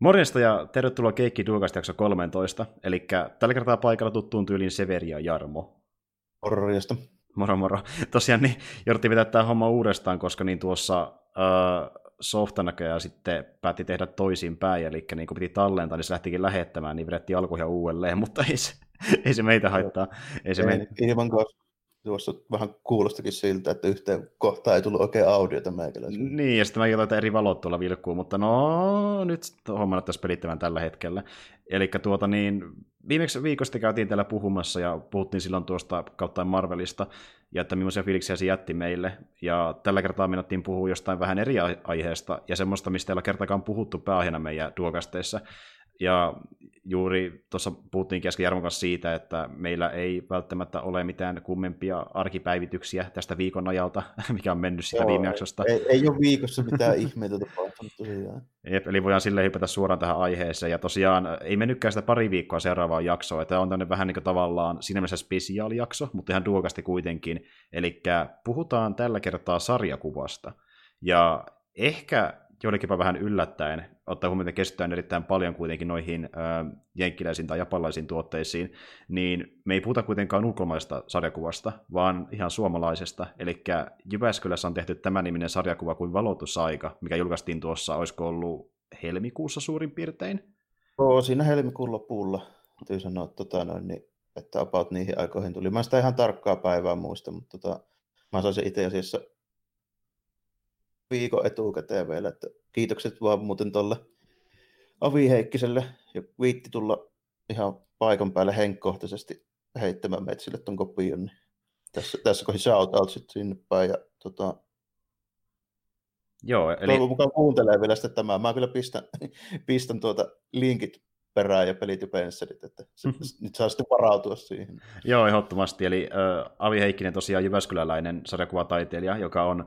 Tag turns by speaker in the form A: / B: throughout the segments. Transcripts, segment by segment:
A: Morjesta ja tervetuloa Keikki Duokasta jakso 13. Eli tällä kertaa paikalla tuttuun tyyliin Severi ja Jarmo.
B: Morjesta.
A: Moro moro. Tosiaan niin jouduttiin vetää tämä homma uudestaan, koska niin tuossa äh, softa näköjään sitten päätti tehdä toisinpäin, eli niin kun piti tallentaa, niin se lähtikin lähettämään, niin vedettiin alkuja uudelleen, mutta ei se, ei se meitä haittaa. Ei se
B: ei,
A: meitä...
B: Ilman tuossa vähän kuulostakin siltä, että yhteen kohtaan ei tullut oikein audiota meikäläisen.
A: Niin, ja sitten mä jotain eri valot tuolla vilkkuu, mutta no nyt homma näyttäisi pelittävän tällä hetkellä. Eli tuota niin, viimeksi viikosta käytiin täällä puhumassa ja puhuttiin silloin tuosta kautta Marvelista, ja että millaisia fiiliksiä se jätti meille. Ja tällä kertaa minättiin puhua jostain vähän eri aiheesta, ja semmoista, mistä ei ole kertaakaan puhuttu pääaiheena meidän duokasteissa. Ja juuri tuossa puhuttiin äsken Jarmon kanssa siitä, että meillä ei välttämättä ole mitään kummempia arkipäivityksiä tästä viikon ajalta, mikä on mennyt sitä viime jaksosta.
B: Ei, ei ole viikossa mitään ihmeitä tapahtunut tosiaan.
A: Jep, eli voidaan silleen hypätä suoraan tähän aiheeseen. Ja tosiaan ei mennytkään sitä pari viikkoa seuraavaan jaksoon, että on tämmöinen vähän niin kuin tavallaan siinä mielessä spesiaalijakso, mutta ihan duokasti kuitenkin. Eli puhutaan tällä kertaa sarjakuvasta. Ja ehkä joillekinpa vähän yllättäen, ottaa huomioon, että keskitytään erittäin paljon kuitenkin noihin äh, jenkkiläisiin tai japalaisiin tuotteisiin, niin me ei puhuta kuitenkaan ulkomaista sarjakuvasta, vaan ihan suomalaisesta. Eli Jyväskylässä on tehty tämän niminen sarjakuva kuin Valotusaika, mikä julkaistiin tuossa, olisiko ollut helmikuussa suurin piirtein?
B: Oo, siinä helmikuun lopulla, täytyy sanoa, että, tota noin, niin, että about niihin aikoihin tuli. Mä sitä ihan tarkkaa päivää muista, mutta tota, mä saisin itse asiassa viikon etukäteen vielä, että kiitokset vaan muuten tuolle Avi Heikkiselle, ja viitti tulla ihan paikan päälle henkkohtaisesti heittämään metsille tuon kopion, niin tässä, tässä kohdassa shout out sitten sinne päin, ja tota,
A: Joo, eli...
B: Toivon mukaan kuuntelee vielä sitten tämä. Mä kyllä pistän, pistän tuota linkit perään ja pelit ja pensselit, että mm-hmm. nyt saa sitten varautua siihen.
A: Joo, ehdottomasti. Eli äh, Avi Heikkinen tosiaan Jyväskyläläinen sarjakuvataiteilija, joka on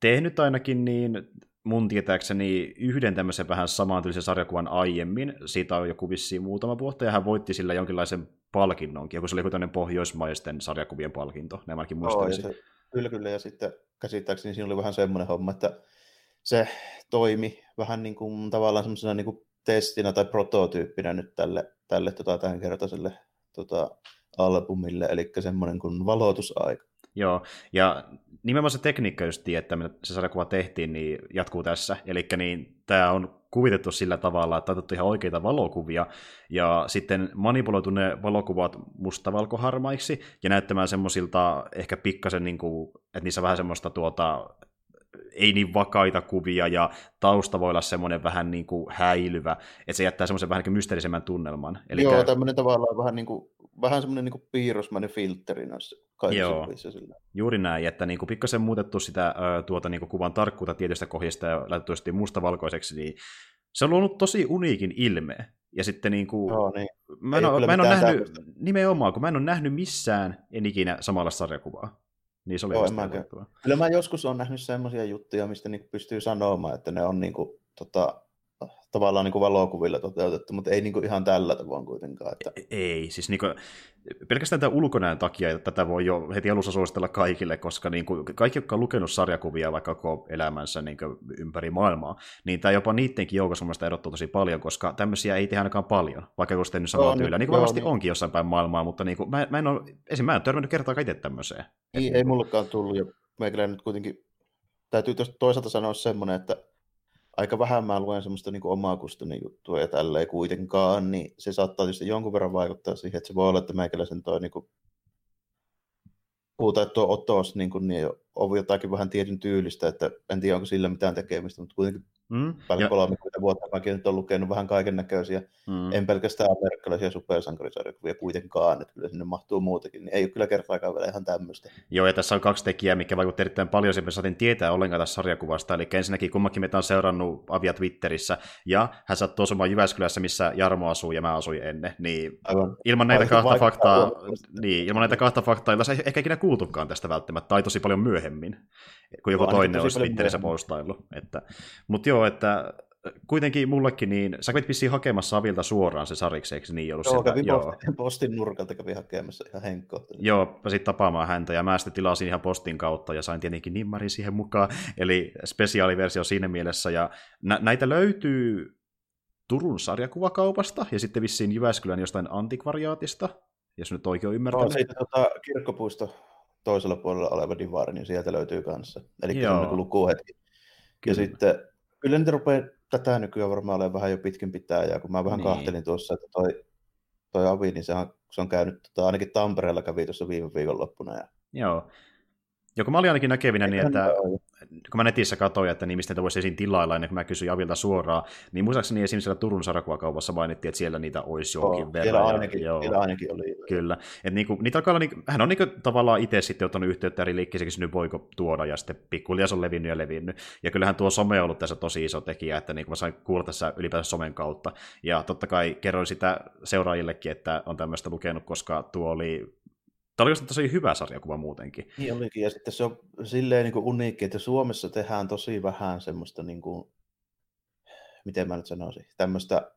A: tehnyt ainakin niin mun tietääkseni yhden tämmöisen vähän samantyylisen sarjakuvan aiemmin. Siitä on joku vissiin muutama vuotta, ja hän voitti sillä jonkinlaisen palkinnonkin, joku se oli joku tämmöinen pohjoismaisten sarjakuvien palkinto, ne ainakin muistaisin.
B: se, kyllä, kyllä, ja sitten käsittääkseni siinä oli vähän semmoinen homma, että se toimi vähän niin kuin tavallaan semmoisena niin kuin testinä tai prototyyppinä nyt tälle, tälle tota, tämänkertaiselle tota, albumille, eli semmoinen kuin valotusaika.
A: Joo, ja nimenomaan se tekniikka just että se sarjakuva tehtiin, niin jatkuu tässä. Eli niin, tämä on kuvitettu sillä tavalla, että otettu ihan oikeita valokuvia, ja sitten manipuloitu ne valokuvat mustavalkoharmaiksi, ja näyttämään semmoisilta ehkä pikkasen, niin kuin, että niissä vähän semmoista tuota, ei niin vakaita kuvia, ja tausta voi olla semmoinen vähän niin kuin häilyvä, että se jättää semmoisen vähän niin mysteerisemmän tunnelman.
B: Elikkä... Joo, tämmöinen tavallaan vähän niin kuin, vähän semmoinen niin kuin piirrosmainen filtteri näissä Joo, sillä.
A: juuri näin, että niin kuin pikkasen muutettu sitä tuota, niin kuin kuvan tarkkuutta tietystä kohdista ja laitettu mustavalkoiseksi, niin se on luonut tosi uniikin ilmeen. Ja sitten niin kuin,
B: Joo, niin.
A: mä en, ole, mä en ole nähnyt, tämmöistä. nimenomaan, kun mä en ole nähnyt missään en ikinä samalla sarjakuvaa. Niin se oli Joo,
B: mä Kyllä mä joskus olen nähnyt semmoisia juttuja, mistä niin pystyy sanomaan, että ne on niin kuin, tota, tavallaan niin kuin valokuvilla toteutettu, mutta ei niin kuin ihan tällä tavoin kuitenkaan. Että...
A: Ei, siis niin kuin, pelkästään tämän ulkonäön takia että tätä voi jo heti alussa suositella kaikille, koska niin kuin, kaikki, jotka on lukenut sarjakuvia vaikka koko elämänsä niin kuin, ympäri maailmaa, niin tämä jopa niidenkin joukossa mielestäni erottuu tosi paljon, koska tämmöisiä ei tehdä ainakaan paljon, vaikka jos tehnyt samaa no, tyyliä. Niin kuin varmasti niin. onkin jossain päin maailmaa, mutta niin kuin, mä, mä en ole, esim. mä en törmännyt kertaa itse tämmöiseen.
B: Ei, ei mullekaan tullut, ja meikällä nyt kuitenkin täytyy toisaalta sanoa semmoinen, että aika vähän mä luen semmoista niin omaa juttua ja tälleen kuitenkaan, niin se saattaa tietysti jonkun verran vaikuttaa siihen, että se voi olla, että meikäläisen toi niin kuin, puhutaan, että tuo otos niin, kuin, niin on jotakin vähän tietyn tyylistä, että en tiedä onko sillä mitään tekemistä, mutta kuitenkin Mm. Päälle 30 vuotta mäkin nyt olen lukenut vähän kaiken näköisiä, mm. en pelkästään amerikkalaisia supersankarisarjakuvia kuitenkaan, että kyllä sinne mahtuu muutakin, niin ei ole kyllä kertaakaan vielä ihan tämmöistä.
A: Joo, ja tässä on kaksi tekijää, mikä vaikuttaa erittäin paljon, että me saatiin tietää ollenkaan tässä sarjakuvasta, eli ensinnäkin kummakin meitä on seurannut Avia Twitterissä, ja hän sattuu asumaan Jyväskylässä, missä Jarmo asuu ja mä asuin ennen, niin Aivan. ilman näitä Aivan kahta faktaa, niin, ilman näitä kahta faktaa, ei ehkä ikinä kuultukaan tästä välttämättä, tai tosi paljon myöhemmin, kun joku no, toinen olisi Twitterissä postaillut. Että, mutta joo, että kuitenkin mullekin, niin sä kävit vissiin hakemassa Avilta suoraan se sariksi, eikö niin ollut?
B: Joo, kävin joo. Postin, postin nurkalta kävin hakemassa ihan henkkoa.
A: Joo, sitten tapaamaan häntä, ja mä sitten tilasin ihan postin kautta, ja sain tietenkin nimmarin siihen mukaan, eli spesiaaliversio siinä mielessä, ja nä- näitä löytyy Turun sarjakuvakaupasta ja sitten vissiin Jyväskylän jostain antikvariaatista, jos nyt oikein ymmärtää.
B: No, siitä tota, kirkkopuisto toisella puolella oleva divari, niin sieltä löytyy kanssa. Eli se on niin lukuhetki. Kyllä. Ja sitten, kyllä niitä rupeaa tätä nykyään varmaan olemaan vähän jo pitkin pitää, ja kun mä vähän niin. kahtelin tuossa, että toi, toi Avi, niin se on, se on käynyt, tota, ainakin Tampereella kävi tuossa viime viikonloppuna. Ja...
A: Joo, ja kun mä olin ainakin näkevinä niin, että kun mä netissä katsoin, että niin mistä niitä voisi esiin tilailla ennen kuin mä kysyin Avilta suoraan, niin muistaakseni esimerkiksi siellä Turun sarakuvakaupassa mainittiin, että siellä niitä olisi jonkin oh, verran.
B: Siellä ainakin, joo. siellä ainakin oli.
A: Kyllä. Et niinku, niitä alkaa olla, niinku, hän on niinku, tavallaan itse sitten ottanut yhteyttä eri liikkeeseen, nyt voiko tuoda, ja sitten pikkuhiljaa se on levinnyt ja levinnyt. Ja kyllähän tuo some on ollut tässä tosi iso tekijä, että niinku mä sain kuulla tässä ylipäätään somen kautta. Ja totta kai kerroin sitä seuraajillekin, että on tämmöistä lukenut, koska tuo oli Tämä oli tosi hyvä sarjakuva muutenkin.
B: Niin olikin, ja sitten se on silleen niin uniikki, että Suomessa tehdään tosi vähän semmoista, niin kuin, miten mä nyt sanoisin, tämmöistä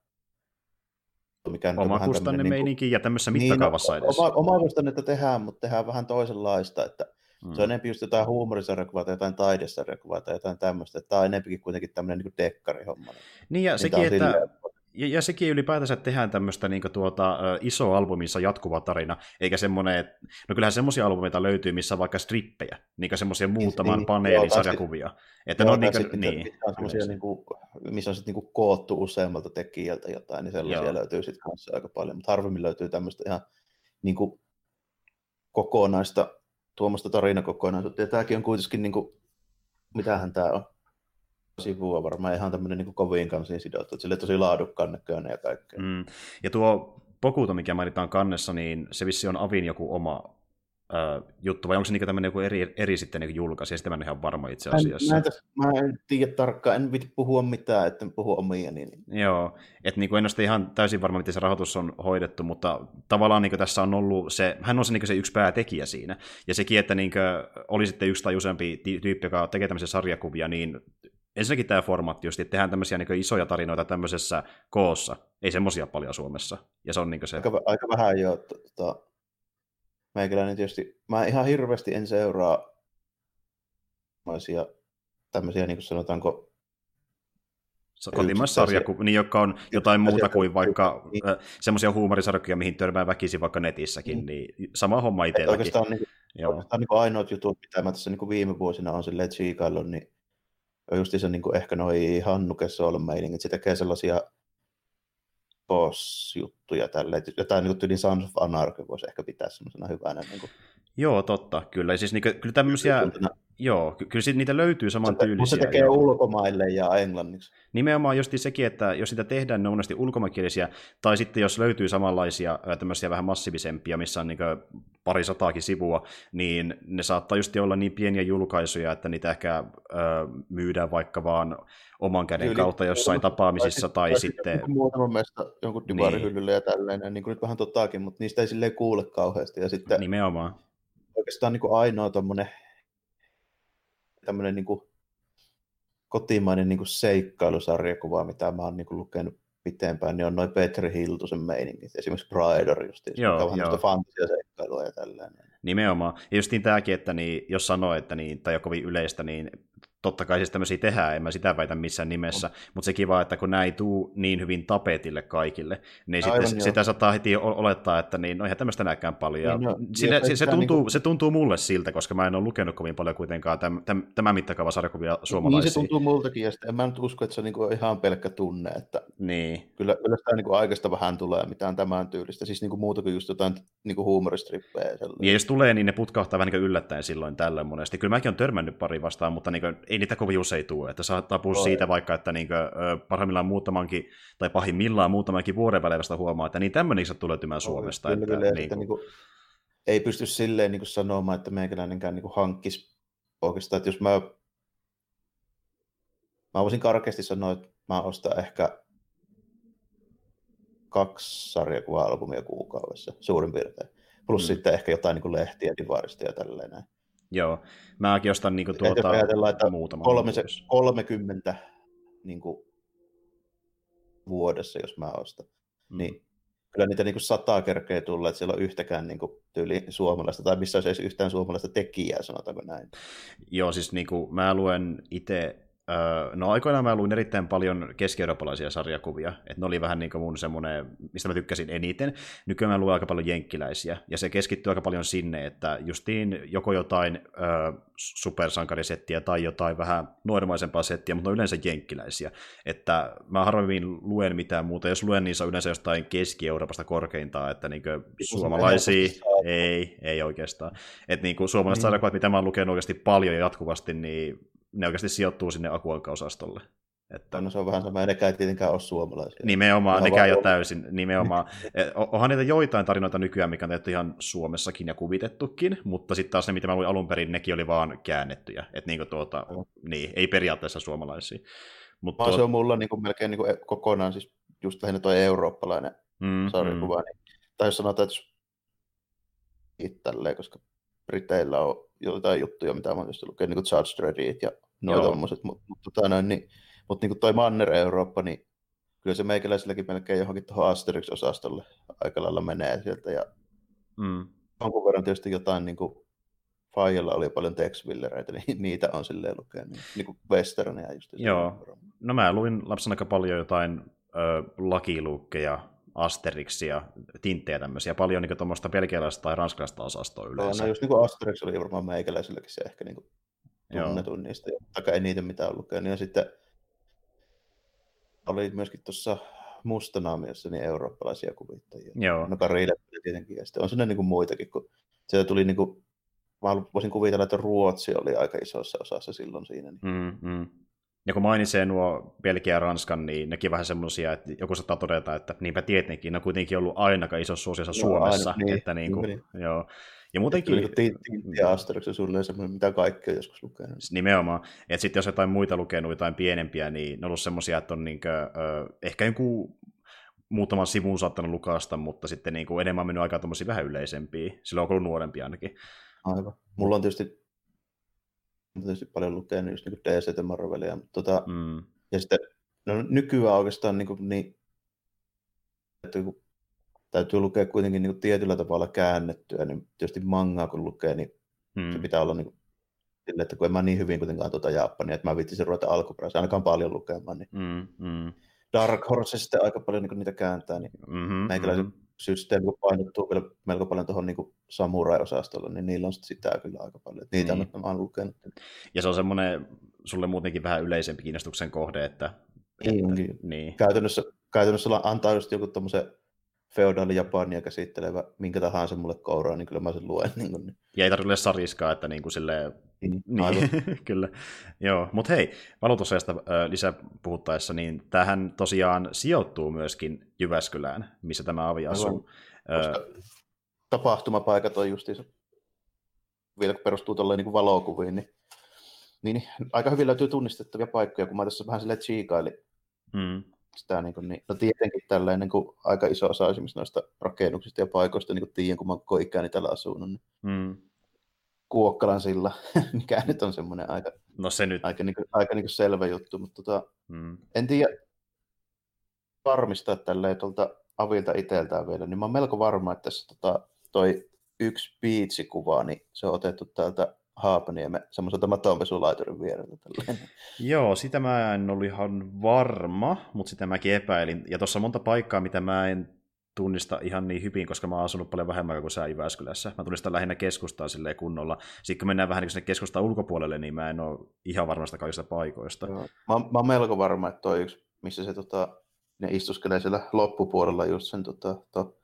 A: mikä Omakustanne niin meininki ja tämmöisessä niin, mittakaavassa
B: niin, edes. Oma, omakustannetta tehdään, mutta tehdään vähän toisenlaista, että hmm. se on enemmän just jotain huumorisarjakuvaa tai jotain taidesarjakuvaa tai jotain tämmöistä, että tämä on enemmänkin kuitenkin tämmöinen niin dekkarihomma.
A: Niin ja sekin, että silleen, ja, ja sekin ylipäätänsä tehdään tämmöistä niin tuota, iso albumissa jatkuva tarina, eikä semmoinen, no kyllähän semmoisia albumeita löytyy, missä on vaikka strippejä, niin semmoisia muutaman niin, paneelin sarjakuvia.
B: Että on niin, niin, on semmoisia, niin kuin, missä on sitten niin koottu useammalta tekijältä jotain, niin sellaisia joo. löytyy sitten kanssa aika paljon, mutta harvemmin löytyy tämmöistä ihan niin kuin, kokonaista, tuommoista tarinakokonaisuutta, ja tämäkin on kuitenkin, niin kuin, mitähän tämä on, sivua varmaan ihan tämmöinen niin kovin kansiin sidottu, että sille tosi laadukkaan näköinen ja kaikkea. Mm.
A: Ja tuo Pokuto, mikä mainitaan kannessa, niin se vissi on Avin joku oma äh, juttu, vai onko se niin tämmöinen joku eri, eri sitten niin julkaisi, ja sitä mä en ihan varma itse asiassa.
B: En, mä en tiedä tarkkaan, en viti puhua mitään, että puhu omia. Niin...
A: Joo, että niin en ole ihan täysin varma, miten se rahoitus on hoidettu, mutta tavallaan niin tässä on ollut se, hän on se, niin se yksi päätekijä siinä, ja sekin, että niin oli sitten yksi tai useampi tyyppi, joka tekee tämmöisiä sarjakuvia, niin ensinnäkin tämä formaatti just, että tehdään tämmöisiä niin isoja tarinoita tämmöisessä koossa. Ei semmoisia paljon Suomessa. Ja se on niin se...
B: Aika, aika vähän jo. Tota, meikäläinen tietysti, mä ihan hirveästi en seuraa tämmöisiä, niin kuin sanotaanko,
A: kotimaissarjakuvia, niin, jotka on jotain muuta kuin vaikka niin. semmoisia huumorisarjoja, mihin törmää väkisin vaikka netissäkin, niin, niin sama homma itselläkin.
B: Oikeastaan, niin, oikeastaan niin ainoat jutut, mitä mä tässä niin viime vuosina on silleen tsiikaillut, niin just se niin ehkä noi Hannuke meiningit, se tekee sellaisia boss-juttuja tälle, jotain niin kuin Sons of Anarchy voisi ehkä pitää semmoisena hyvänä. Niin kuin.
A: Joo, totta, kyllä. Siis niin, kyllä tämmöisiä, joo, kyllä sit niitä löytyy saman tyylisiä. Mutta
B: se tekee joo. ulkomaille ja englanniksi.
A: Nimenomaan just sekin, että jos sitä tehdään, ne on monesti ulkomaankielisiä, tai sitten jos löytyy samanlaisia tämmöisiä vähän massiivisempia, missä on niin pari sataakin sivua, niin ne saattaa just olla niin pieniä julkaisuja, että niitä ehkä ö, myydään vaikka vaan oman käden Yli, kautta jossain tapaamisissa, tai, tai sitten...
B: Muutaman mesta jonkun divarihyllylle niin. ja tälleen, niin kuin nyt vähän tottaakin, mutta niistä ei silleen kuule kauheasti. Ja sitten
A: Nimenomaan.
B: Oikeastaan niin kuin ainoa tommonen, tämmöinen niin kuin kotimainen niin kuin seikkailusarjakuva, mitä mä oon niin kuin lukenut pitempään, niin on noin Petri Hiltusen meiningit, esimerkiksi Bridor justiin, joo, joka on joo. fantasiaseikkailua ja tällainen.
A: Nimenomaan. Ja justiin tämäkin, että niin, jos sanoo, että niin, tai on kovin yleistä, niin totta kai siis tämmöisiä tehdään, en mä sitä väitä missään nimessä, no. mutta se kiva, että kun näin ei tuu niin hyvin tapetille kaikille, niin Aivan, sitten, sitä saattaa heti olettaa, että niin, no eihän tämmöistä näkään paljon. Niin, no, Sinne, se, se, tuntuu, niin kuin... se tuntuu mulle siltä, koska mä en ole lukenut kovin paljon kuitenkaan tämän, tämän, tämän mittakaava sarjakuvia suomalaisia.
B: Niin se tuntuu multakin, ja en mä nyt usko, että se on niin ihan pelkkä tunne, että
A: niin.
B: kyllä, kyllä sitä niin aikaista vähän tulee mitään tämän tyylistä, siis niin kuin muuta kuin just jotain niin kuin huumoristrippejä.
A: Ja jos tulee, niin ne putkahtaa vähän niin yllättäen silloin tällöin monesti. Kyllä mäkin olen törmännyt pari vastaan, mutta niin kuin, ei niitä kovin usein tule. Että saattaa puhua siitä vaikka, että niin kuin, parhaimmillaan muutamankin, tai pahimmillaan muutamankin vuoden välein vasta huomaa, että niin tämmöinen tulee tymään Suomesta.
B: Kyllä, että, kyllä, niin kuin... Niin kuin, ei pysty silleen niin kuin sanomaan, että meikäläinenkään niin hankkisi oikeastaan, että jos mä Mä voisin karkeasti sanoa, että mä ostan ehkä kaksi sarjakuva-albumia kuukaudessa suurin piirtein. Plus mm. sitten ehkä jotain niin kuin lehtiä divarista ja tälleen näin.
A: Joo, mäkin ostan niin kuin tuota, jos ajatellaan, että muutama
B: 30 niin kuin vuodessa, jos mä ostan, mm. niin kyllä niitä niin kuin sataa kerkeä tulla, että siellä on yhtäkään niin kuin, tyyli suomalaista, tai missä olisi edes yhtään suomalaista tekijää, sanotaanko näin.
A: Joo, siis niin kuin, mä luen itse no aikoinaan mä luin erittäin paljon keski-eurooppalaisia sarjakuvia, että ne oli vähän niin kuin mun semmoinen, mistä mä tykkäsin eniten. Nykyään mä luen aika paljon jenkkiläisiä, ja se keskittyy aika paljon sinne, että justiin joko jotain öö, supersankarisettiä tai jotain vähän normaisempaa settiä, mutta ne on yleensä jenkkiläisiä. Että mä harvemmin luen mitään muuta, jos luen niin se on yleensä jostain Keski-Euroopasta korkeintaan, että niin suomalaisia, ei, ei oikeastaan. Että niin suomalaiset mm. sarjakuvat, mitä mä oon lukenut oikeasti paljon ja jatkuvasti, niin ne oikeasti sijoittuu sinne akuankka-osastolle.
B: Että... No se on vähän sama, nekään ei tietenkään ole suomalaisia.
A: Nimenomaan, nekään ei ole täysin, nimenomaan. Onhan niitä joitain tarinoita nykyään, mikä on tehty ihan Suomessakin ja kuvitettukin, mutta sitten taas ne, mitä mä luin alun perin, nekin oli vaan käännettyjä. Että niinku tuota, niin, ei periaatteessa suomalaisia.
B: Mutta tuot... se on mulla niinku melkein niinku kokonaan siis just lähinnä tuo eurooppalainen mm, sarjakuva. Mm. Niin, tai jos sanotaan, että itselleen, koska Briteillä on jotain juttuja, mitä mä just lukenut, niin kuin Judge ja noin tommoset, mutta mut, tota, niin, mut, niin kuin toi Manner-Eurooppa, niin kyllä se meikäläisilläkin melkein johonkin tuohon Asterix-osastolle aika lailla menee sieltä, ja mm. jonkun verran tietysti jotain niin kuin Fajalla oli paljon tex niin niitä on silleen lukenut, niin, niin kuin westerneja just.
A: Joo, no mä luin lapsena aika paljon jotain ö, lakiluukkeja, Asterixia, tinttejä tämmöisiä, paljon niin tuommoista belgialaista tai ranskalaista osastoa yleensä.
B: No, no just niin kuin Asterix oli varmaan meikäläisilläkin se ehkä niin kuin tunnetun niistä, tai ei niitä mitään lukenut. Ja sitten oli myöskin tuossa Mustanaamiossa niin eurooppalaisia kuvittajia. Joo. No Karille tietenkin, ja sitten on sinne niin kuin muitakin, kun sieltä tuli niin kuin, mä voisin kuvitella, että Ruotsi oli aika isossa osassa silloin siinä. Niin.
A: Mm, mm. Ja kun mainitsee nuo Belgia ja Ranskan, niin nekin vähän semmoisia, että joku saattaa todeta, että niinpä tietenkin, ne on kuitenkin ollut aina isossa suosiossa Suomessa. Aina, niin, että niin kuin, niin. Joo. Ja muutenkin...
B: Niin Tintti ja Asterix on suunnilleen semmoinen, mitä kaikkea joskus lukenut.
A: Nimenomaan. Että sitten jos jotain muita lukenut, jotain pienempiä, niin ne on ollut semmoisia, että on niinkö, ö, ehkä joku muutaman sivun saattanut lukasta, mutta sitten niin kuin enemmän mennyt aikaa tuommoisia vähän yleisempiä. Silloin on ollut nuorempia ainakin.
B: Aivan. Mulla on tietysti tietysti paljon lukenut just niin DC ja Marvelia, mutta tota, mm. ja sitten no, nykyään oikeastaan niin, kuin, niin että kun täytyy lukea kuitenkin niin kuin tietyllä tavalla käännettyä, niin tietysti mangaa kun lukee, niin mm. se pitää olla niin kuin, sille, että kun en mä niin hyvin kuitenkaan tuota Japania, että mä viittisin ruveta alkuperäisen ainakaan paljon lukemaan, niin mm, mm. Dark Horse sitten aika paljon niin niitä kääntää, niin mm-hmm, meikäläisen mm-hmm systeemi, kun painottuu vielä melko paljon tuohon niin samurai-osastolle, niin niillä on sitä kyllä aika paljon. Että niitä niin. on lukenut.
A: Ja se on semmoinen sulle muutenkin vähän yleisempi kiinnostuksen kohde, että...
B: Niin, että, niin. Käytännössä, käytännössä antaa just joku tommosen feodaali Japania käsittelevä minkä tahansa mulle kouraa, niin kyllä mä sen luen. Niin kuin.
A: Ja ei tarvitse sariskaa, että niin kuin silleen... Niin, niin kyllä. Joo, mutta hei, valuutusajasta lisää puhuttaessa, niin tähän tosiaan sijoittuu myöskin Jyväskylään, missä tämä avi asuu.
B: Koska tapahtumapaikat on justiinsa, vielä kun perustuu tuolleen niin valokuviin, niin, niin, niin, aika hyvin löytyy tunnistettavia paikkoja, kun mä tässä vähän silleen tsiikailin. Mm sitä, niin, kuin, niin no tietenkin tällainen niin kuin, aika iso osa esimerkiksi noista rakennuksista ja paikoista, niin kuin tiedän, kun mä koko ikäni täällä asunut, niin mm. Kuokkalan silla, mikä nyt on semmoinen aika,
A: no se nyt.
B: aika, niin kuin, aika niin kuin selvä juttu, mutta tota, mm. en tiedä varmistaa tälleen tuolta avilta itseltään vielä, niin mä oon melko varma, että tässä tota, toi yksi biitsikuva, niin se on otettu täältä Haapaniemen semmoiselta matonpesulaiturin vierellä.
A: Joo, sitä mä en ollut ihan varma, mutta sitä mäkin epäilin. Ja tuossa on monta paikkaa, mitä mä en tunnista ihan niin hyvin, koska mä oon asunut paljon vähemmän kuin sä Jyväskylässä. Mä tunnistan lähinnä keskustaa silleen kunnolla. Sitten kun mennään vähän niin sinne keskustaan ulkopuolelle, niin mä en ole ihan varmasta kaikista paikoista. Joo.
B: Mä, mä oon melko varma, että toi yksi, missä se tota, ne istuskelee siellä loppupuolella just sen tota, to,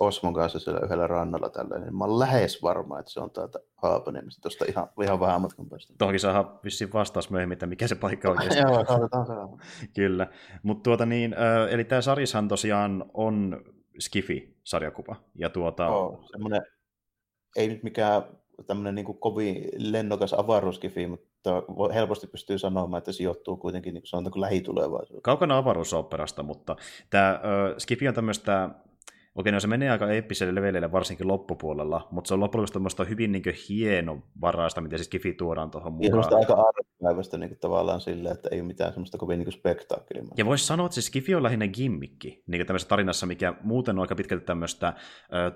B: Osmon kanssa siellä yhdellä rannalla tällainen. Niin mä olen lähes varma, että se on täältä Haapaniemistä, tuosta ihan, ihan vähän matkan päästä.
A: Toki saa vissiin vastaus myöhemmin, että mikä se paikka oikeasti
B: Joo, saatetaan
A: se Kyllä. Mutta tuota niin, eli tämä sarjishan tosiaan on Skifi-sarjakuva. Ja tuota...
B: Oh, semmoinen, ei nyt mikään tämmöinen niin kuin kovin lennokas avaruuskifi, mutta helposti pystyy sanomaan, että se sijoittuu kuitenkin niin sanotaanko lähitulevaisuuteen.
A: Kaukana avaruusoperasta, mutta tämä äh, Skifi on tämmöistä Okei, no se menee aika eeppiselle leveleille varsinkin loppupuolella, mutta se on loppujen tämmöistä hyvin niin hienovaraista, mitä siis Kifi tuodaan tuohon mukaan.
B: Ja aika arvopäivästä niin tavallaan silleen, että ei ole mitään semmoista kovin niin spektaakkelia.
A: Ja voisi sanoa, että siis Kifi on lähinnä gimmikki niin tämmöisessä tarinassa, mikä muuten on aika pitkälti tämmöistä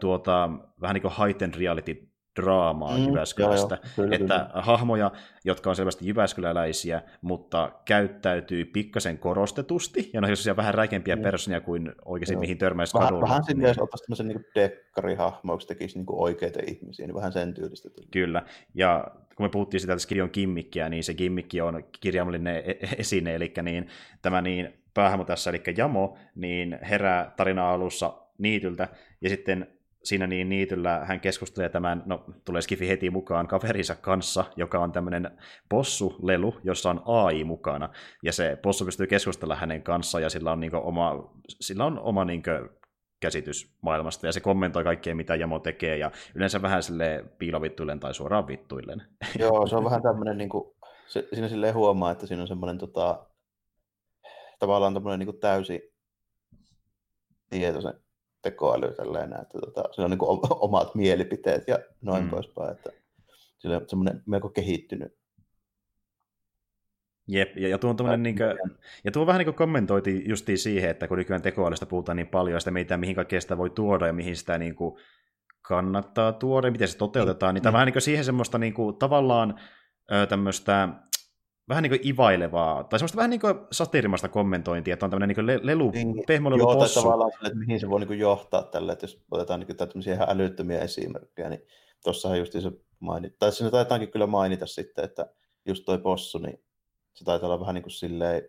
A: tuota, vähän niin kuin heightened reality draamaa mm, Jyväskylästä. Joo, joo, kyllä, että kyllä. hahmoja, jotka on selvästi jyväskyläläisiä, mutta käyttäytyy pikkasen korostetusti, ja ne on vähän räikempiä mm. personia kuin oikeasti joo. mihin törmäisi
B: vähän, kadulla. Vähän sinne, jos ottaisi tämmöisen niin dekkarihahmoiksi, tekisi niin oikeita ihmisiä, niin vähän sen tyylistä.
A: Kyllä, ja kun me puhuttiin sitä, että kirjon kimmikkiä, niin se kimmikki on kirjaimellinen e-, e-, esine, eli niin, tämä niin päähämo tässä, eli Jamo, niin herää tarina alussa niityltä, ja sitten siinä niin niityllä hän keskustelee tämän, no tulee Skifi heti mukaan kaverinsa kanssa, joka on tämmöinen possulelu, jossa on AI mukana, ja se possu pystyy keskustella hänen kanssaan, ja sillä on, niin oma, sillä on oma niin käsitys maailmasta, ja se kommentoi kaikkea, mitä Jamo tekee, ja yleensä vähän sille piilovittuillen tai suoraan vittuillen.
B: Joo, se on vähän tämmöinen, niin kuin, se, siinä silleen huomaa, että siinä on semmoinen tota, tavallaan tämmöinen niin täysi tietoisen tekoäly tälleen, että tota, sillä on niin kuin omat mielipiteet ja noin mm. poispäin, että sillä on semmoinen melko kehittynyt.
A: Jep, ja, ja tuo, on niin kuin, ja tuo vähän niin kuin kommentoitiin justiin siihen, että kun nykyään tekoälystä puhutaan niin paljon, ja sitä mitä, mihin kaikkea sitä voi tuoda ja mihin sitä niin kuin kannattaa tuoda, miten se toteutetaan, niin, niin tämä vähän niin kuin siihen semmoista niin kuin, tavallaan tämmöistä vähän niin kuin ivailevaa, tai semmoista vähän niin kuin satirimasta kommentointia, että on tämmöinen niin kuin lelu, niin, pehmolelu joo, possu.
B: tavallaan sille, että mihin se voi niin kuin johtaa tälle, että jos otetaan niin kuin tämmöisiä ihan älyttömiä esimerkkejä, niin tuossahan just se mainita, tai siinä taitaankin kyllä mainita sitten, että just toi possu, niin se taitaa olla vähän niin kuin silleen,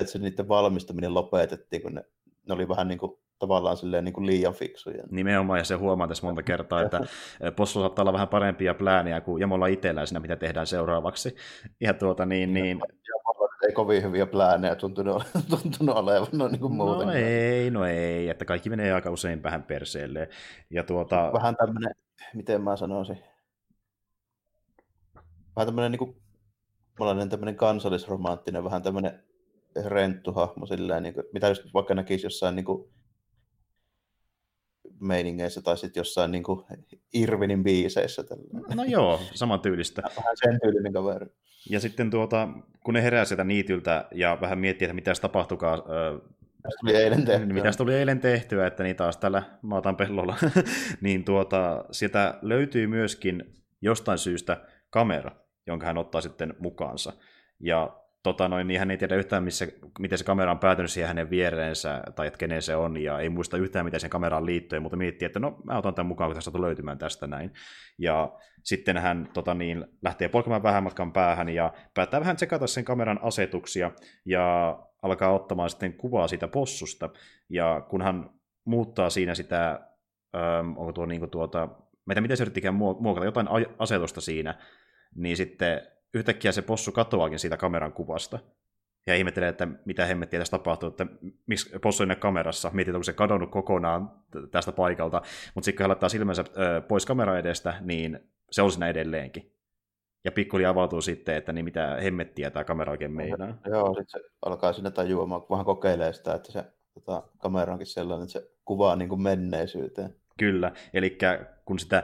B: että se niiden valmistaminen lopetettiin, kun ne, ne oli vähän niin kuin tavallaan silleen niin kuin liian fiksuja.
A: Nimenomaan, ja se huomaa tässä monta kertaa, että Possu saattaa olla vähän parempia plääniä kuin Jamolla itsellään siinä, mitä tehdään seuraavaksi. Ja tuota niin, niin...
B: ei kovin hyviä pläänejä tuntunut, tuntunut olevan no, niin kuin muuten.
A: No ei, no ei, että kaikki menee aika usein vähän perseelle. Ja tuota...
B: Vähän tämmöinen, miten mä sanoisin, vähän tämmöinen niin kuin, tämmöinen kansallisromanttinen, vähän tämmöinen renttuhahmo, silleen, niin kuin, mitä just vaikka näkisi jossain niin kuin, meiningeissä tai sitten jossain niin kuin Irvinin biiseissä. Tällä.
A: No joo, saman tyylistä.
B: Vähän sen tyylinen kaveri.
A: Ja sitten tuota, kun ne herää sieltä niityltä ja vähän miettii, että mitä tapahtukaan,
B: Mitä tuli eilen tehtyä.
A: Mitä tuli eilen tehtyä, että niin taas täällä maatan pellolla, niin tuota, sieltä löytyy myöskin jostain syystä kamera, jonka hän ottaa sitten mukaansa. Ja tota noin, niin hän ei tiedä yhtään, missä, miten se kamera on päätynyt siihen hänen viereensä, tai että kenen se on, ja ei muista yhtään, miten sen kameraan liittyy, mutta miettii, että no, mä otan tämän mukaan, kun tästä löytymään tästä näin. Ja sitten hän tota niin, lähtee polkemaan vähän matkan päähän, ja päättää vähän tsekata sen kameran asetuksia, ja alkaa ottamaan sitten kuvaa siitä possusta, ja kun hän muuttaa siinä sitä, ähm, onko tuo niin tuota, mitä, miten se yrittikään muokata, jotain asetusta siinä, niin sitten yhtäkkiä se possu katoaakin siitä kameran kuvasta. Ja ihmettelee, että mitä hemmettiä tässä tapahtuu, että miksi possu on kamerassa, mietit, onko se kadonnut kokonaan tästä paikalta, mutta sitten kun hän laittaa silmänsä pois kamera edestä, niin se on siinä edelleenkin. Ja pikkuli avautuu sitten, että niin mitä hemmettiä tämä kamera oikein meinaa.
B: Joo, sitten se alkaa sinne tajuamaan, kun vähän kokeilee sitä, että se tota, kamera onkin sellainen, että se kuvaa niin kuin menneisyyteen.
A: Kyllä, eli kun sitä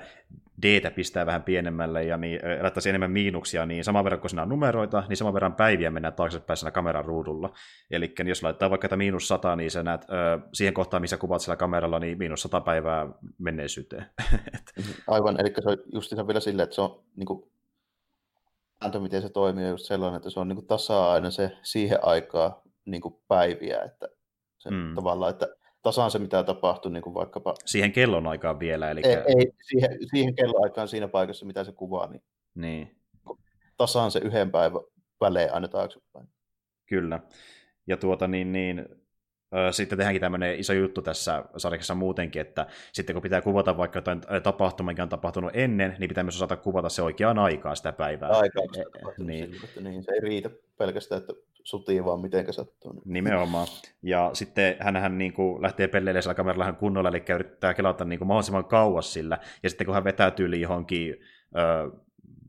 A: d pistää vähän pienemmälle ja niin, laittaisi enemmän miinuksia, niin saman verran kun siinä on numeroita, niin saman verran päiviä mennään taaksepäin siinä kameran ruudulla. Eli jos laittaa vaikka miinus 100, niin sä näet ö, siihen kohtaan, missä kuvat sillä kameralla, niin miinus 100 päivää menneisyyteen.
B: Aivan, eli se on just vielä silleen, että se on niin kuin, miten se toimii, on just sellainen, että se on niin kuin tasa-aina se siihen aikaan niin kuin päiviä, että se mm. tavallaan, että tasan se, mitä tapahtui niin kuin vaikkapa...
A: Siihen kellon aikaan vielä, eli...
B: Ei, ei siihen, siihen kellonaikaan siinä paikassa, mitä se kuvaa, niin,
A: niin.
B: tasan se yhden päivän välein aina taaksepäin.
A: Kyllä. Ja tuota niin, niin sitten tehdäänkin tämmöinen iso juttu tässä sarjassa muutenkin, että sitten kun pitää kuvata vaikka jotain tapahtumaa, mikä on tapahtunut ennen, niin pitää myös osata kuvata se oikeaan aikaan sitä päivää.
B: Aikaa, e- niin. Siltä, niin. Se ei riitä pelkästään, että sutii vaan miten sattuu.
A: Nimenomaan. Ja sitten hän niin kuin lähtee pelleilemään sillä kameralla kunnolla, eli yrittää kelata niin kuin mahdollisimman kauas sillä. Ja sitten kun hän vetää tyyli johonkin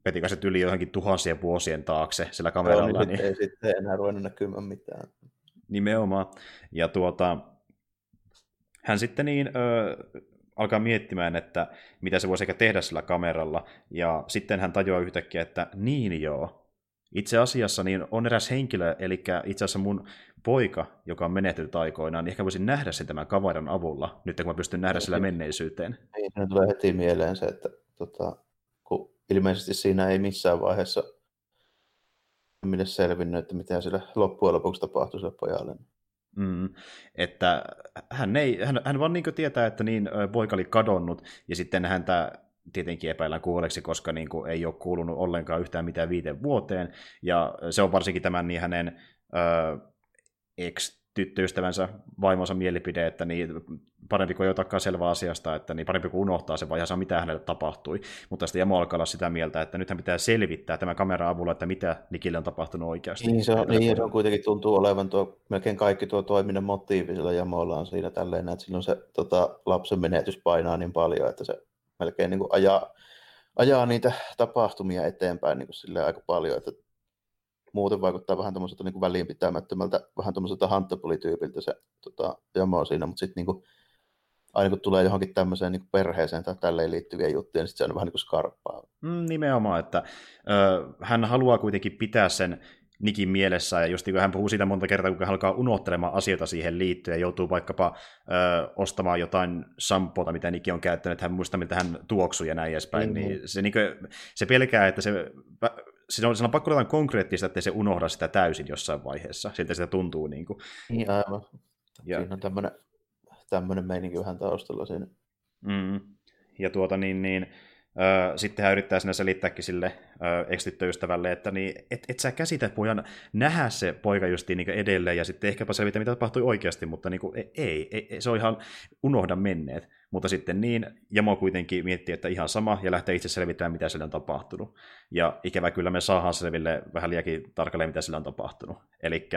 A: Petikaisen tyyli johonkin tuhansien vuosien taakse sillä kameralla. Joo,
B: niin, niin... ei sitten enää ruvennut näkymään mitään.
A: Nimenomaan. Ja tuota, hän sitten niin, ö, alkaa miettimään, että mitä se voisi ehkä tehdä sillä kameralla, ja sitten hän tajuaa yhtäkkiä, että niin joo, itse asiassa niin on eräs henkilö, eli itse asiassa mun poika, joka on menehtynyt aikoinaan, niin ehkä voisin nähdä sen tämän kameran avulla, nyt kun mä pystyn nähdä sillä menneisyyteen.
B: Niin, tulee heti mieleen se, että tota, kun ilmeisesti siinä ei missään vaiheessa minne selvinnyt, että mitä sille loppujen lopuksi tapahtui sille pojalle.
A: Mm, että hän, ei, hän, hän vaan niin tietää, että niin poika oli kadonnut, ja sitten häntä tietenkin epäillään kuolleeksi, koska niin kuin, ei ole kuulunut ollenkaan yhtään mitään viiteen vuoteen, ja se on varsinkin tämän niin hänen ö, ex tyttöystävänsä vaimonsa mielipide, että niin parempi kuin ei otakaan selvää asiasta, että niin parempi kuin unohtaa se vaiheessa, mitä hänelle tapahtui. Mutta sitten Jamo alkaa olla sitä mieltä, että nythän pitää selvittää tämän kameran avulla, että mitä Nikille on tapahtunut oikeasti.
B: Niin se on, niin, se on kuitenkin tuntuu olevan tuo, melkein kaikki tuo toiminnan motiivi sillä Jamolla on siinä tälleen, että silloin se tota, lapsen menetys painaa niin paljon, että se melkein niin kuin ajaa, ajaa niitä tapahtumia eteenpäin niin kuin aika paljon, että muuten vaikuttaa vähän tämmöiseltä niin väliinpitämättömältä, vähän tämmöiseltä Hunterpoly-tyypiltä se tota, jamo siinä, mutta sitten niin aina kun tulee johonkin tämmöiseen niin perheeseen tai tälleen liittyviä juttuja, niin sitten se on vähän niin kuin skarppaa.
A: Mm, nimenomaan, että ö, hän haluaa kuitenkin pitää sen Nikin mielessä, ja just niin kun hän puhuu siitä monta kertaa, kun hän alkaa unohtelemaan asioita siihen liittyen, ja joutuu vaikkapa ö, ostamaan jotain sampota, mitä Niki on käyttänyt, että hän muistaa, miltä hän tuoksuu ja näin edespäin, mm-hmm. niin se, niin kuin, se pelkää, että se se on, se on pakko jotain konkreettista, että se unohda sitä täysin jossain vaiheessa. Siltä sitä tuntuu.
B: Niin, kuin. niin aivan. Ja. Siinä on tämmöinen, tämmöinen meininki vähän taustalla siinä.
A: Mm. Ja tuota niin, niin sitten hän yrittää sinne selittääkin sille ex-tyttöystävälle, että niin, et, et sä käsitä pojan nähdä se poika justiin niin edelleen ja sitten ehkäpä selvitä, mitä tapahtui oikeasti, mutta niin kuin, ei, ei, ei, se on ihan unohda menneet. Mutta sitten niin, Jamo kuitenkin miettii, että ihan sama, ja lähtee itse selvittämään, mitä sille on tapahtunut. Ja ikävä kyllä me saadaan selville vähän liiakin tarkalleen, mitä sillä on tapahtunut. Eli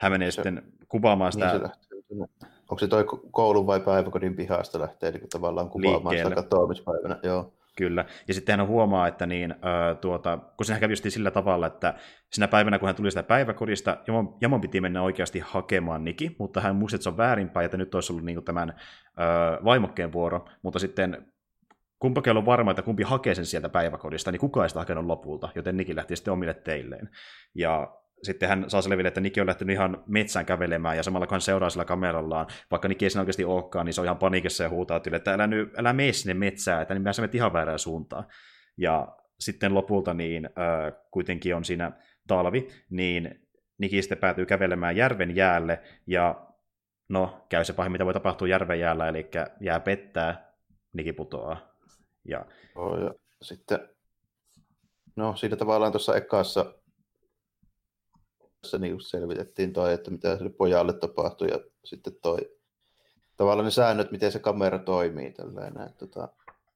A: hän menee se, sitten kuvaamaan sitä... Niin
B: se Onko se toi koulun vai päiväkodin pihasta lähtee eli tavallaan kuvaamaan liikkeelle. sitä katoamispäivänä? Joo.
A: Kyllä. Ja sitten hän huomaa, että niin, äh, tuota, kun se kävi sillä tavalla, että sinä päivänä, kun hän tuli sitä päiväkodista, Jamon, Jamon piti mennä oikeasti hakemaan Niki, mutta hän muisti, että se on väärinpäin, että nyt olisi ollut niin tämän äh, vaimokkeen vuoro, mutta sitten kumpakin on varma, että kumpi hakee sen sieltä päiväkodista, niin kukaan ei sitä hakenut lopulta, joten Niki lähti sitten omille teilleen. Ja sitten hän saa selville, että Niki on lähtenyt ihan metsään kävelemään, ja samalla kun hän seuraa sillä kamerallaan, vaikka Niki ei siinä oikeasti olekaan, niin se on ihan panikissa ja huutaa tyyli, että älä, nyt, älä mene sinne metsään, että niin mä ihan väärään suuntaan. Ja sitten lopulta niin äh, kuitenkin on siinä talvi, niin Niki sitten päätyy kävelemään järven jäälle, ja no, käy se pahin, mitä voi tapahtua järven jäällä, eli jää pettää, Niki putoaa. Ja...
B: Oh, ja sitten, no siinä tavallaan tuossa ekassa se niin selvitettiin toi, että mitä sille pojalle tapahtui ja sitten toi tavallaan ne säännöt, miten se kamera toimii. Tällainen, tota...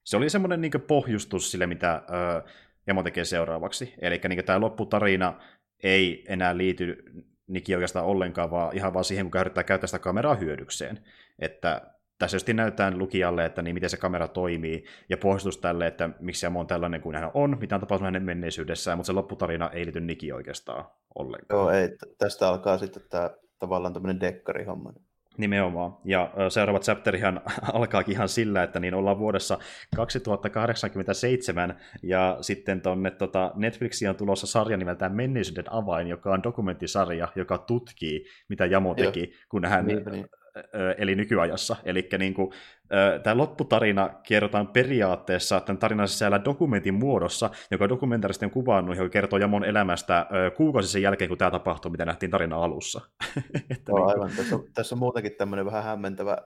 A: Se oli semmoinen niin pohjustus sille, mitä ö, Jamo tekee seuraavaksi. Eli niin tämä lopputarina ei enää liity Niki oikeastaan ollenkaan, vaan ihan vaan siihen, kun yrittää käyttää sitä kameraa hyödykseen. Että tässä just näytetään lukijalle, että niin miten se kamera toimii, ja pohjustus tälle, että miksi Jamo on tällainen kuin hän on, mitä on tapahtunut hänen menneisyydessään, mutta se lopputarina ei liity Niki oikeastaan ollenkaan.
B: Joo, ei. Tästä alkaa sitten tämä tavallaan tämmöinen dekkarihomma.
A: Nimenomaan. Ja seuraava chapterihan alkaakin ihan sillä, että niin ollaan vuodessa 2087, ja sitten tonne tota, Netflixiin on tulossa sarja nimeltään Menneisyyden avain, joka on dokumenttisarja, joka tutkii, mitä Jamo teki, Joo. kun hän niin, niin eli nykyajassa. Eli niin kuin, tämä lopputarina kerrotaan periaatteessa tämän tarinan sisällä dokumentin muodossa, joka dokumentaaristi on kuvannut, joka kertoo Jamon elämästä kuukausi sen jälkeen, kun tämä tapahtuu, mitä nähtiin tarina alussa.
B: että no, niin aivan. Tässä on, tässä on muutenkin tämmöinen vähän hämmentävä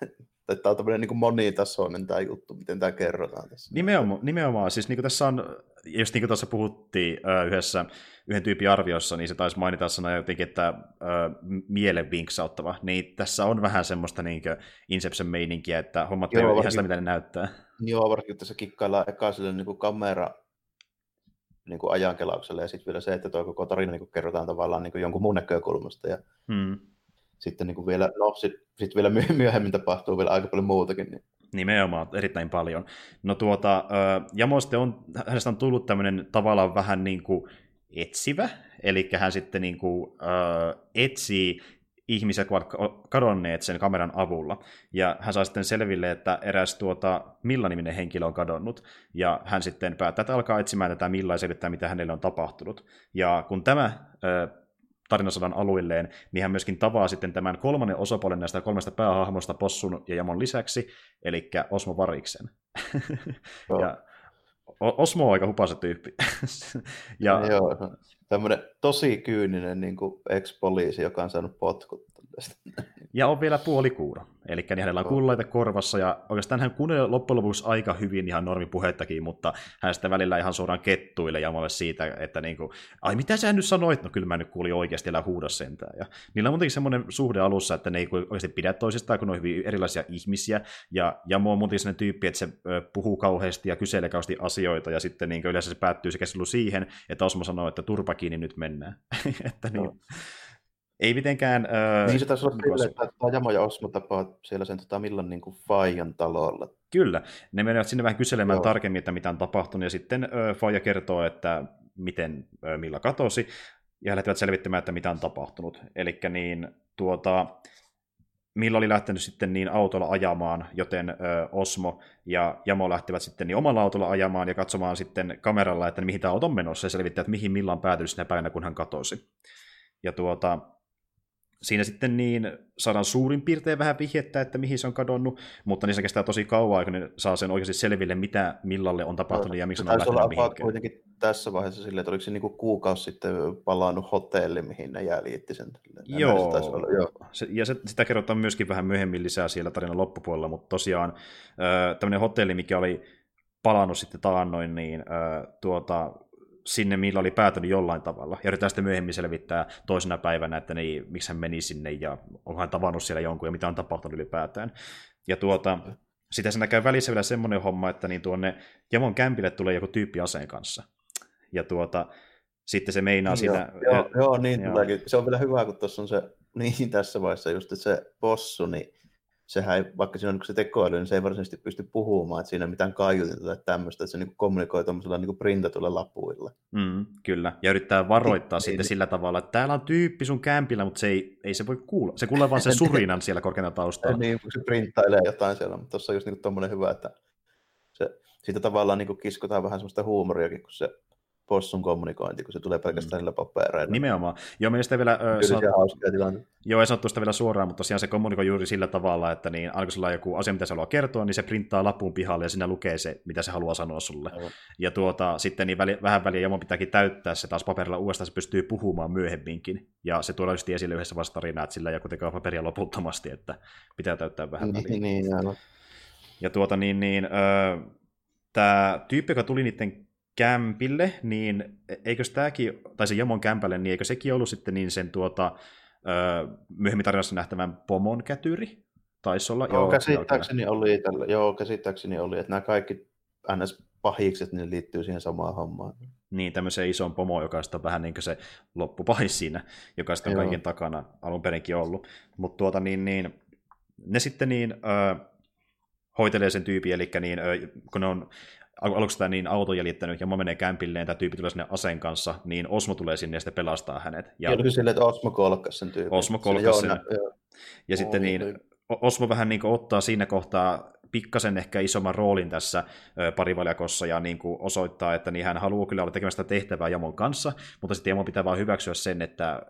B: Tämä on tämmöinen niin monitasoinen tämä juttu, miten tämä kerrotaan tässä.
A: Nimenomaan, nimenomaan. siis niin tässä on, just niin kuin tuossa puhuttiin yhdessä yhden tyypin arviossa, niin se taisi mainita sana jotenkin, että äh, mielen vinksauttava, niin tässä on vähän semmoista niin Inception-meininkiä, että hommat Joo, ei ihan sitä, mitä ne näyttää.
B: Joo, varsinkin tässä kikkaillaan eka sille niin kuin kamera niin kuin ajankelaukselle, ja sitten vielä se, että tuo koko tarina niin kuin kerrotaan tavallaan niin kuin jonkun muun näkökulmasta, ja hmm sitten niin kuin vielä, no sitten sit vielä myöhemmin tapahtuu vielä aika paljon muutakin. Niin.
A: Nimenomaan, erittäin paljon. No tuota, Jamoste on, hänestä on tullut tämmöinen tavallaan vähän niin kuin etsivä, eli hän sitten niin kuin, äh, etsii ihmisiä, jotka ovat kadonneet sen kameran avulla. Ja hän saa sitten selville, että eräs tuota, Milla-niminen henkilö on kadonnut. Ja hän sitten päättää, että alkaa etsimään tätä Milla ja selvittää, mitä hänelle on tapahtunut. Ja kun tämä äh, tarinasodan aluilleen, niin hän myöskin tavaa sitten tämän kolmannen osapuolen näistä kolmesta päähahmosta Possun ja Jamon lisäksi, eli Osmo Variksen.
B: Joo. ja...
A: Osmo on aika hupasa tyyppi.
B: ja... Joo, tämmöinen tosi kyyninen niin ex-poliisi, joka on saanut potkut.
A: Ja on vielä puolikuuro. Eli niin hänellä on kullaita korvassa, ja oikeastaan hän kuunneli loppujen lopuksi aika hyvin ihan normipuhettakin, mutta hän sitten välillä ihan suoraan kettuille Jamalle siitä, että niin kuin, ai mitä sä nyt sanoit? No kyllä mä nyt kuulin oikeasti, älä huuda sentään. Ja niillä on muutenkin semmoinen suhde alussa, että ne ei oikeasti pidä toisistaan, kun ne on hyvin erilaisia ihmisiä, ja Jamo on muutenkin sellainen tyyppi, että se puhuu kauheasti ja kyselee kauheasti asioita, ja sitten niin yleensä se päättyy se keskustelu siihen, että Osmo sanoo, että turpa kiinni nyt mennään. että niin. No ei mitenkään...
B: Öö, niin se taisi olla kyllä, että tämä Jamo ja Osmo tapaa siellä sen tota, milloin niin kuin Fajan talolla.
A: Kyllä, ne menevät sinne vähän kyselemään Joo. tarkemmin, että mitä on tapahtunut, ja sitten öö, Faija kertoo, että miten öö, Milla katosi, ja he lähtevät selvittämään, että mitä on tapahtunut. Eli niin, tuota, Milla oli lähtenyt sitten niin autolla ajamaan, joten ö, Osmo ja Jamo lähtevät sitten niin omalla autolla ajamaan ja katsomaan sitten kameralla, että mihin tämä auto on menossa ja selvittää, että mihin Milla on päätynyt sinä päivänä, kun hän katosi. Ja tuota, siinä sitten niin saadaan suurin piirtein vähän vihjettä, että mihin se on kadonnut, mutta niissä kestää tosi kauan, kun ne saa sen oikeasti selville, mitä millalle on tapahtunut no, ja miksi on lähtenyt mihinkään.
B: kuitenkin tässä vaiheessa silleen, että oliko se niinku kuukausi sitten palannut hotelli, mihin ne jäljitti sen.
A: Joo, olla, joo. Se, ja se, sitä kerrotaan myöskin vähän myöhemmin lisää siellä tarinan loppupuolella, mutta tosiaan tämmöinen hotelli, mikä oli palannut sitten taannoin, niin tuota, sinne, millä oli päätynyt jollain tavalla. Ja yritetään sitten myöhemmin selvittää toisena päivänä, että niin, miksi hän meni sinne ja onko hän tavannut siellä jonkun ja mitä on tapahtunut ylipäätään. Ja tuota, sitä sen käy välissä vielä semmoinen homma, että niin tuonne Jamon kämpille tulee joku tyyppi aseen kanssa. Ja tuota, sitten se meinaa joo, siinä...
B: Joo, ja, joo niin joo. tuleekin. Se on vielä hyvä, kun tuossa on se, niin tässä vaiheessa just, että se possu, niin sehän ei, vaikka siinä on niin se tekoäly, niin se ei varsinaisesti pysty puhumaan, että siinä ei mitään kaiutinta tai tämmöistä, että se niin kommunikoi tuollaisella niin printatuilla lapuilla.
A: Mm, kyllä, ja yrittää varoittaa niin, sitten niin, sillä tavalla, että täällä on tyyppi sun kämpillä, mutta se ei, ei se voi kuulla. Se kuulee vaan se surinan siellä korkeana taustalla.
B: Niin, kun se printtailee jotain siellä, mutta tuossa on just niin tuommoinen hyvä, että se, siitä tavallaan niin kiskotaan vähän semmoista huumoriakin, kun se possun kommunikointi, kun se tulee pelkästään mm. niillä papereilla.
A: Nimenomaan. Joo, mielestäni vielä...
B: Sanot...
A: Joo, ei sanottu sitä vielä suoraan, mutta tosiaan se kommunikoi juuri sillä tavalla, että niin, alkoi sulla joku asia, mitä se haluaa kertoa, niin se printtaa lapun pihalle ja siinä lukee se, mitä se haluaa sanoa sulle. Aivan. Ja tuota, sitten niin väli, vähän väliä Jomon pitääkin täyttää se taas paperilla uudestaan, se pystyy puhumaan myöhemminkin. Ja se tuolla just esille yhdessä vastarina, että sillä ei kuitenkaan paperia loputtomasti, että pitää täyttää vähän
B: niin, väliin. Niin,
A: Ja tuota niin, niin ö, tämä tyyppi, joka tuli niiden kämpille, niin eikö tämäkin, tai se Jamon kämpälle, niin eikö sekin ollut sitten niin sen tuota, öö, myöhemmin tarinassa nähtävän pomon kätyri? Taisi olla.
B: Joo, joo käsittääkseni oli, tällä, joo, käsittääkseni oli, että nämä kaikki ns. pahikset niin liittyy siihen samaan hommaan.
A: Niin, tämmöiseen isoon pomoon, joka on vähän niin kuin se loppupahis siinä, joka sitten on kaiken takana alun perinkin ollut. Mutta tuota niin, niin, ne sitten niin, öö, hoitelee sen tyypin, eli niin, öö, kun ne on aluksi sitä niin auto jäljittänyt, ja mä menee kämpilleen, tämä tyyppi tulee sinne aseen kanssa, niin Osmo tulee sinne ja sitten pelastaa hänet.
B: Ja oli silleen, että Osmo kolkkas sen tyypin.
A: Osmo kolkkas sen. Joo, ja oh, sitten niin, Osmo vähän niin ottaa siinä kohtaa pikkasen ehkä isomman roolin tässä parivaljakossa ja niin kuin osoittaa, että niin hän haluaa kyllä olla tekemästä tehtävää Jamon kanssa, mutta sitten Jamon pitää vaan hyväksyä sen, että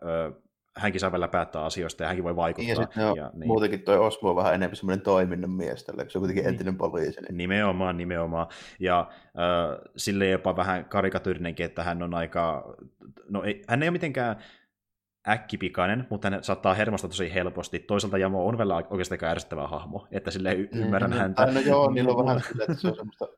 A: hänkin saa välillä päättää asioista ja hänkin voi vaikuttaa. Ja,
B: sitten, ja niin. muutenkin tuo Osmo on vähän enemmän semmoinen toiminnan mies, tällä, se on kuitenkin niin. entinen poliisi. Niin.
A: Nimenomaan, nimenomaan. Ja äh, sille jopa vähän karikatyyrinenkin, että hän on aika, no ei, hän ei ole mitenkään äkkipikainen, mutta hän saattaa hermosta tosi helposti. Toisaalta Jamo on vielä oikeastaan ärsyttävä hahmo, että sille mm, ymmärrän mm, häntä.
B: No joo, niillä on vähän sille, että se on semmoista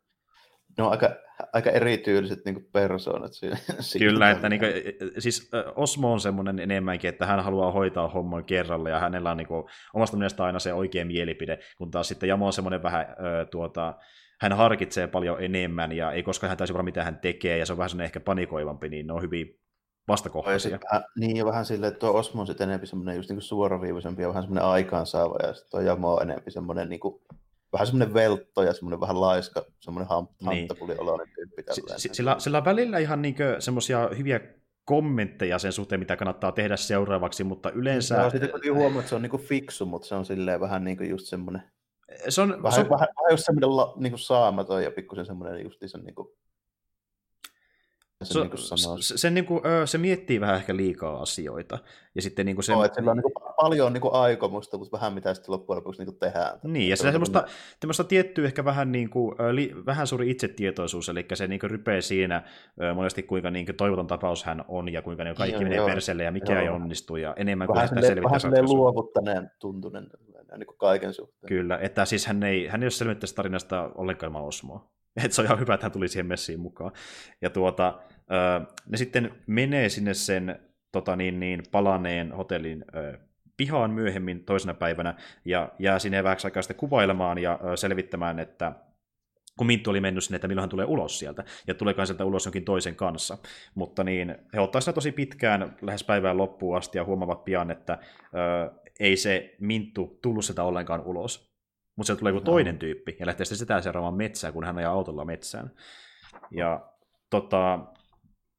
B: ne on aika, aika erityyliset niin persoonat siinä.
A: Kyllä, että niin kuin, siis Osmo on semmoinen enemmänkin, että hän haluaa hoitaa homman kerralla ja hänellä on niin kuin, omasta mielestä aina se oikea mielipide, kun taas sitten Jamo on semmoinen vähän tuota, hän harkitsee paljon enemmän ja ei koskaan hän taisi mitä hän tekee ja se on vähän ehkä panikoivampi, niin ne on hyvin vastakohtaisia.
B: Ja niin, ja vähän silleen, että tuo Osmo on sitten enemmän semmoinen just niin suoraviivaisempi ja vähän semmoinen aikaansaava ja sitten tuo Jamo on enemmän semmoinen niin kuin vähän semmoinen veltto ja semmoinen vähän laiska, semmoinen hanttapuli niin. tyyppi.
A: S- sillä, sillä on välillä ihan niin semmoisia hyviä kommentteja sen suhteen, mitä kannattaa tehdä seuraavaksi, mutta yleensä...
B: Joo, sitten kun huomaa, että se on niin fiksu, mutta se on silleen vähän niin kuin just semmoinen...
A: Se on,
B: vähän,
A: se on...
B: vähän, vähän just semmoinen la, niin kuin saamaton ja pikkusen semmoinen justiinsa niin kuin
A: se, se, niin se, se, niin kuin, se miettii vähän ehkä liikaa asioita. Ja sitten niin kuin se...
B: No, että sillä on niin kuin paljon niin kuin aikomusta, mutta vähän mitä sitten loppujen lopuksi niin kuin tehdään.
A: Niin, ja se, se semmoista, semmoista tiettyä ehkä vähän, niin kuin, li, vähän suuri itsetietoisuus, eli se niin kuin rypee siinä monesti kuinka niin kuin toivoton tapaus hän on, ja kuinka niin kaikki joo, menee joo, perselle ja mikä joo. ei onnistu, ja enemmän
B: vähän kuin sitä selvittää Vähän luovuttaneen tuntunen niin kuin kaiken suhteen.
A: Kyllä, että siis hän ei, hän ei ole selvittäisi tarinasta ollenkaan ilman Osmoa. Että se on ihan hyvä, että hän tuli siihen messiin mukaan. Ja tuota, ne sitten menee sinne sen tota niin, niin, palaneen hotellin pihaan myöhemmin toisena päivänä ja jää sinne vähäksi aikaa sitten kuvailemaan ja selvittämään, että kun Minttu oli mennyt sinne, että milloin hän tulee ulos sieltä, ja tuleekaan sieltä ulos jonkin toisen kanssa. Mutta niin, he ottaa sitä tosi pitkään, lähes päivään loppuun asti, ja huomaavat pian, että ö, ei se Minttu tullut sitä ollenkaan ulos. Mutta sieltä tulee joku toinen tyyppi, ja lähtee sitten sitä seuraamaan metsään, kun hän ajaa autolla metsään. Ja tota,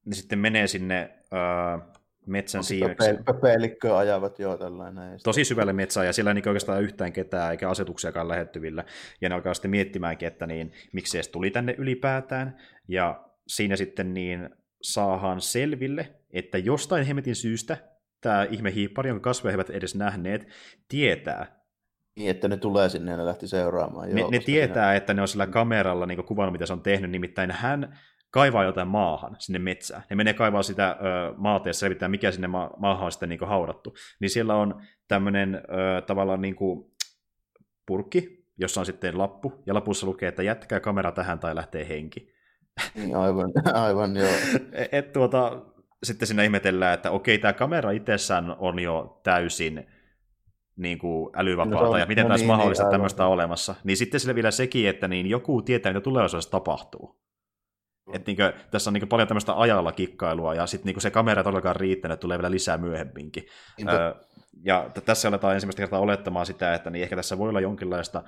A: ne sitten menee sinne ö, metsän siiveksi.
B: Pöpelikköä ajavat joo tällainen.
A: Tosi syvälle metsään ja siellä ei niin oikeastaan yhtään ketään eikä asetuksiakaan lähettyvillä. Ja ne alkaa sitten miettimäänkin, että niin, miksi se edes tuli tänne ylipäätään. Ja siinä sitten niin saahan selville, että jostain hemmetin syystä tämä ihme hiippari, jonka kasvoja eivät edes nähneet, tietää,
B: niin, että ne tulee sinne ja ne lähti seuraamaan.
A: Joo, ne, ne tietää, siinä... että ne on sillä kameralla niin kuvannut, mitä se on tehnyt. Nimittäin hän kaivaa jotain maahan, sinne metsään. Ne menee kaivaa sitä ö, maata ja selvittää, mikä sinne ma- maahan on sitten niin haudattu. Niin siellä on tämmöinen ö, tavallaan niin kuin purkki, jossa on sitten lappu, ja lapussa lukee, että jättäkää kamera tähän tai lähtee henki.
B: Niin, aivan, aivan joo.
A: E, et, tuota, sitten siinä ihmetellään, että okei, tämä kamera itsessään on jo täysin niin kuin älyvapaata, no, ja miten no taas niin, mahdollista niin, tämmöistä on olemassa. Niin sitten sille vielä sekin, että niin joku tietää, mitä tulevaisuudessa tapahtuu. Et niin kuin, tässä on niin paljon tämmöistä ajalla kikkailua, ja sitten niin se kamera todellakaan riittänyt, tulee vielä lisää myöhemminkin. Öö, ja t- tässä aletaan ensimmäistä kertaa olettamaan sitä, että niin ehkä tässä voi olla jonkinlaista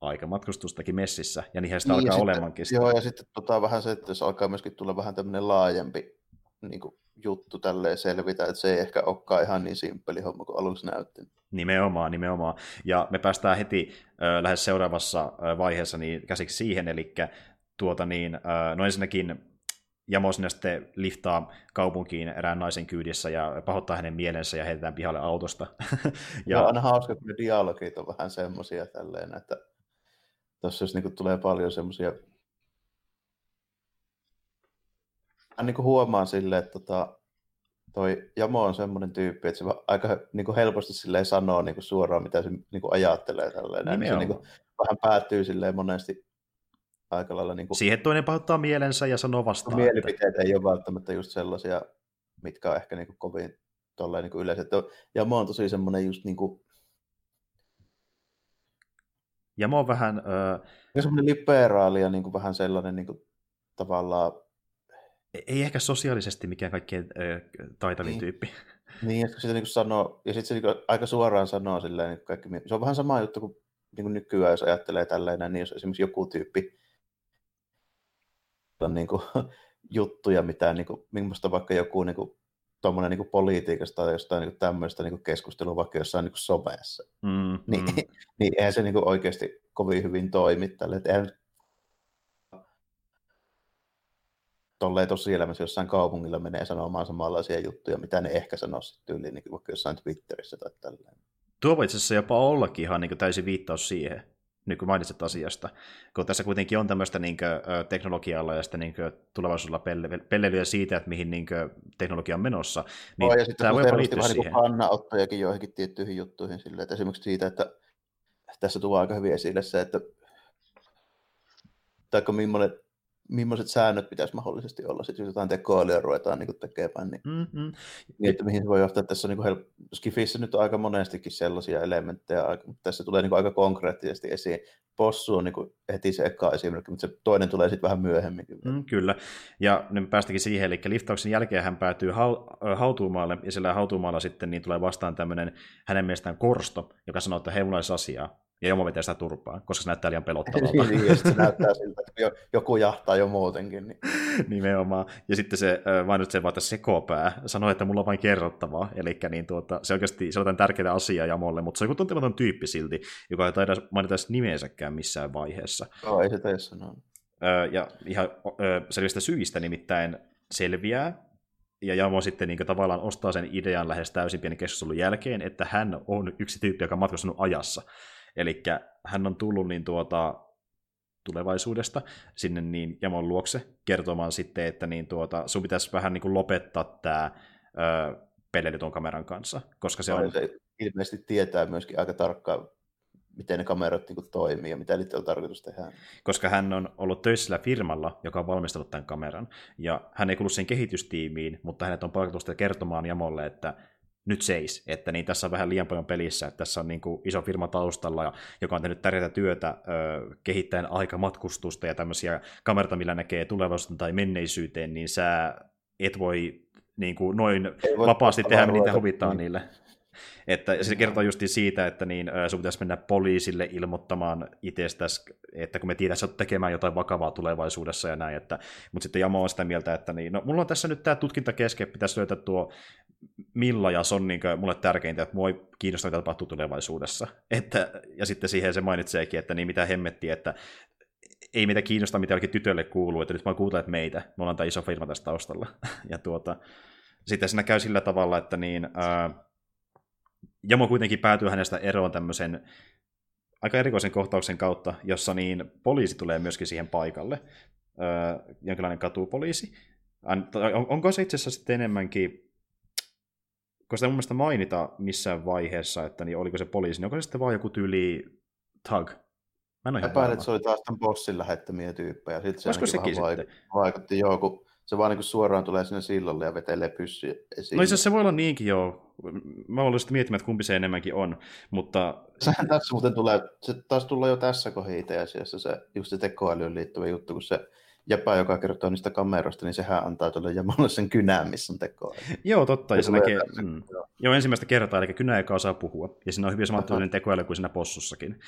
A: aikamatkustustakin messissä, ja niinhän sitä niin, alkaa olemaankin.
B: Joo, ja sitten tota, vähän se, että jos alkaa myöskin tulla vähän tämmöinen laajempi niin kuin, juttu tälleen selvitä, että se ei ehkä olekaan ihan niin simppeli homma kuin aluksi näytti.
A: Nimenomaan, nimenomaan. Ja me päästään heti ö, lähes seuraavassa ö, vaiheessa niin käsiksi siihen, eli tuota niin, no ensinnäkin Jamo sinne sitten liftaa kaupunkiin erään naisen kyydissä ja pahoittaa hänen mielensä ja heitetään pihalle autosta.
B: ja no, on hauska, kun ne dialogit on vähän semmoisia tälleen, että tuossa jos niinku tulee paljon semmoisia Hän niin huomaan silleen, että tota, toi Jamo on semmoinen tyyppi, että se aika niin kuin helposti silleen sanoo niin kuin suoraan, mitä se niin kuin ajattelee. Tälleen. Niin se niin kuin, vähän päättyy silleen monesti aika lailla... Niin kuin...
A: Siihen toinen pahoittaa mielensä ja sanoo vastaan.
B: Mielipiteet että... ei ole välttämättä just sellaisia, mitkä on ehkä niin kuin kovin tolleen niin kuin yleiset. Ja mä oon tosi semmoinen just niin kuin...
A: Ja mä oon vähän... Öö...
B: Semmoinen liberaali ja niin kuin vähän sellainen niin kuin, tavallaan...
A: Ei ehkä sosiaalisesti mikään kaikkein öö, taitavin niin. tyyppi.
B: Niin, että sitä niin sanoo, ja sitten se niin aika suoraan sanoo silleen, niin kaikki, se on vähän sama juttu kuin, niin kuin nykyään, jos ajattelee tälleen, niin jos esimerkiksi joku tyyppi niin kuin, juttuja, mitä niin kuin, minusta vaikka joku niin kuin, tuommoinen niin politiikasta tai jostain niin kuin, tämmöistä niin kuin keskustelua vaikka jossain niin kuin somessa. Mm, niin, mm. niin eihän se niin kuin, oikeasti kovin hyvin toimi tälle. Että eihän tolleen tosielämässä jossain kaupungilla menee sanomaan samanlaisia juttuja, mitä ne ehkä sanoisi tyyliin niin vaikka jossain Twitterissä tai tällainen.
A: Tuo voi itse asiassa jopa ollakin ihan niin täysin viittaus siihen, nyt kun mainitsit asiasta, kun tässä kuitenkin on tämmöistä niin kuin, teknologialla ja sitten niin kuin, tulevaisuudella pelle- pellelyä siitä, että mihin niin kuin, teknologia on menossa, niin
B: oh, ja sitten tämä voi jopa liittyä siihen. Niin kannanottojakin joihinkin tiettyihin juttuihin, sille, että esimerkiksi siitä, että tässä tulee aika hyvin esille se, että taikka millainen millaiset säännöt pitäisi mahdollisesti olla, sitten jos jotain tekoälyä ruvetaan niin tekemään, niin, mm-hmm. niin, että mihin se voi johtaa. Tässä on niin help... Skifissä nyt on aika monestikin sellaisia elementtejä, mutta tässä tulee niin aika konkreettisesti esiin. Possu on niin heti se eka esimerkki, mutta se toinen tulee sitten vähän myöhemmin.
A: Kyllä. Mm, kyllä, ja ne päästäkin siihen, eli liftauksen jälkeen hän päätyy hautuumaalle, ja sillä hautuumaalla sitten niin tulee vastaan tämmöinen hänen mielestään korsto, joka sanoo, että hei, mulla olisi asiaa ja Jomo vetää sitä turpaa, koska se näyttää liian pelottavalta.
B: niin, ja se näyttää siltä, että joku jahtaa jo muutenkin. Niin.
A: Nimenomaan. Ja sitten se vain se vaata sekopää sanoi, että mulla on vain kerrottavaa. Eli niin tuota, se oikeasti se on jotain tärkeää asiaa Jamolle, mutta se on joku tuntematon tyyppi silti, joka ei taida mainita nimensäkään missään vaiheessa.
B: Joo, ei se tee sanoa.
A: Ja ihan selvästä syistä nimittäin selviää, ja Jamo sitten niin tavallaan ostaa sen idean lähes täysin pienen keskustelun jälkeen, että hän on yksi tyyppi, joka on matkustanut ajassa. Eli hän on tullut niin tuota, tulevaisuudesta sinne niin Jamon luokse kertomaan sitten, että niin tuota, sun pitäisi vähän niin kuin lopettaa tämä peleily tuon kameran kanssa, koska se on... Se
B: ilmeisesti tietää myöskin aika tarkkaan, miten ne kamerat niin kuin, toimii ja mitä niitä on tarkoitus tehdä.
A: Koska hän on ollut töissä sillä firmalla, joka on valmistellut tämän kameran, ja hän ei kuulu sen kehitystiimiin, mutta hänet on palkattu kertomaan Jamolle, että nyt seis, että niin tässä on vähän liian paljon pelissä, että tässä on niin kuin iso firma taustalla, ja, joka on tehnyt tärkeää työtä ö, kehittäen aikamatkustusta ja tämmöisiä kamerata, millä näkee tulevaisuuteen tai menneisyyteen, niin sä et voi niin kuin noin vapaasti tehdä, mitä huvittaa niin. niille. Että se kertoo just siitä, että niin, sun pitäisi mennä poliisille ilmoittamaan itsestäsi, että kun me tiedät, että tekemään jotain vakavaa tulevaisuudessa ja näin, että, mutta sitten Jamo on sitä mieltä, että niin, no, mulla on tässä nyt tämä tutkinta kesken, pitäisi löytää tuo Milla, ja se on niin mulle tärkeintä, että mua ei kiinnosta, mitä tapahtuu tulevaisuudessa. Että, ja sitten siihen se mainitseekin, että niin mitä hemmettiä, että ei meitä kiinnosta, mitä jollekin tytölle kuuluu, että nyt mä kuuntelen meitä, me ollaan tämä iso firma tässä taustalla. ja tuota, sitten siinä käy sillä tavalla, että niin, ää, Jamo kuitenkin päätyy hänestä eroon tämmöisen aika erikoisen kohtauksen kautta, jossa niin poliisi tulee myöskin siihen paikalle, ää, jonkinlainen katupoliisi. On, onko se itse asiassa sitten enemmänkin, koska sitä mun mielestä mainita missään vaiheessa, että niin oliko se poliisi, niin onko se sitten vaan joku tyyli tag?
B: Mä en Epäilen, että se oli taas tämän bossin lähettämiä tyyppejä. Sitten se Olisiko sekin sitten? Vaikutti, joo, kun se vaan niin suoraan tulee sinne sillalle ja vetelee pyssyä esiin.
A: No itse se voi olla niinkin joo. Mä olen sitten miettimään, että kumpi se enemmänkin on, mutta...
B: Sehän tässä muuten tulee, se taas tulee jo tässä kohdassa itse asiassa se, just se tekoälyyn liittyvä juttu, kun se jäpä, joka kertoo niistä kameroista, niin sehän antaa tuolle jamalle sen kynään, missä on tekoäly.
A: Joo, totta. Ja se näkee, mm, joo. ensimmäistä kertaa, eli kynä, joka osaa puhua. Ja siinä on hyvin samanlainen tekoäly kuin siinä possussakin.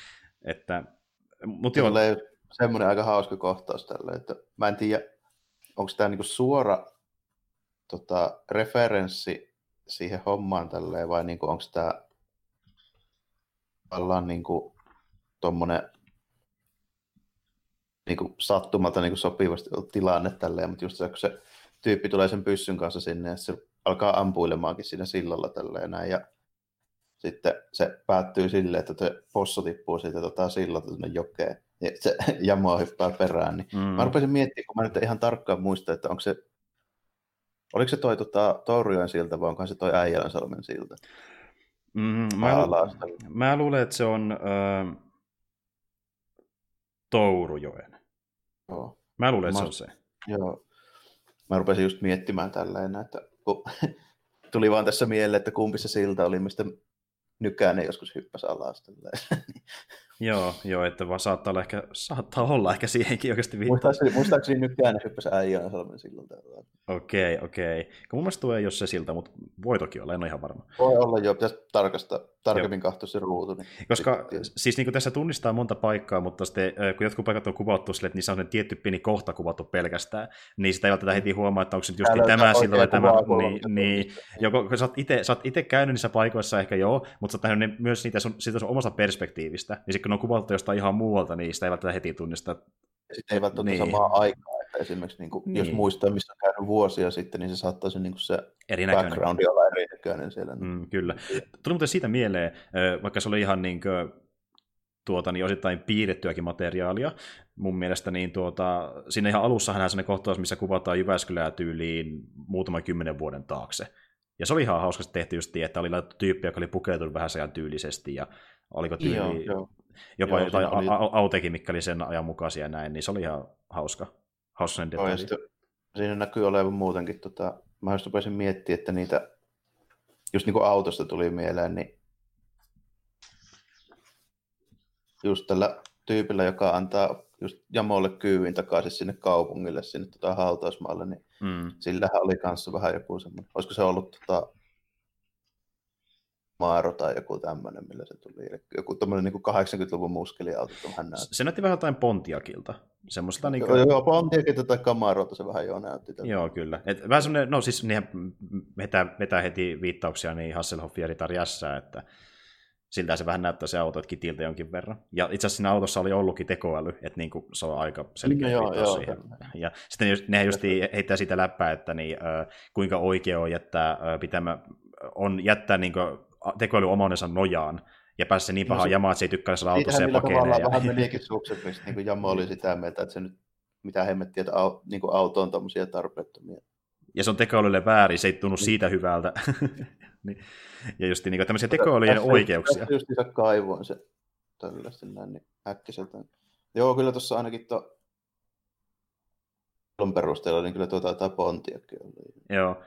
A: Että,
B: mutta joo. semmoinen aika hauska kohtaus tälle, että mä en tiedä, onko tämä niinku suora tota, referenssi siihen hommaan tälleen, vai niinku, onko tämä tavallaan niinku, tommonen niinku, sattumalta niinku, sopivasti tilanne tälleen, mutta just se, kun se tyyppi tulee sen pyssyn kanssa sinne, ja se alkaa ampuilemaankin siinä sillalla tälleen näin, ja sitten se päättyy silleen, että se posso tippuu siitä tota, sillalta sinne jokeen ja se jamaa hyppää perään. Niin mm. Mä rupesin miettimään, kun mä nyt ihan tarkkaan muista, että onko se, oliko se toi tota, Tourujoen silta vai onko se toi Äijälänsalmen silta?
A: Mm, mä, lu- mä luulen, että se on äh, Tourujoen. Joo. Mä luulen, että mä, se on se.
B: Joo. Mä rupesin just miettimään tällä että kun tuli vaan tässä mieleen, että kumpi se silta oli, mistä Nykänen joskus hyppäsi alas.
A: Joo, joo, että vaan saattaa olla ehkä, saattaa olla ehkä siihenkin oikeasti viittaa.
B: Muistaakseni, muistaakseni nykyään hyppäsi äijään salmen silloin.
A: Okei, okei. Okay. Mun mielestä tuo ei ole se siltä, mutta voi toki olla, en ole ihan varma.
B: Voi olla joo, pitäisi tarkastaa, tarkemmin katsoa se ruutu. Niin
A: Koska siis niin kuin tässä tunnistaa monta paikkaa, mutta sitten kun jotkut paikat on kuvattu sille, että niissä on tietty pieni kohta kuvattu pelkästään, niin sitä ei välttämättä heti huomaa, että onko se just niin tämä siltä vai tämä. Niin, niin, joko, kun sä oot itse käynyt niissä paikoissa ehkä joo, mutta sä oot nähnyt myös niitä sun, sun omasta perspektiivistä, niin kun on kuvattu jostain ihan muualta, niin sitä ei välttämättä heti tunnista.
B: Sitten ei välttämättä niin. samaa aikaa, että esimerkiksi niin kuin, niin. jos muistaa, missä on käynyt vuosia sitten, niin se saattaisi niin kuin se erinäköinen. background olla erinäköinen siellä.
A: Mm, kyllä. Tuli muuten siitä mieleen, vaikka se oli ihan niin kuin, tuota, niin osittain piirrettyäkin materiaalia. Mun mielestä niin tuota, siinä ihan alussahan on sellainen kohtaus, missä kuvataan Jyväskylää tyyliin muutaman kymmenen vuoden taakse. Ja se oli ihan hauskasti tehty just, että oli laitettu tyyppi, joka oli pukeutunut vähän ajan tyylisesti, ja oliko tyyli, joo, joo. Jopa joo, jotain oli... autekin, mikä oli sen ajan mukaisia ja näin, niin se oli ihan hauska. hauska sen joo,
B: siinä näkyy olevan muutenkin, tota, mä just rupesin miettimään, että niitä, just niin kuin autosta tuli mieleen, niin just tällä tyypillä, joka antaa just Jamolle kyydin takaisin sinne kaupungille, sinne tota hautausmaalle, niin mm. sillähän oli kanssa vähän joku semmoinen, olisiko se ollut tota, Maaro tai joku tämmöinen, millä se tuli. Joku tämmöinen niin 80-luvun muskeliauto. Hän näytti.
A: Se näytti vähän jotain Pontiakilta. Semmoista niin
B: kuin... Joo, Pontiakilta tai Camarota se vähän jo näytti.
A: Tätä. Joo, kyllä. Et vähän semmoinen, no siis niinhän vetää, vetää heti viittauksia niin Hasselhoff ja Ritar Jässää, että siltä se vähän näyttää se auto, että kitiltä jonkin verran. Ja itse asiassa siinä autossa oli ollutkin tekoäly, että niin kuin se on aika selkeä
B: No joo, joo,
A: siihen. Ja sitten just, ne just heittää sitä läppää, että niin, äh, kuinka oikea on jättää, äh, pitämä, on jättää niin kuin, tekoäly omanensa nojaan, ja päässä niin paha no, jamaa, että se ei tykkää saada autossa ja pakenee.
B: Ja... vähän menikin sukset, mistä niin Jamo oli sitä mieltä, että se nyt mitä hemmettiä, että au, niin auto on tuommoisia tarpeettomia.
A: Ja se on tekoälylle väärin, se ei tunnu niin. siitä hyvältä. niin. Ja just niin tämmöisiä tekoälyjen oikeuksia. Tässä
B: just isä kaivoin se tällaista näin niin äkkiseltä. Joo, kyllä tuossa ainakin to... perusteella niin kyllä tuota jotain pontiakin oli.
A: Joo.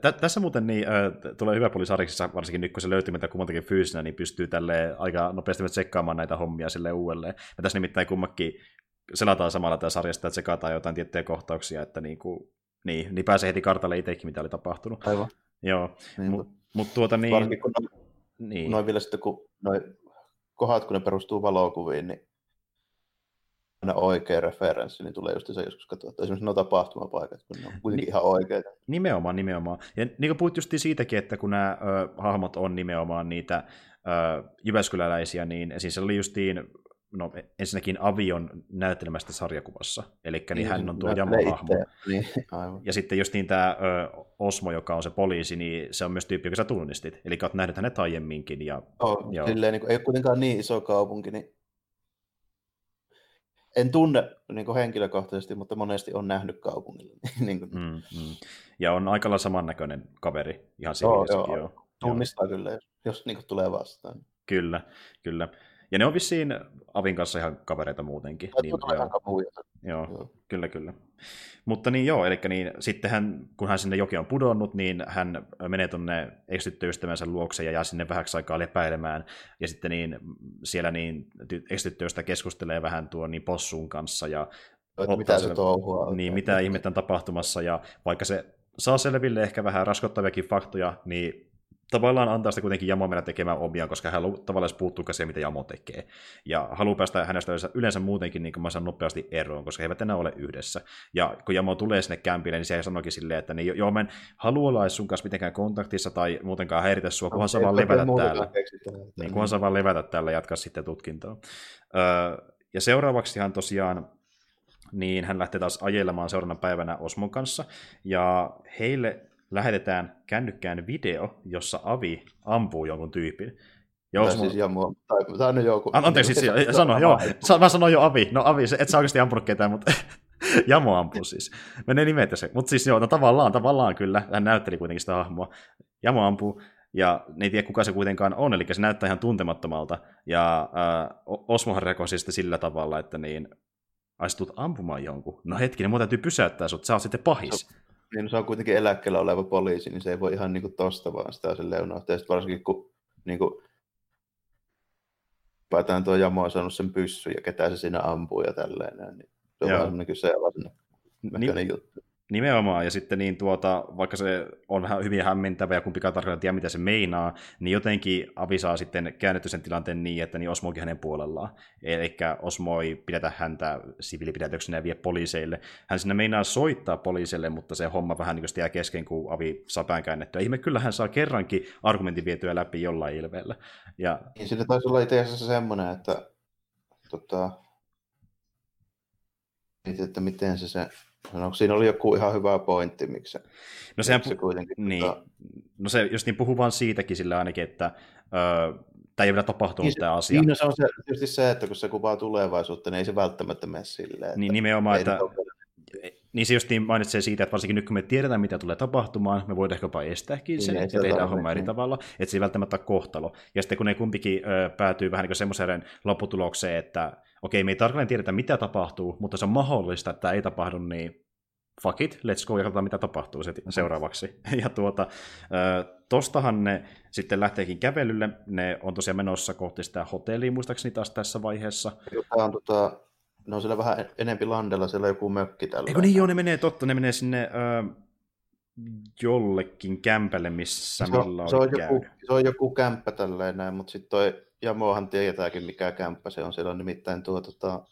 A: Tä, tässä muuten niin, äh, tulee hyvä puoli sarjiksessa, varsinkin nyt kun se löytyy mitä kummantakin fyysinä, niin pystyy tälle aika nopeasti tsekkaamaan näitä hommia sille uudelleen. Me tässä nimittäin kummakin selataan samalla tämä sarjasta, että sekataan jotain tiettyjä kohtauksia, että niin, kuin, niin, niin pääsee heti kartalle itsekin, mitä oli tapahtunut.
B: Aivan.
A: Joo, niin, mutta mut tuota niin...
B: Varsinkin kun noin, niin. noin vielä sitten, kun noin kohdat, kun ne perustuu valokuviin, niin aina oikea referenssi, niin tulee just se joskus katsoa, että esimerkiksi nuo tapahtumapaikat, kun ne on kuitenkin Ni- ihan oikeita.
A: Nimenomaan, nimenomaan. Ja niin kuin puhut just siitäkin, että kun nämä ö, hahmot on nimenomaan niitä ö, Jyväskyläläisiä, niin siis se oli justiin no ensinnäkin Avion näyttelemästä sarjakuvassa, eli niin, niin hän on tuo Jamo-hahmo.
B: Niin,
A: Ja sitten just niin tämä Osmo, joka on se poliisi, niin se on myös tyyppi, joka sä tunnistit. Eli olet nähnyt hänet aiemminkin. Ja,
B: oh, silleen, niin kuin, ei ole kuitenkaan niin iso kaupunki, niin en tunne niin kuin henkilökohtaisesti, mutta monesti on nähnyt kaupungilla. niin kuin. Mm,
A: mm. Ja on aika lailla samannäköinen kaveri, ihan
B: joo, joo, joo. Tunnistaa joo. kyllä, jos, jos niin kuin tulee vastaan.
A: Kyllä, kyllä. Ja ne on vissiin Avin kanssa ihan kavereita muutenkin.
B: niin, joo.
A: Joo, joo, kyllä, kyllä. Mutta niin joo, eli niin, sitten hän, kun hän sinne joki on pudonnut, niin hän menee tuonne eksytyttöystävänsä luokse ja jää sinne vähäksi aikaa lepäilemään. Ja sitten niin, siellä niin eksytyttöystä keskustelee vähän tuon niin possun kanssa. Ja
B: että mitä se touhua
A: Niin, mitä ihmettä on tapahtumassa. Ja vaikka se saa selville ehkä vähän raskottaviakin faktoja, niin tavallaan antaa sitä kuitenkin Jamo mennä tekemään omia, koska hän tavallaan puuttuu siihen, mitä Jamo tekee. Ja haluaa päästä hänestä yleensä muutenkin niin kuin nopeasti eroon, koska he eivät enää ole yhdessä. Ja kun Jamo tulee sinne kämpille, niin se sanoikin silleen, että niin, joo, mä en halua olla sun kanssa mitenkään kontaktissa tai muutenkaan häiritä sua, kunhan saa vaan levätä täällä. Niin, kunhan saa vaan levätä täällä ja jatkaa sitten tutkintoa. Öö, ja seuraavaksihan tosiaan niin hän lähtee taas ajelemaan seuraavana päivänä Osmon kanssa, ja heille lähetetään kännykkään video, jossa Avi ampuu jonkun tyypin.
B: Ja Osmo... siis Jamu, tai, tai no joku.
A: An, anteeksi, siis, sano, joo, mä sanoin jo Avi. No Avi, et sä oikeasti ampunut ketään, mutta Jamo ampuu siis. Menee nimetä se. Mutta siis joo, no tavallaan, tavallaan kyllä. Hän näytteli kuitenkin sitä hahmoa. Jamo ampuu, ja ne ei tiedä kuka se kuitenkaan on, eli se näyttää ihan tuntemattomalta. Ja äh, Osmohan rekosi sitten sillä tavalla, että niin, aistut ampumaan jonkun. No hetkinen, mun täytyy pysäyttää sut, sä oot sitten pahis.
B: Niin se on kuitenkin eläkkeellä oleva poliisi, niin se ei voi ihan niin kuin tosta vaan sitä sen unohtaa. Ja varsinkin kun niin kuin, päätään tuo Jamo on saanut sen pyssyn ja ketä se siinä ampuu ja tälleen. Niin se on Joo. vähän semmoinen kyseenalainen niin, juttu.
A: Nimenomaan, ja sitten niin tuota, vaikka se on vähän hyvin hämmentävä ja kumpikaan tarkalleen tiedä, mitä se meinaa, niin jotenkin Avi saa sitten käännetty sen tilanteen niin, että niin Osmo onkin hänen puolellaan. Eli Osmo ei pidetä häntä siviilipidätyksenä ja vie poliiseille. Hän sinne meinaa soittaa poliisille, mutta se homma vähän niin kuin jää kesken, kun Avi saa pään käännettyä. Ihme, kyllä hän saa kerrankin argumentin vietyä läpi jollain ilveellä. Ja...
B: Niin, siinä taisi olla itse asiassa semmoinen, että, tota, että miten se se No, siinä oli joku ihan hyvä pointti, miksi
A: no sehän se kuitenkin... Niin. Tota... No se just niin puhuu vaan siitäkin sillä ainakin, että öö, tämä ei vielä tapahtunut niin, tämä asia.
B: Niin, no se on se, tietysti se, että kun se kuvaa tulevaisuutta, niin ei se välttämättä mene silleen. Että
A: niin nimenomaan, että... Niin se just niin mainitsee siitä, että varsinkin nyt kun me tiedetään, mitä tulee tapahtumaan, me voidaan jopa estääkin sen, niin, ja tehdään homma eri niin. tavalla, että se ei välttämättä ole kohtalo. Ja sitten kun ne kumpikin ö, päätyy vähän niin kuin semmoiseen lopputulokseen, että okei, me ei tarkalleen tiedetä, mitä tapahtuu, mutta se on mahdollista, että ei tapahdu, niin fuck it, let's go ja katsotaan, mitä tapahtuu seuraavaksi. Ja tuota, tostahan ne sitten lähteekin kävelylle, ne on tosiaan menossa kohti sitä hotellia, muistaakseni taas tässä vaiheessa.
B: Tämä on tota, ne on siellä vähän enempi landella, siellä joku mökki tällä.
A: Eikö niin joo, ne menee totta, ne menee sinne ö, jollekin kämpälle, missä
B: se, on, se, on joku, se on joku kämppä tälleen näin, mutta sitten toi Jamohan tietääkin mikä kämppä se on. Siellä on nimittäin tuo tota,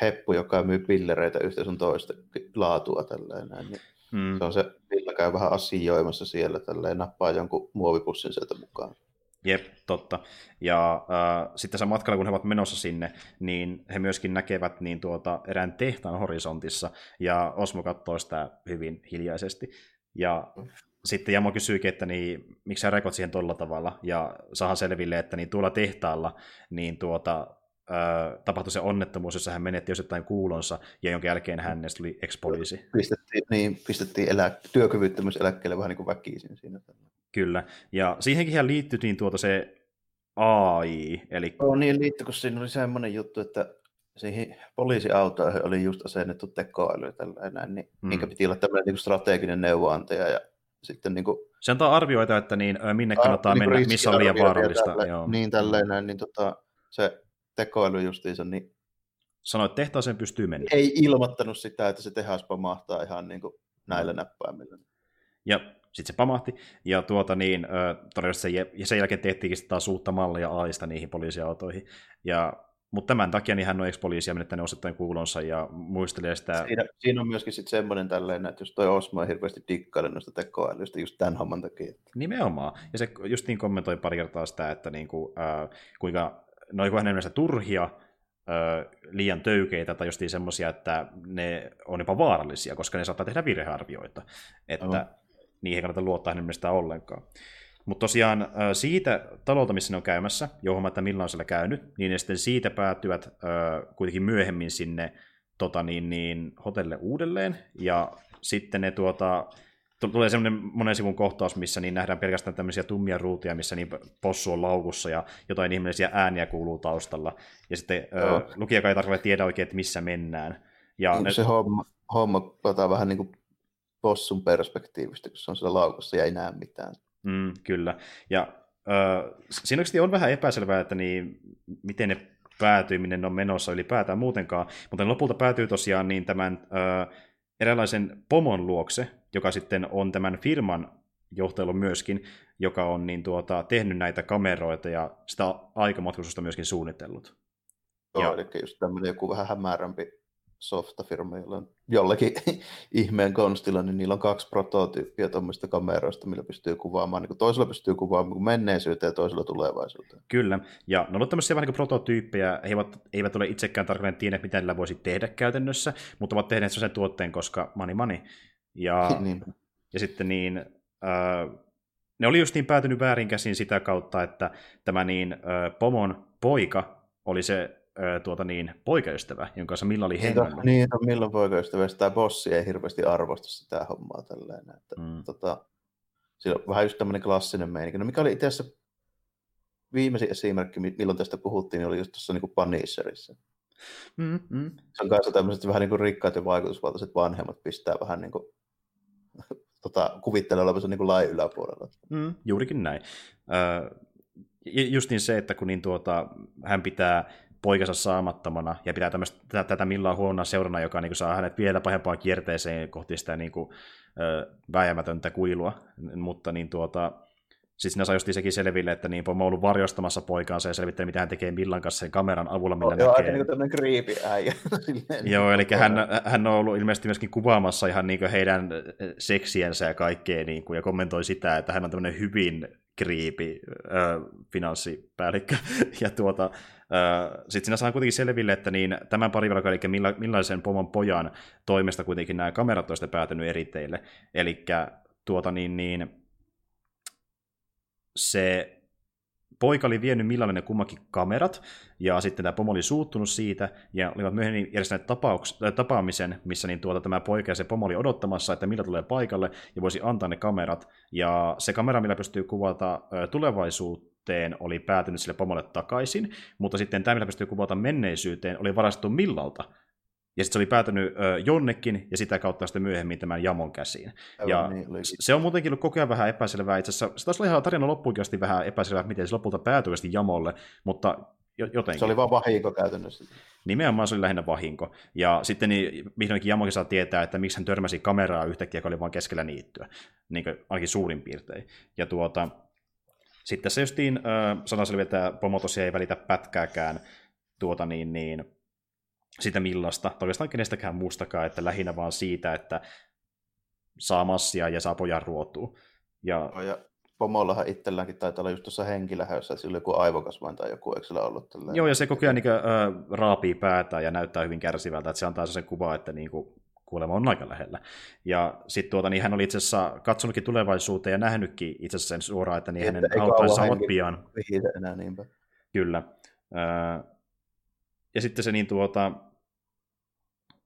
B: heppu, joka myy pillereitä yhtä sun toista laatua tälleen näin. Niin hmm. Se on se, millä käy vähän asioimassa siellä tälleen, nappaa jonkun muovipussin sieltä mukaan.
A: Jep, totta. Ja äh, sitten se matkalla, kun he ovat menossa sinne, niin he myöskin näkevät niin tuota, erään tehtaan horisontissa, ja Osmo katsoo sitä hyvin hiljaisesti. Ja sitten Jamo kysyykin, että niin, miksi sä rekot siihen tuolla tavalla, ja saadaan selville, että niin tuolla tehtaalla niin tuota, tapahtui se onnettomuus, jossa hän menetti osittain kuulonsa, ja jonka jälkeen hänestä tuli ex-poliisi.
B: Pistettiin, niin, pistettiin elä, työkyvyttömyyseläkkeelle vähän niin kuin väkisin siinä.
A: Kyllä, ja siihenkin liittyi niin tuota se AI, eli...
B: Oh, niin liittyi, kun siinä oli semmoinen juttu, että siihen poliisiautoihin oli just asennettu tekoäly ja tällainen, niin mm. minkä piti olla tämmöinen niin strateginen neuvonantaja ja sitten niin kuin,
A: se antaa arvioita, että niin, minne kannattaa niin mennä, missä on liian vaarallista.
B: Tälle, joo. Niin tällainen, niin tota, se tekoäly justiinsa, niin
A: Sanoi, että tehtaaseen pystyy mennä.
B: Ei ilmoittanut sitä, että se tehas pamahtaa ihan niin kuin näillä näppäimillä.
A: Ja sitten se pamahti, ja tuota niin, todennäköisesti sen, ja sen jälkeen tehtiinkin taas uutta mallia AIsta niihin poliisiautoihin. Ja, mutta tämän takia niin hän on ex-poliisia menettänyt osittain kuulonsa ja muistelee sitä...
B: Siinä, siinä on myöskin sitten semmoinen tälleen, että jos toi Osmo on hirveästi dikkailu noista tekoälystä just tämän homman takia.
A: Nimenomaan. Ja se just niin kommentoi pari kertaa sitä, että niin kuin, äh, kuinka ne on hänen mielestä turhia, liian töykeitä tai justiin semmoisia, että ne on jopa vaarallisia, koska ne saattaa tehdä virhearvioita. Että oh. Niihin ei kannata luottaa hänen mielestään ollenkaan. Mutta tosiaan siitä talolta, missä ne on käymässä, johon että milloin on siellä käynyt, niin ne sitten siitä päätyvät kuitenkin myöhemmin sinne tota niin, niin, hotelle uudelleen, ja sitten ne tuota, tulee semmoinen monen sivun kohtaus, missä niin nähdään pelkästään tämmöisiä tummia ruutia, missä niin possu on laukussa ja jotain ihmeellisiä ääniä kuuluu taustalla. Ja sitten no. lukija ei tarkalleen tiedä oikein, että missä mennään. Ja
B: ne... Se homma, homma ottaa vähän niin kuin possun perspektiivistä, kun se on siellä laukussa ja ei näe mitään.
A: Mm, kyllä. Ja äh, siinä on vähän epäselvää, että niin, miten ne ne on menossa ylipäätään muutenkaan, mutta ne lopulta päätyy tosiaan niin tämän äh, eräänlaisen pomon luokse, joka sitten on tämän firman johtelu myöskin, joka on niin tuota, tehnyt näitä kameroita ja sitä aikamatkustusta myöskin suunnitellut.
B: Joo, ja... eli just tämmöinen joku vähän hämärämpi softafirma, jolla on jollakin ihmeen konstilla, niin niillä on kaksi prototyyppiä tuommoista kameroista, millä pystyy kuvaamaan. Niin toisella pystyy kuvaamaan menneisyyteen ja toisella tulevaisuuteen.
A: Kyllä, ja ne on tämmöisiä vähän niin prototyyppejä. He eivät, eivät ole itsekään tarkalleen tienneet, mitä niillä voisi tehdä käytännössä, mutta ovat tehneet sen tuotteen, koska money money. Ja, niin. ja sitten niin, äh, ne oli just niin päätynyt väärin käsin sitä kautta, että tämä niin, äh, pomon poika oli se tuota niin, poikaystävä, jonka kanssa Milla oli hengannut.
B: Niin, no, Millan poikaystävä, tämä bossi ei hirveästi arvosta sitä hommaa tälleen. Että, mm. tota, sillä on vähän just tämmöinen klassinen meininki. No mikä oli itse asiassa viimeisin esimerkki, milloin tästä puhuttiin, niin oli just tuossa niin Punisherissa. Mm, mm. Se on kanssa tämmöiset vähän niin kuin rikkaat ja vaikutusvaltaiset vanhemmat pistää vähän niin kuin, tota, kuvittelee olevansa niin kuin lain yläpuolella.
A: Mm, juurikin näin. Äh, just niin se, että kun niin tuota, hän pitää poikansa saamattomana ja pitää tämmöistä, tätä millään huonona seurana, joka niin kuin, saa hänet vielä pahempaan kierteeseen kohti sitä niin kuin, ö, vääjäämätöntä kuilua. Mutta niin tuota, sitten siinä saa just sekin selville, että niin Pomo on ollut varjostamassa poikaansa ja selvittää, mitä hän tekee Millan kanssa sen kameran avulla, millä oh,
B: näkee. Joo, aika niin tämmöinen creepy äijä.
A: joo, eli hän, hän on ollut ilmeisesti myöskin kuvaamassa ihan niin heidän seksiensä ja kaikkea, niin kuin, ja kommentoi sitä, että hän on tämmöinen hyvin kriipi äh, finanssipäällikkö. ja tuota, äh, sitten siinä saa kuitenkin selville, että niin, tämän parivalko, eli milla, millaisen pomon pojan toimesta kuitenkin nämä kamerat olisivat päätynyt eri teille. Eli tuota niin, niin se poika oli vienyt Millalle kummakin kamerat, ja sitten tämä pomo oli suuttunut siitä, ja olivat myöhemmin järjestäneet tapauks- äh, tapaamisen, missä niin tuota, tämä poika ja se pomo oli odottamassa, että millä tulee paikalle, ja voisi antaa ne kamerat, ja se kamera, millä pystyy kuvata äh, tulevaisuuteen, oli päätynyt sille pomolle takaisin, mutta sitten tämä, millä pystyy kuvata menneisyyteen, oli varastettu Millalta, ja sitten se oli päätynyt ö, jonnekin, ja sitä kautta sitten myöhemmin tämän jamon käsiin. ja niin, se on muutenkin ollut koko ajan vähän epäselvää. Itse asiassa se taisi olla ihan tarina loppuun vähän epäselvää, miten se lopulta päätyi jamolle, mutta jotenkin.
B: Se oli vaan vahinko käytännössä.
A: Nimenomaan se oli lähinnä vahinko. Ja sitten niin, vihdoinkin Jamokin saa tietää, että miksi hän törmäsi kameraa yhtäkkiä, joka oli vain keskellä niittyä. Niin kuin, ainakin suurin piirtein. Ja tuota, sitten tässä justiin äh, sana selviää, että Pomo tosiaan ei välitä pätkääkään tuota niin, niin, sitä millasta, tai oikeastaan kenestäkään muustakaan, että lähinnä vaan siitä, että saa massia ja saa pojan ruotua.
B: Ja... ja pomollahan itselläänkin taitaa olla just tuossa henkilähössä, että sillä joku aivokasvain tai joku, eikö sillä ollut
A: tällä Joo, ja se koko ajan niin kuin, äh, raapii päätä ja näyttää hyvin kärsivältä, että se antaa sen kuva, että niin kuin, kuolema on aika lähellä. Ja sitten tuota, niin hän oli itse asiassa katsonutkin tulevaisuuteen ja nähnytkin itse asiassa sen suoraan, että niin hänen hautaisensa ovat pian.
B: Enää, niinpä.
A: Kyllä. Äh, ja sitten se niin tuota,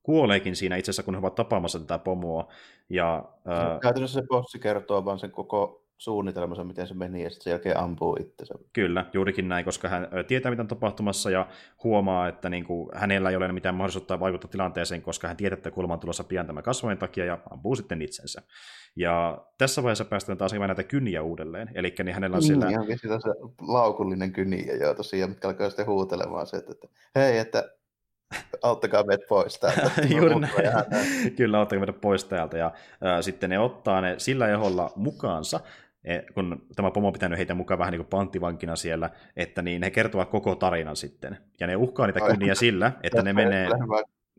A: kuoleekin siinä itse asiassa, kun he ovat tapaamassa tätä pomoa. Ja,
B: ää... Käytännössä se bossi kertoo vaan sen koko suunnitelmansa, miten se meni, ja sitten sen jälkeen ampuu itsensä.
A: Kyllä, juurikin näin, koska hän tietää, mitä on tapahtumassa, ja huomaa, että niin kuin, hänellä ei ole mitään mahdollisuutta vaikuttaa tilanteeseen, koska hän tietää, että kulma on tulossa pian tämän kasvojen takia, ja ampuu sitten itsensä. Ja tässä vaiheessa päästään taas näitä kyniä uudelleen, eli niin hänellä on niin, siellä...
B: Niin, se laukullinen kyniä, joo, tosiaan, mitkä alkaa sitten huutelemaan se, että, hei, että auttakaa meidät pois täältä.
A: Juuri näin. Kyllä, auttakaa meidät pois täältä. Ja ää, sitten ne ottaa ne sillä eholla mukaansa, kun tämä pomo on pitänyt heitä mukaan vähän niin kuin panttivankina siellä, että niin he kertovat koko tarinan sitten. Ja ne uhkaa niitä kyniä sillä, että ne menee...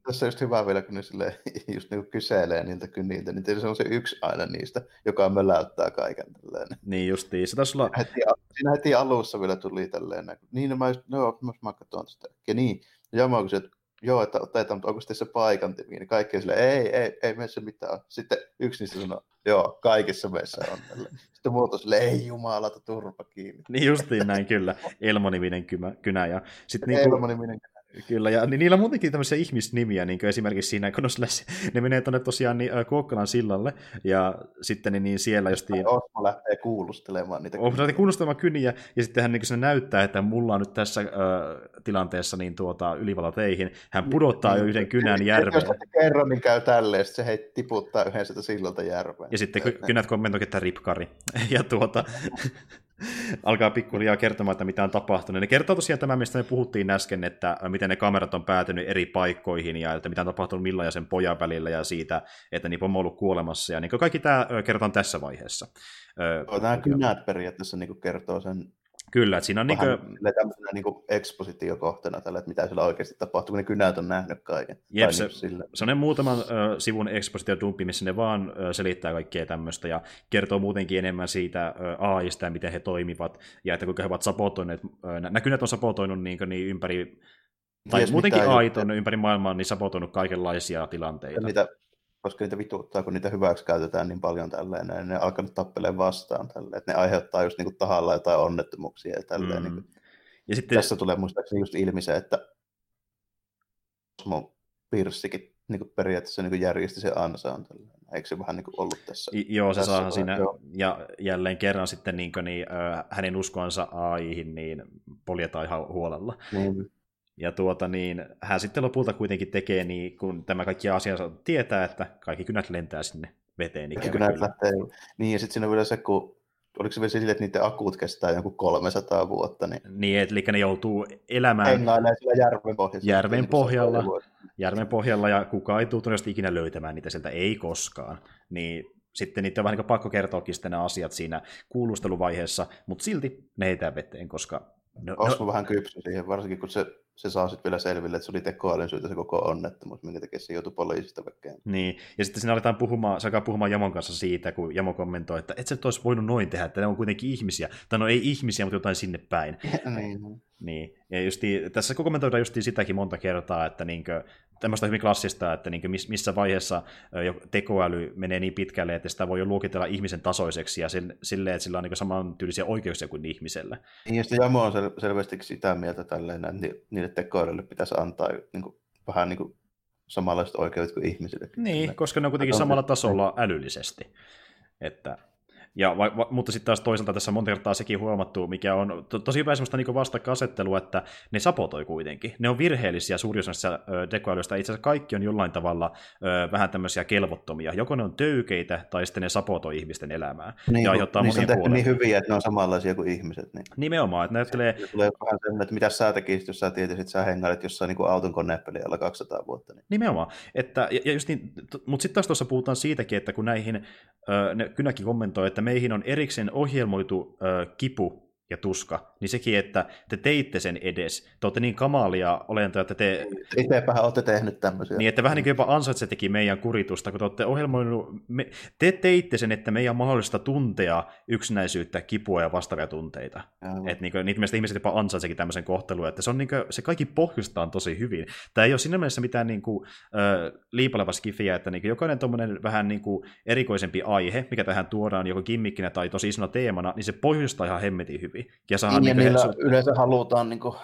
B: Tässä on just hyvä vielä, kun ne sille, just niin kyselee niiltä kyniltä, niin se on se yksi aina niistä, joka möläyttää kaiken. Tälleen.
A: Niin justiin. Se taisi olla...
B: Heti, siinä heti alussa vielä tuli tälleen. Niin, no mä, just, no, mä, mä katson sitä. Ja niin, ja mä kysyin, että joo, että otetaan, mutta onko se paikan timi, niin kaikki sille, ei, ei, ei meissä mitään. Sitten yksi niistä sanoi, joo, kaikissa meissä on. Sitten muut on sille, ei jumalata, turpa kiinni.
A: Niin justiin näin, kyllä. Elmoniminen kynä. Ja
B: sit niin Elmoniminen kynä.
A: Kyllä, ja niillä on muutenkin tämmöisiä ihmisnimiä, niin kuin esimerkiksi siinä, kun ne menee tuonne tosiaan niin, Kuokkalan sillalle, ja sitten niin, niin siellä justiin...
B: Osmo lähtee kuulustelemaan niitä
A: Osmo lähtee kuulustelemaan kyniä, ja sitten hän niin se näyttää, että mulla on nyt tässä äh, tilanteessa niin tuota, ylivala teihin. Hän pudottaa niin, jo yhden kynän järveen. Jos
B: kerran, niin käy tälleen, se hei, tiputtaa yhden sitä sillalta järveen.
A: Ja sitten kynät kommentoivat, että ripkari. ja tuota, alkaa pikkuhiljaa kertomaan, että mitä on tapahtunut. Ne kertoo tosiaan tämä, mistä me puhuttiin äsken, että miten ne kamerat on päätynyt eri paikkoihin ja että mitä on tapahtunut milloin ja sen pojan välillä ja siitä, että niitä on ollut kuolemassa. Ja niin kaikki tämä kerrotaan tässä vaiheessa.
B: Nämä kynät periaatteessa niin kertoo sen
A: Kyllä, että siinä on
B: Vähän niin tämmöisenä niin ekspositiokohtana tällä, että mitä siellä oikeasti tapahtuu, kun ne kynät on nähnyt kaiken.
A: Jep, se, niin se on ne muutaman ö, sivun ekspositiodumpi, missä ne vaan ö, selittää kaikkea tämmöistä ja kertoo muutenkin enemmän siitä ö, AIsta ja miten he toimivat ja että kuinka he ovat sapotoineet, ö, nämä kynät on sapotoinut niin, niin ympäri tai Ties muutenkin AIt on ympäri maailmaa niin sapotoinut kaikenlaisia tilanteita.
B: Ja niitä koska niitä vituttaa, kun niitä hyväksi käytetään niin paljon tälleen, niin ne alkanut tappeleen vastaan tälleen, että ne aiheuttaa just niin kuin tahalla jotain onnettomuuksia ja tälleen. Mm. Niin ja sitten... Tässä tulee muistaakseni just ilmi se, että Osmo Pirssikin niin kuin periaatteessa niin kuin järjesti sen ansaan. Tälleen. Eikö se vähän niin kuin ollut tässä?
A: I, joo, se saa siinä, joo. ja jälleen kerran sitten niin kuin, niin, äh, hänen uskonsa AIhin niin poljetaan ihan huolella. Mm. Ja tuota niin, hän sitten lopulta kuitenkin tekee niin, kun tämä kaikki asiansa tietää, että kaikki kynät lentää sinne veteen.
B: Kaikki kynät lähtee. Niin, ja sitten siinä on vielä se, kun oliko se vielä sille, että niiden akut kestää joku 300 vuotta. Niin,
A: niin eli ne joutuu elämään
B: siellä järven pohjalla.
A: Järven pohjalla, järven pohjalla, ja kukaan ei tule ikinä löytämään niitä sieltä, ei koskaan. Niin sitten niitä on vähän niin pakko kertoakin sitten nämä asiat siinä kuulusteluvaiheessa, mutta silti ne heitää veteen, koska...
B: No, no, vähän kypsy siihen, varsinkin kun se se saa sitten vielä selville, että se oli tekoälyn syytä se koko onnettomuus, minkä takia se joutui poliisista vekkeen.
A: Niin, ja sitten siinä aletaan puhumaan, se alkaa puhumaan Jamon kanssa siitä, kun Jamo kommentoi, että et sä olisi voinut noin tehdä, että ne on kuitenkin ihmisiä, tai no ei ihmisiä, mutta jotain sinne päin.
B: niin.
A: Niin. Ja justi, tässä kommentoidaan just sitäkin monta kertaa, että niinkö, tämmöistä hyvin klassista, että niin missä vaiheessa tekoäly menee niin pitkälle, että sitä voi jo luokitella ihmisen tasoiseksi ja silleen, että sillä on niin samantyylisiä oikeuksia kuin ihmisellä.
B: Niin, ja sitten Jamo on sel- selvästi sitä mieltä tälleen, että niille tekoälylle pitäisi antaa niin kuin, vähän niin kuin samanlaiset oikeudet kuin ihmisille.
A: Niin, koska ne on kuitenkin samalla tasolla älyllisesti. Että ja, va, va, mutta sitten taas toisaalta tässä on monta kertaa sekin huomattu, mikä on to, tosi hyvä semmoista niin vastakkainasettelua, että ne sapotoi kuitenkin. Ne on virheellisiä suurin tekoälystä. Itse asiassa kaikki on jollain tavalla ö, vähän tämmöisiä kelvottomia. Joko ne on töykeitä, tai sitten ne sapotoi ihmisten elämää.
B: Niin, ja aiheuttaa niin monia on niin hyviä, että ne on samanlaisia kuin ihmiset. Niin.
A: Nimenomaan, että ne ajattelee...
B: Se tulee vähän sellainen, että mitä sä tekisit, jos sä tietisit, että sä hengailet jossain niin auton koneepelialla 200 vuotta. Niin.
A: Nimenomaan. Että, ja, ja just niin, mutta sitten taas tuossa puhutaan siitäkin, että kun näihin, ö, ne kynäkin kommentoi, että meihin on erikseen ohjelmoitu ö, kipu ja tuska, niin sekin, että te teitte sen edes. Te olette niin kamalia olentoja, että te...
B: Itsepähän olette tehnyt tämmöisiä.
A: Niin, että vähän niin kuin jopa ansaitse teki meidän kuritusta, kun te olette ohjelmoinut... Me... Te teitte sen, että meidän on mahdollista tuntea yksinäisyyttä, kipua ja vastaavia tunteita. Että niin kuin, niitä mielestä ihmiset jopa ansaitsekin tämmöisen kohtelun, että se, on niin kuin, se kaikki pohjustaan tosi hyvin. Tämä ei ole siinä mielessä mitään niin kuin, äh, liipaleva skifiä, että niin kuin, jokainen tuommoinen vähän niin kuin, erikoisempi aihe, mikä tähän tuodaan joko gimmikkinä tai tosi isona teemana, niin se pohjustaa ihan hemmetin hyvin.
B: Ja, niin, niin niillä he... yleensä halutaan niin kuin,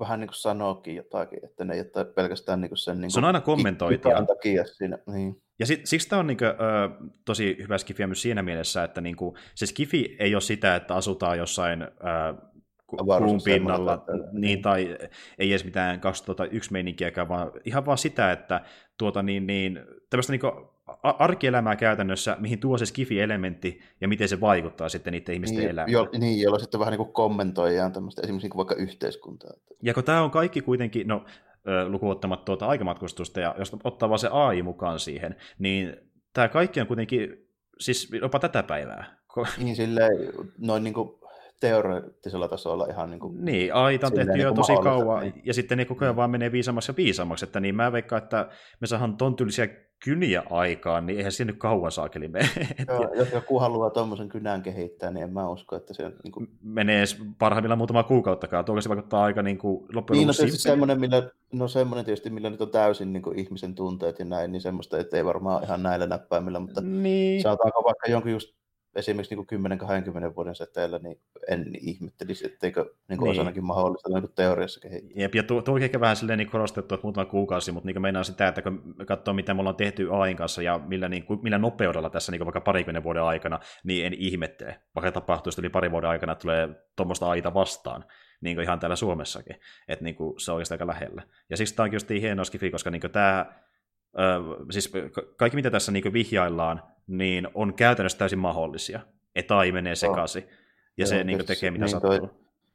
B: vähän niin kuin sanoakin jotakin, että ne ei ole pelkästään niin kuin sen niin
A: kuin, Se on aina kommentoitia.
B: takia siinä. Niin.
A: Ja sit, siksi tämä on niin kuin, ö, tosi hyvä skifi myös siinä mielessä, että niin kuin, se skifi ei ole sitä, että asutaan jossain ö, kuun pinnalla, että... niin, tai ei edes mitään 2001 meininkiäkään, vaan ihan vaan sitä, että tuota niin, niin tämmöistä niin arkielämää käytännössä, mihin tuo se skifi-elementti ja miten se vaikuttaa sitten niiden ihmisten
B: niin,
A: elämään.
B: Jo, niin, jolla sitten vähän niin kuin kommentoidaan tämmöistä esimerkiksi niin kuin vaikka yhteiskuntaa.
A: Ja kun tämä on kaikki kuitenkin, no lukuottamatta tuota aikamatkustusta, ja jos ottaa vaan se AI mukaan siihen, niin tämä kaikki on kuitenkin, siis jopa tätä päivää.
B: Niin silleen, noin niin kuin teoreettisella tasolla ihan niin
A: kuin... Niin, aita on tehty jo niin tosi kauan, niin. ja sitten ne koko ajan mm. vaan menee viisammaksi ja viisammaksi, että niin mä veikkaan, että me saadaan ton tyylisiä kyniä aikaan, niin eihän siinä nyt kauan saakeli mene.
B: Joo, jos joku haluaa tuommoisen kynän kehittää, niin en mä usko, että se on... Niin kuin...
A: Menee parhaimmillaan muutama kuukauttakaan, tuolla se vaikuttaa aika niin kuin loppujen
B: Niin, no tietysti semmoinen, millä, no semmoinen tietysti, millä nyt on täysin niin kuin ihmisen tunteet ja näin, niin semmoista, että ei varmaan ihan näillä näppäimillä, mutta niin. saataanko vaikka jonkun just esimerkiksi niin 10-20 vuoden säteellä, niin en ihmettelisi, etteikö niin niin. osanakin mahdollista niin teoriassa kehittää.
A: Jep, ja tuo, tuo ehkä vähän silleen niin korostettu, että muutama kuukausi, mutta niin meinaa sitä, että kun katsoo, mitä me ollaan tehty AIN kanssa ja millä, niin kuin, millä nopeudella tässä niin vaikka parikymmenen vuoden aikana, niin en ihmettele. Vaikka tapahtuu yli pari vuoden aikana, että tulee tuommoista aita vastaan, niin kuin ihan täällä Suomessakin. Että niin kuin, se on oikeastaan aika lähellä. Ja siksi tämä onkin just niin hieno skifi, koska niin tämä, ö, siis kaikki mitä tässä niin vihjaillaan, niin on käytännössä täysin mahdollisia. Että AI menee sekaisin. Ja joo, se niin tekee mitä niin sattuu. Toi,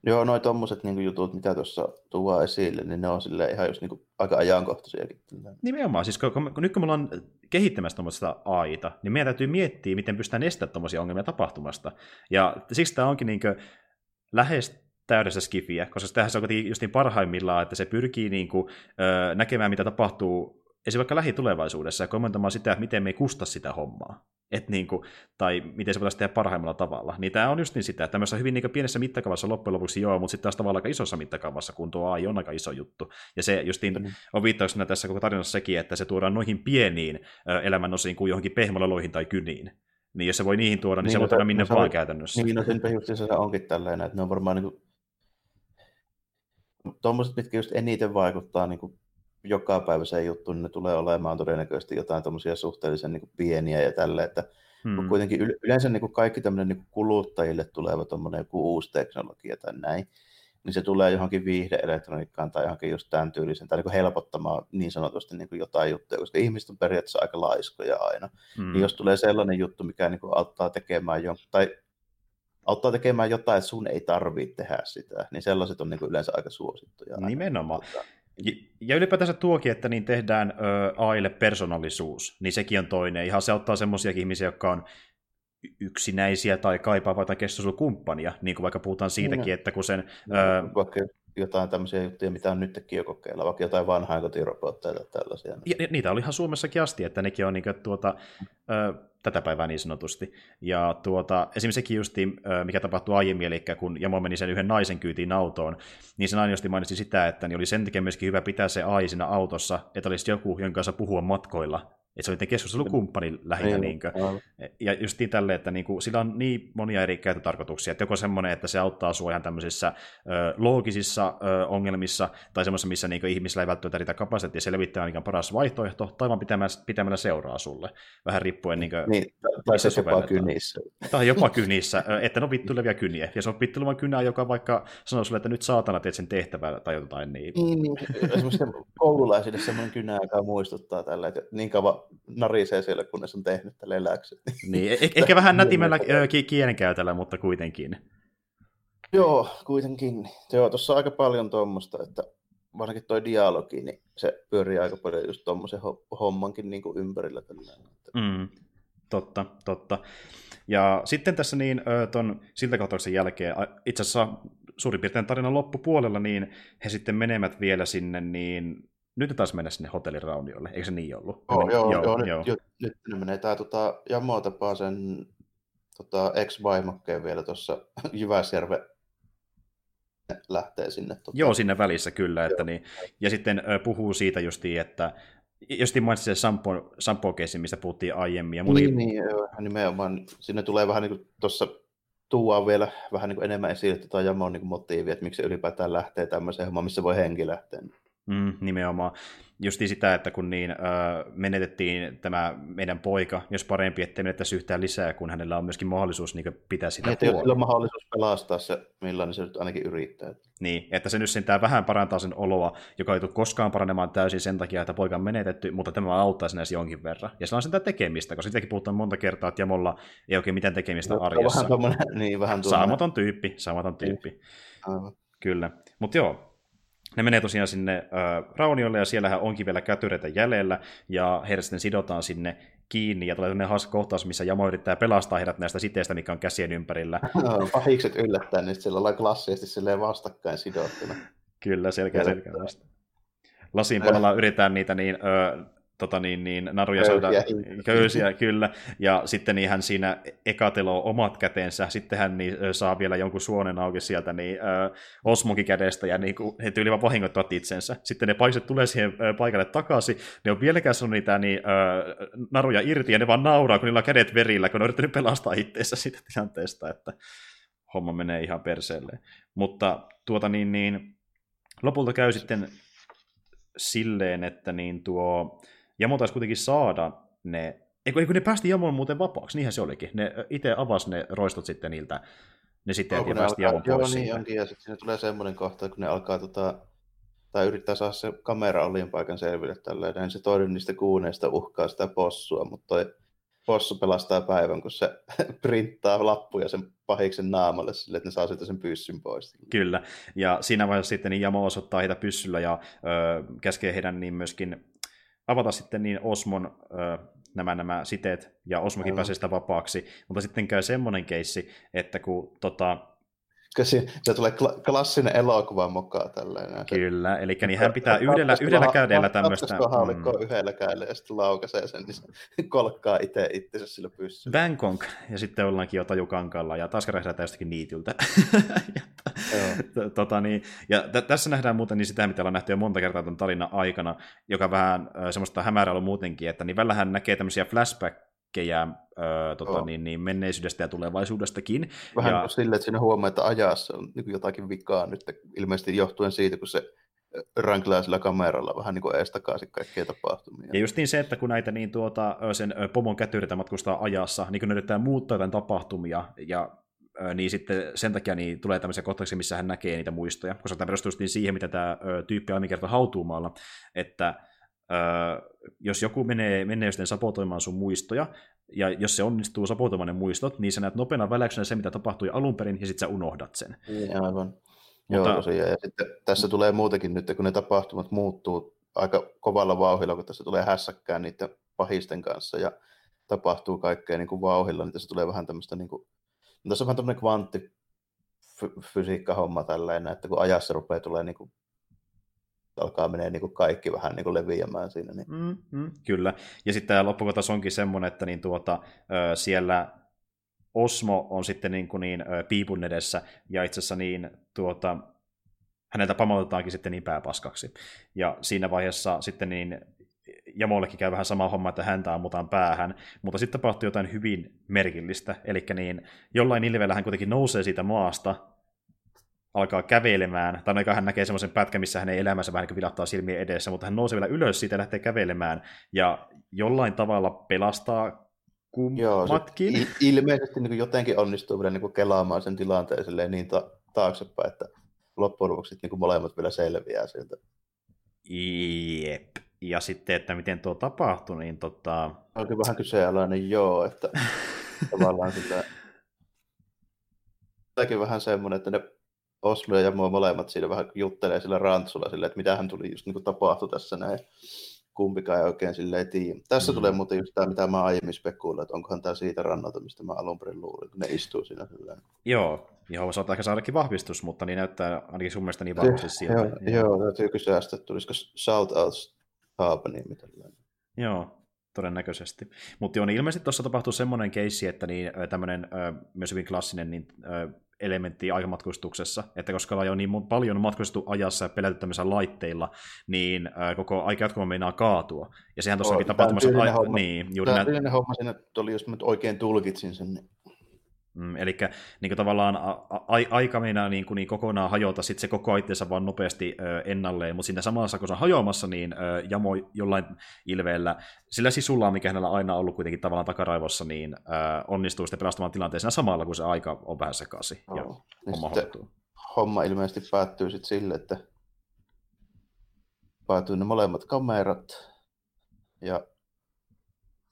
B: joo, noin tuommoiset niin jutut, mitä tuossa tuo esille, niin ne on sille ihan just niin kuin, aika ajankohtaisiakin.
A: Nimenomaan, siis kun, kun, kun, nyt kun me ollaan kehittämässä tuommoista AIta, niin meidän täytyy miettiä, miten pystytään estämään tuommoisia ongelmia tapahtumasta. Ja siksi tämä onkin niin kuin, lähes täydessä skifiä, koska tähän se on just niin parhaimmillaan, että se pyrkii niin kuin, ö, näkemään, mitä tapahtuu esimerkiksi vaikka lähitulevaisuudessa ja kommentoimaan sitä, että miten me ei kusta sitä hommaa. Et niin kuin, tai miten se voitaisiin tehdä parhaimmalla tavalla. Niin tämä on just niin sitä, että tämmöisessä hyvin niin pienessä mittakaavassa loppujen lopuksi joo, mutta sitten taas tavallaan aika isossa mittakaavassa, kun tuo AI on aika iso juttu. Ja se justiin mm. on viittauksena tässä koko tarinassa sekin, että se tuodaan noihin pieniin elämän osiin kuin johonkin pehmololoihin tai kyniin. Niin jos se voi niihin tuoda, niin, niin se no voi tuoda minne no, vaan käytännössä.
B: Niin, no sen se onkin tällainen, että ne on varmaan niin kuin... Tuommoiset, mitkä just eniten vaikuttaa niin kuin joka päivä se juttu, niin ne tulee olemaan todennäköisesti jotain tuommoisia suhteellisen niin kuin pieniä ja tälle, että hmm. kuitenkin yleensä niin kuin kaikki tämmöinen niin kuin kuluttajille tuleva tuommoinen joku uusi teknologia tai näin, niin se tulee johonkin viihdeelektroniikkaan tai johonkin just tämän tyylisen, tai niin kuin helpottamaan niin sanotusti niin kuin jotain juttuja, koska ihmiset on periaatteessa aika laiskoja aina. Hmm. Niin jos tulee sellainen juttu, mikä niin kuin auttaa tekemään jonkun, tai auttaa tekemään jotain, että sun ei tarvitse tehdä sitä, niin sellaiset on niin kuin yleensä aika suosittuja.
A: Nimenomaan. Aina. Ja ylipäätänsä tuokin, että niin tehdään ö, AIlle persoonallisuus, niin sekin on toinen. Ihan se auttaa semmoisia ihmisiä, jotka on yksinäisiä tai kaipaavat tai kumppania, niin kuin vaikka puhutaan siitäkin, niin. että kun sen...
B: No, ö, jotain tämmöisiä juttuja, mitä on nytkin jo kokeilla, vaikka jotain vanhaa kotirobotteja tai tällaisia.
A: Ja, niitä oli ihan Suomessakin asti, että nekin on niin kuin, tuota, ö, tätä päivää niin sanotusti. Ja tuota, esimerkiksi sekin justi, mikä tapahtui aiemmin, eli kun Jamo meni sen yhden naisen kyytiin autoon, niin se nainen mainitsi sitä, että niin oli sen takia myöskin hyvä pitää se AI siinä autossa, että olisi joku, jonka kanssa puhua matkoilla, että se oli keskustelukumppani lähinnä. Niin kuin. Ja just niin tälle, että niin kuin, sillä on niin monia eri käyttötarkoituksia, että joko semmoinen, että se auttaa sinua ihan tämmöisissä ö, loogisissa ö, ongelmissa, tai semmoisessa, missä niin ihmisillä ei välttämättä riitä kapasiteettia selvittää, mikä on paras vaihtoehto, tai vaan pitämällä, pitämällä seuraa sulle. Vähän riippuen, niin, kuin,
B: niin tai se jopa kynissä.
A: Tai jopa kynissä, että ne on vittulevia kyniä. Ja se on vittulevan kynää, joka vaikka sanoo sulle, että nyt saatana teet sen tehtävää tai jotain niin.
B: Niin, niin. koululaisille semmoinen kynä, joka muistuttaa tällä, että niin kauan narisee siellä, kunnes on tehnyt tälle läksyt.
A: Niin, e- ehkä vähän nätimällä kielenkäytöllä, mutta kuitenkin.
B: Joo, kuitenkin. Joo, tuossa on aika paljon tuommoista, että varsinkin tuo dialogi, niin se pyörii aika paljon just tuommoisen hommankin niin kuin ympärillä.
A: Mm, totta, totta. Ja sitten tässä niin, ton siltä kohtauksen jälkeen, itse asiassa suurin piirtein tarinan loppupuolella, niin he sitten menemät vielä sinne, niin nyt ne taas mennä sinne hotellirauniolle, eikö se niin ollut?
B: Oh, joo, joo,
A: joo,
B: joo,
A: joo.
B: Nyt, nyt, nyt ne menee. Tämä tota, Jamo tapaa sen tota, ex-vaimokkeen vielä tuossa Jyväsjärven lähtee sinne. Tota.
A: Joo, sinne välissä kyllä. Että niin. Ja sitten ö, puhuu siitä justiin, että justiin mainitsin se Sampo, Sampo mistä puhuttiin aiemmin. Ja
B: niin, niin, joo, nimenomaan. Sinne tulee vähän niin kuin tuossa tuodaan vielä vähän niin kuin enemmän esille tätä Jamon niin motiivi, että miksi se ylipäätään lähtee tämmöiseen hommaan, missä voi henki lähteä.
A: Mm, nimenomaan. Justi sitä, että kun niin, ö, menetettiin tämä meidän poika, jos parempi, ettei menettäisi yhtään lisää, kun hänellä on myöskin mahdollisuus niin pitää sitä
B: niin, Jos sillä on mahdollisuus pelastaa se, millainen se nyt ainakin yrittää.
A: Niin, että se nyt sentään vähän parantaa sen oloa, joka ei tule koskaan paranemaan täysin sen takia, että poika on menetetty, mutta tämä auttaa sinä jonkin verran. Ja se on sitä tekemistä, koska sitäkin puhutaan monta kertaa, että Jamolla ei oikein mitään tekemistä no, arjessa.
B: Vähän niin, vähän
A: Saamaton tyyppi, saamaton tyyppi. Niin. Kyllä. Mutta joo, ne menee tosiaan sinne äh, rauniolle, ja siellähän onkin vielä kätyreitä jäljellä, ja heidät sitten sidotaan sinne kiinni, ja tulee sellainen hauska kohtaus, missä Jamo yrittää pelastaa heidät näistä siteistä, mikä on käsien ympärillä.
B: No, pahikset yllättää, niin siellä ollaan klassisesti silleen vastakkain sidottuna.
A: Kyllä, selkeä selkeä vasta. Lasin puolella yritetään niitä niin, ö, tota niin, niin, naruja saada köysiä, kyllä, ja sitten niin hän siinä ekateloo omat kätensä, sitten hän niin, saa vielä jonkun suonen auki sieltä niin, ö, Osmonkin kädestä, ja niin he tyyli vaan vahingoittavat itsensä. Sitten ne paiset tulee siihen ö, paikalle takaisin, ne on vieläkään sanonut niitä niin, ö, naruja irti, ja ne vaan nauraa, kun niillä on kädet verillä, kun ne on yrittänyt pelastaa itseensä siitä tilanteesta, että homma menee ihan perseelle. Mutta tuota niin, niin lopulta käy sitten silleen, että niin tuo Jamo taisi kuitenkin saada ne, eikö, eikö ne päästi Jamon muuten vapaaksi, niinhän se olikin. Ne itse avasi ne roistot sitten niiltä, ne sitten no, ja päästi Jamon
B: pois siitä. niin onkin, ja sitten siinä tulee semmoinen kohta, kun ne alkaa tota, tai yrittää saada se kamera olien paikan selville tällä näin se toinen niistä kuuneista uhkaa sitä possua, mutta toi possu pelastaa päivän, kun se printtaa lappuja sen pahiksen naamalle sille, että ne saa siitä sen pyssyn pois.
A: Kyllä, ja siinä vaiheessa sitten niin Jamo osoittaa heitä pyssyllä ja ö, käskee heidän niin myöskin avata sitten niin Osmon ö, nämä, nämä siteet, ja Osmokin Aivan. pääsee sitä vapaaksi, mutta sitten käy semmoinen keissi, että kun tota,
B: se, se tulee kla- klassinen elokuva mukaan tällainen.
A: Kyllä, eli niin hän pitää yhdellä, yhdellä kädellä tämmöistä...
B: haalikkoa mm. yhdellä kädellä ja sitten laukaisee sen, niin se kolkkaa itse itsensä sillä pyssyllä.
A: Bangkok, ja sitten ollaankin jo tajukankalla, ja taas räjähdetään jostakin niityltä. ja, tota, niin, ja t- tässä nähdään muuten niin sitä, mitä ollaan nähty jo monta kertaa tämän tarinan aikana, joka vähän äh, semmoista hämärää ollut muutenkin, että niin välillä hän näkee tämmöisiä flashback flashbackkejä öö, tota, oh. niin, niin menneisyydestä ja tulevaisuudestakin.
B: Vähän
A: ja...
B: sille, että siinä huomaa, että ajassa on niin jotakin vikaa nyt, ilmeisesti johtuen siitä, kun se ranklaa sillä kameralla vähän niin kuin ees takaisin kaikkia tapahtumia.
A: Ja just niin se, että kun näitä niin tuota, sen pomon kätyreitä matkustaa ajassa, niin kun ne yrittää muuttaa jotain tapahtumia, ja niin sitten sen takia niin tulee tämmöisiä kohtauksia, missä hän näkee niitä muistoja, koska tämä perustuu siihen, mitä tämä tyyppi aiemmin kertoi hautuumaalla, että jos joku menee menneisyyteen sapotoimaan sun muistoja, ja jos se onnistuu sapotoimaan ne muistot, niin sä näet nopeana väläyksenä se, mitä tapahtui alun perin, ja sitten sä unohdat sen.
B: Niin, aivan. Mutta... Joo, tosiaan. Ja sitten tässä tulee muutenkin nyt, kun ne tapahtumat muuttuu aika kovalla vauhilla, kun tässä tulee hässäkkään niiden pahisten kanssa, ja tapahtuu kaikkea niin kuin vauhilla, niin tässä tulee vähän tämmöistä, niin kuin... tässä on vähän tämmöinen kvanttifysiikka-homma tällainen, että kun ajassa rupeaa tulee niin kuin alkaa menee niin kuin kaikki vähän niin kuin leviämään siinä. Niin.
A: Mm, mm, kyllä. Ja sitten tämä loppukohtaus onkin semmoinen, että niin tuota, siellä Osmo on sitten niin, kuin niin piipun edessä, ja itse asiassa niin, tuota, häneltä pamautetaankin sitten niin pääpaskaksi. Ja siinä vaiheessa sitten niin Jamollekin käy vähän sama homma, että häntä ammutaan päähän, mutta sitten tapahtuu jotain hyvin merkillistä, eli niin jollain ilveellä hän kuitenkin nousee siitä maasta, alkaa kävelemään, tai ainakaan hän näkee semmoisen pätkän, missä hänen elämänsä vähän niin vilahtaa silmien edessä, mutta hän nousee vielä ylös siitä ja lähtee kävelemään, ja jollain tavalla pelastaa kummatkin. Joo,
B: ilmeisesti niin jotenkin onnistuu vielä niin kelaamaan sen tilanteen niin ta- taaksepäin, että loppujen lopuksi niin molemmat vielä selviää sieltä.
A: Jep. Ja sitten, että miten tuo tapahtui, niin tota...
B: Onkin vähän kyseenalainen, joo, että tavallaan sitä... Tämäkin vähän semmoinen, että ne Oslo ja mua molemmat siinä vähän juttelee sillä rantsulla sille, että mitä hän tuli just niin kuin tapahtui tässä näin. kumpikaan ei oikein silleen tiedä. Tässä
A: Mm.
B: tulee muuten just tämä, mitä mä aiemmin spekuuloin, että onkohan tämä siitä rannalta, mistä mä alun perin luulin, kun ne istuu siinä silleen.
A: Joo, johon saattaa ehkä saadakin vahvistus, mutta niin näyttää ainakin sun mielestä niin vahvasti siltä.
B: Joo, joo, täytyy kysyä sitä, että tulisiko shout out Haapani mitään.
A: Joo, todennäköisesti. Mutta joo, niin ilmeisesti tuossa tapahtuu semmoinen keissi, että niin, tämmöinen myös hyvin klassinen niin, ö, elementti aikamatkustuksessa, että koska ollaan jo niin paljon matkustettu ajassa ja pelätty tämmöisillä laitteilla, niin ö, koko aikajatkumo meinaa kaatua. Ja sehän tuossa onkin tapahtumassa... Ai-
B: homma.
A: niin, juuri
B: Tämä
A: näin.
B: homma siinä oli, jos mä nyt oikein tulkitsin sen, niin
A: Mm, eli niin tavallaan a, a, aika meinaa niin, kuin, niin kokonaan hajota, sitten se koko itseensä vaan nopeasti ö, ennalleen, mutta siinä samassa kun se on hajoamassa, niin ö, Jamo jollain ilveellä, sillä sisulla, mikä hänellä aina ollut kuitenkin tavallaan takaraivossa, niin ö, onnistuu sitten pelastamaan tilanteen siinä samalla, kun se aika on vähän sekaisin ja
B: Joo. Niin
A: homma hoituu.
B: homma ilmeisesti päättyy sitten sille, että päätyy ne molemmat kamerat ja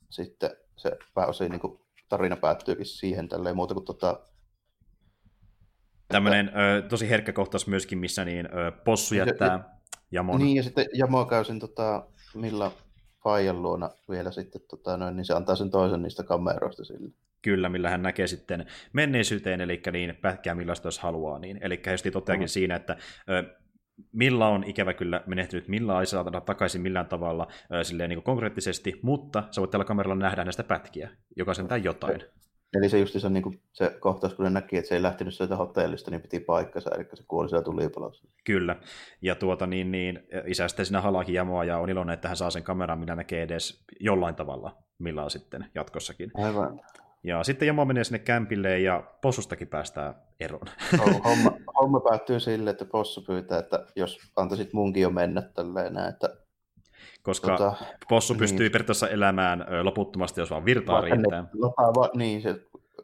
B: sitten se pääosin niin kuin tarina päättyykin siihen tälleen muuta kuin tota,
A: Tämmöinen ö, tosi herkkä kohtaus myöskin, missä niin, ö, possu
B: Ja-
A: jättää Jamon.
B: Niin, ja sitten Jamo käy sen tota, Milla Fajan luona vielä sitten, tota, noin, niin se antaa sen toisen niistä kameroista sille.
A: Kyllä, millä hän näkee sitten menneisyyteen, eli niin pätkää millaista jos haluaa. Niin. Eli hän just toteakin
B: Mm.
A: siinä, että ö, Milla on ikävä kyllä menehtynyt, Milla ei saada takaisin millään tavalla ö, silleen niin konkreettisesti, mutta sä voit tällä kameralla nähdä näistä pätkiä, joka sentään jotain.
B: Eli se just se, niin kuin, se kohtaus, kun ne näki, että se ei lähtenyt sieltä hotellista, niin piti paikkansa, eli se kuoli siellä tulipalossa.
A: Kyllä. Ja tuota niin, niin isä sitten siinä halaakin jamoa ja on iloinen, että hän saa sen kameran, millä näkee edes jollain tavalla Millaa sitten jatkossakin.
B: Aivan.
A: Ja sitten Jamo menee sinne kämpille ja possustakin päästään eroon.
B: homma, homma päättyy sille, että possu pyytää, että jos antaisit munkin jo mennä tälleen näin, että
A: Koska
B: tota,
A: possu
B: niin.
A: pystyy periaatteessa elämään loputtomasti, jos vaan virtaa
B: vaikka
A: riittää.
B: net, lopaa va, niin, se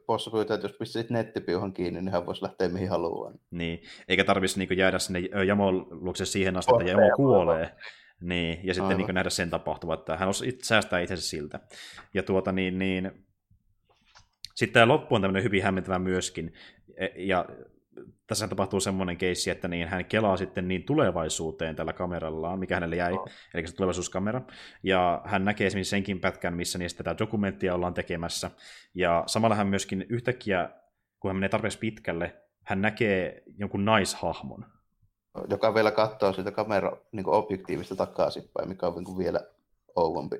B: possu pyytää, että jos pistäisit nettipiuhan kiinni, niin hän voisi lähteä mihin haluaa.
A: Niin, eikä tarvitsisi niin jäädä sinne ö, Jamon luokse siihen asti, että Jamo kuolee. Niin, ja sitten
B: Aivan.
A: niin nähdä sen tapahtuva, että hän osaa it- säästää itsensä siltä. Ja tuota niin, niin sitten tämä loppu on tämmöinen hyvin hämmentävä myöskin. E- Ja tässä tapahtuu semmoinen keissi, että niin hän kelaa sitten niin tulevaisuuteen tällä kamerallaan, mikä hänelle jäi,
B: Joo.
A: eli se tulevaisuuskamera. Ja hän näkee esimerkiksi senkin pätkän, missä niistä tätä dokumenttia ollaan tekemässä. Ja samalla hän myöskin yhtäkkiä, kun hän menee tarpeeksi pitkälle, hän näkee jonkun naishahmon.
B: Joka vielä katsoo sitä kamera niin objektiivista takaisinpäin, mikä on niin kuin vielä oudompi.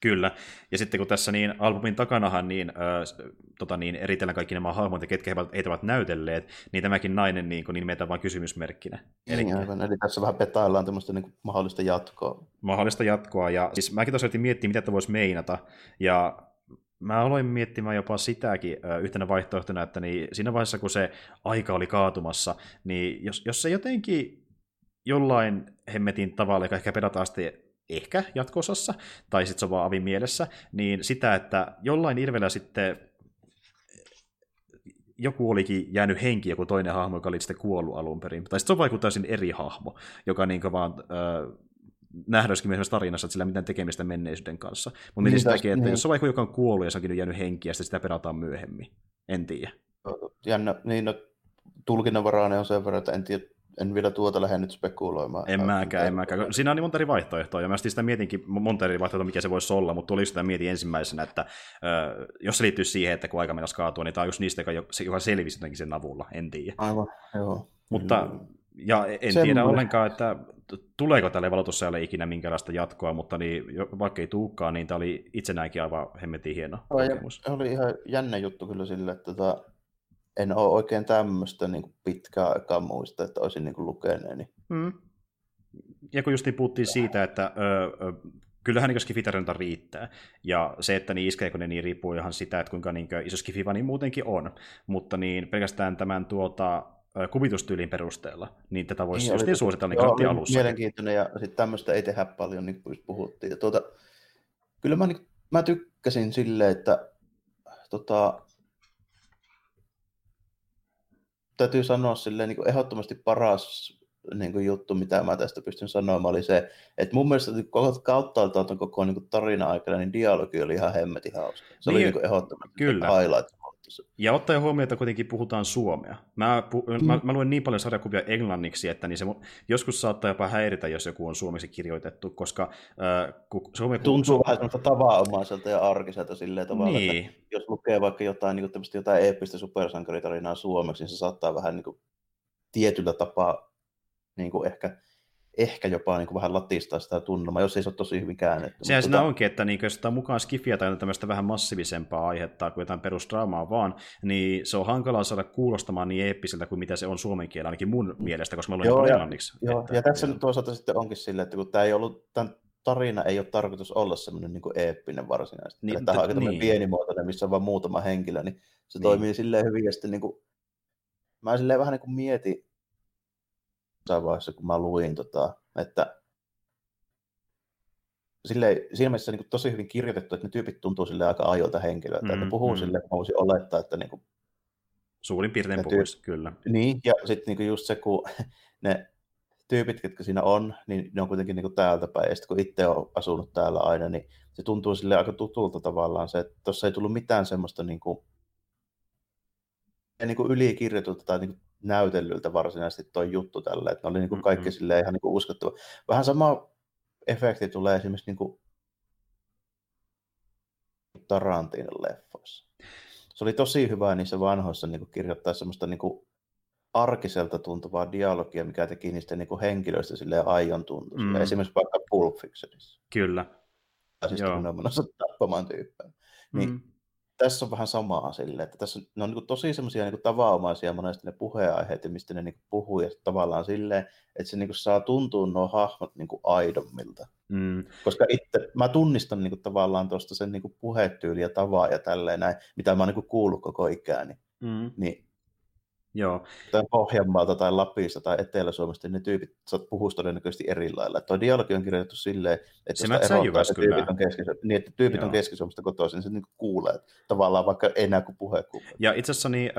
A: Kyllä. Ja sitten kun tässä niin albumin takanahan niin, äh, tota niin, eritellään kaikki nämä hahmot ja ketkä he ovat- näytelleet, niin tämäkin nainen niin, niin nimetään vain kysymysmerkkinä. Eli
B: Niin, aivan. Eli tässä vähän petaillaan tämmöistä niin kuin mahdollista jatkoa.
A: mahdollista jatkoa. Ja siis mäkin tosiaan yritin miettiä, mitä tämä voisi meinata. Ja mä aloin miettimään jopa sitäkin ö, yhtenä vaihtoehtona, että niin siinä vaiheessa, kun se aika oli kaatumassa, niin jos, jos se jotenkin jollain hemmetin tavalla, joka ehkä pedataan sitten ehkä jatkosassa, tai sitten se on vaan avin mielessä, niin sitä, että jollain ilvellä sitten joku olikin jäänyt henki, joku toinen hahmo, joka oli sitten kuollut alun perin. Tai sitten se on vaikka täysin eri hahmo, joka niin vaan äh, nähdä joskin myös tarinassa, että sillä ei mitään tekemistä menneisyyden kanssa. Mutta
B: Niin,
A: sitäkin, että
B: niin.
A: jos on vaikka joka on kuollut ja se onkin jäänyt henkiä, ja sitten sitä perataan myöhemmin. En tiedä.
B: Jännä, niin no, tulkinnanvarainen on sen verran, että en, tiedä, en vielä tuota lähde nyt spekuloimaan.
A: En mäkään, en mäkään. Siinä on niin monta eri vaihtoehtoa, ja mä sitä mietinkin monta eri vaihtoehtoa, mikä se voisi olla, mutta tuli sitä mietin ensimmäisenä, että ö, jos se liittyy siihen, että kun aika mennessä kaatua, niin tämä on just niistä, joka, joka selvisi jotenkin sen avulla, en tiedä.
B: Aivan, joo.
A: Mutta, ja en
B: Semmoinen.
A: tiedä ollenkaan, että tuleeko tälle valotusajalle ikinä minkälaista jatkoa, mutta niin, vaikka ei tuukaan, niin tämä oli itsenäänkin aivan hemmetin hieno kokemus.
B: Se oli ihan jännä juttu kyllä sille, että tota, en ole oikein tämmöistä niin pitkää aikaa muista, että olisin niin lukeneeni.
A: Mm. Ja kun justiin puhuttiin siitä, että ö, ö, kyllähän niin skifitarjonta riittää, ja se, että niin iskeekö ne, niin riippuu ihan sitä, että kuinka niin iso skifiva niin muutenkin on, mutta niin pelkästään tämän tuota, kuvitustyylin perusteella, niin tätä voisi
B: Niin,
A: just niin suositella, niin
B: oli
A: alussa.
B: Mielenkiintoinen ja sitten tämmöistä ei tehdä paljon, niin kuin just puhuttiin. Ja tuota, kyllä mä, niin, mä tykkäsin silleen, että tota, täytyy sanoa silleen niin kuin ehdottomasti paras niin kuin juttu, mitä mä tästä pystyn sanomaan, oli se, että mun mielestä niin koko kauttaaltaan koko niin kuin tarina aikana, niin dialogi oli ihan hemmetin hauska. Se oli
A: Niin,
B: niin kuin ehdottomasti
A: kyllä.
B: highlight.
A: Ja ottaen huomioon, että kuitenkin puhutaan suomea. Mä, pu, mm. mä, mä luen niin paljon sarjakuvia englanniksi, että niin se joskus saattaa jopa häiritä, jos joku on suomeksi kirjoitettu, koska äh, kun
B: suomi... Tuntuu vähän semmoista tavanomaiselta ja arkiselta silleen tavalla, niin. että jos lukee vaikka jotain, niin kuin jotain eeppistä supersankaritarinaa suomeksi, niin se saattaa vähän niin kuin, tietyllä tapaa niin kuin ehkä ehkä jopa niin kuin vähän latistaa sitä tunnelmaa, jos ei se ole tosi hyvin käännetty.
A: Sehän siinä tota... onkin, että niin, jos on mukaan skifiä tai tämmöistä vähän massiivisempaa aihetta kuin jotain perusdraamaa vaan, niin se on hankalaa saada kuulostamaan niin eeppiseltä kuin mitä se on suomen kielellä, ainakin mun mm. mielestä, koska mä luen joo, ja, englanniksi.
B: Joo, että, ja tässä nyt toisaalta sitten onkin silleen, että kun tämä ei ollut, tämän tarina ei ole tarkoitus olla semmoinen niin eeppinen varsinaisesti. Niin, tämä on aika niin. pienimuotoinen, missä on vain muutama henkilö, niin se niin. toimii silleen hyvin, ja sitten niin kuin, mä silleen vähän niin kuin mietin, vaiheessa, kun mä luin tota, että sille, siinä mielessä niin kuin tosi hyvin kirjoitettu, että ne tyypit tuntuu sille aika ajoilta henkilöiltä, mm, että puhuu mm. sille, että voisi olettaa, että niin kuin,
A: Suurin piirtein puhuisi, kyllä.
B: Niin, ja sitten niin just se, kun ne tyypit, jotka siinä on, niin ne on kuitenkin niin täältä päin, ja sitten kun itse on asunut täällä aina, niin se tuntuu sille aika tutulta tavallaan se, että tuossa ei tullut mitään semmoista niin kuin, niin kuin ylikirjoitulta tai niin kuin näytellyltä varsinaisesti tuo juttu tällä, että ne oli niin kuin kaikki mm-hmm. silleen ihan niin kuin uskottava. Vähän sama efekti tulee esimerkiksi niin kuin Tarantinon leffoissa. Se oli tosi hyvä niissä vanhoissa niin kuin kirjoittaa semmoista niin kuin arkiselta tuntuvaa dialogia, mikä teki niistä niin kuin henkilöistä silleen aion tuntua. Mm. Esimerkiksi vaikka Pulp Fictionissa.
A: Kyllä.
B: Tai siis kun on menossa tappamaan tyyppejä. Niin mm tässä on vähän samaa sille, että tässä on, ne on niin tosi semmoisia niin tavanomaisia monesti ne puheenaiheet, mistä ne niin puhuu, ja tavallaan silleen, että se niin saa tuntua nuo hahmot niin aidommilta. Mm. Koska itse, mä tunnistan niin tavallaan tuosta sen niin puhetyyli ja tavaa ja tälleen näin, mitä mä oon niin kuullut koko ikäni. Mm. Niin
A: Joo.
B: Tai Pohjanmaalta tai Lapista tai Etelä-Suomesta, niin ne tyypit puhuu todennäköisesti eri lailla. Tuo dialogi on kirjoitettu silleen, että se erottaa, että tyypit on, keski, niin, että tyypit on Keski-Suomesta kotoisin, niin se niin kuulee tavallaan vaikka enää kuin puhe.
A: Ja itse asiassa niin,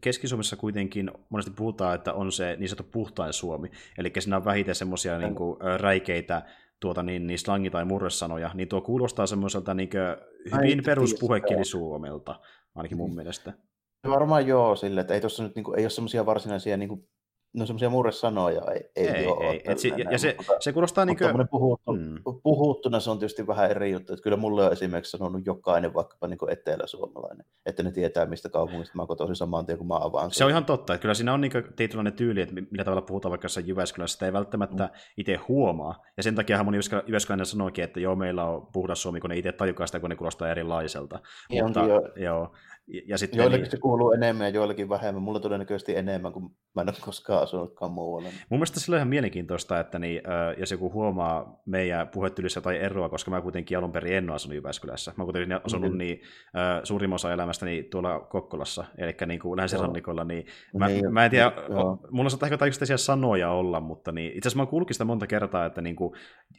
A: Keski-Suomessa kuitenkin monesti puhutaan, että on se niin sanottu puhtain Suomi, eli siinä on vähiten semmoisia niin kuin, räikeitä tuota, niin, niin slangi- tai murresanoja, niin tuo kuulostaa semmoiselta niin hyvin peruspuhekieli Suomelta, ainakin mun mm. mielestä.
B: Varmaan joo, sille, että ei tuossa nyt niinku, ei ole semmoisia varsinaisia niinku, no semmoisia murresanoja ei, ei, ei ole. Ei.
A: Et si, ja, ja se, se kuulostaa niin
B: kuin... Puhuttu, mm. puhuttuna se on tietysti vähän eri juttu, että kyllä mulle on esimerkiksi sanonut jokainen vaikkapa niin etelä-suomalainen, että ne tietää mistä kaupungista mä kotoisin samaan tien kuin mä avaan.
A: Se on ihan totta, että kyllä siinä on niin tietynlainen tyyli, että millä tavalla puhutaan vaikka jossain Jyväskylässä, sitä ei välttämättä mm. itse huomaa, ja sen takia moni Jyväskyläinen sanoikin, että joo, meillä on puhdas Suomi, kun ne itse tajukaan sitä, kun ne kuulostaa erilaiselta.
B: Ja Mutta, jo. joo, ja sitten joillekin niin... se kuuluu enemmän ja joillekin vähemmän. Mulla todennäköisesti enemmän, kun mä en ole koskaan asunutkaan muualla.
A: Mun mielestä sillä on ihan mielenkiintoista, että niin, jos joku huomaa meidän puhetylissä tai eroa, koska mä kuitenkin alun perin en ole asunut Jyväskylässä. Mä kuitenkin asunut mm-hmm. niin, suurimman osa elämästäni tuolla Kokkolassa, eli niin kuin länsirannikolla, niin, mä, niin mä en tiedä, o, mulla saattaa ehkä yksittäisiä sanoja olla, mutta niin, itse asiassa mä oon sitä monta kertaa, että niin kuin,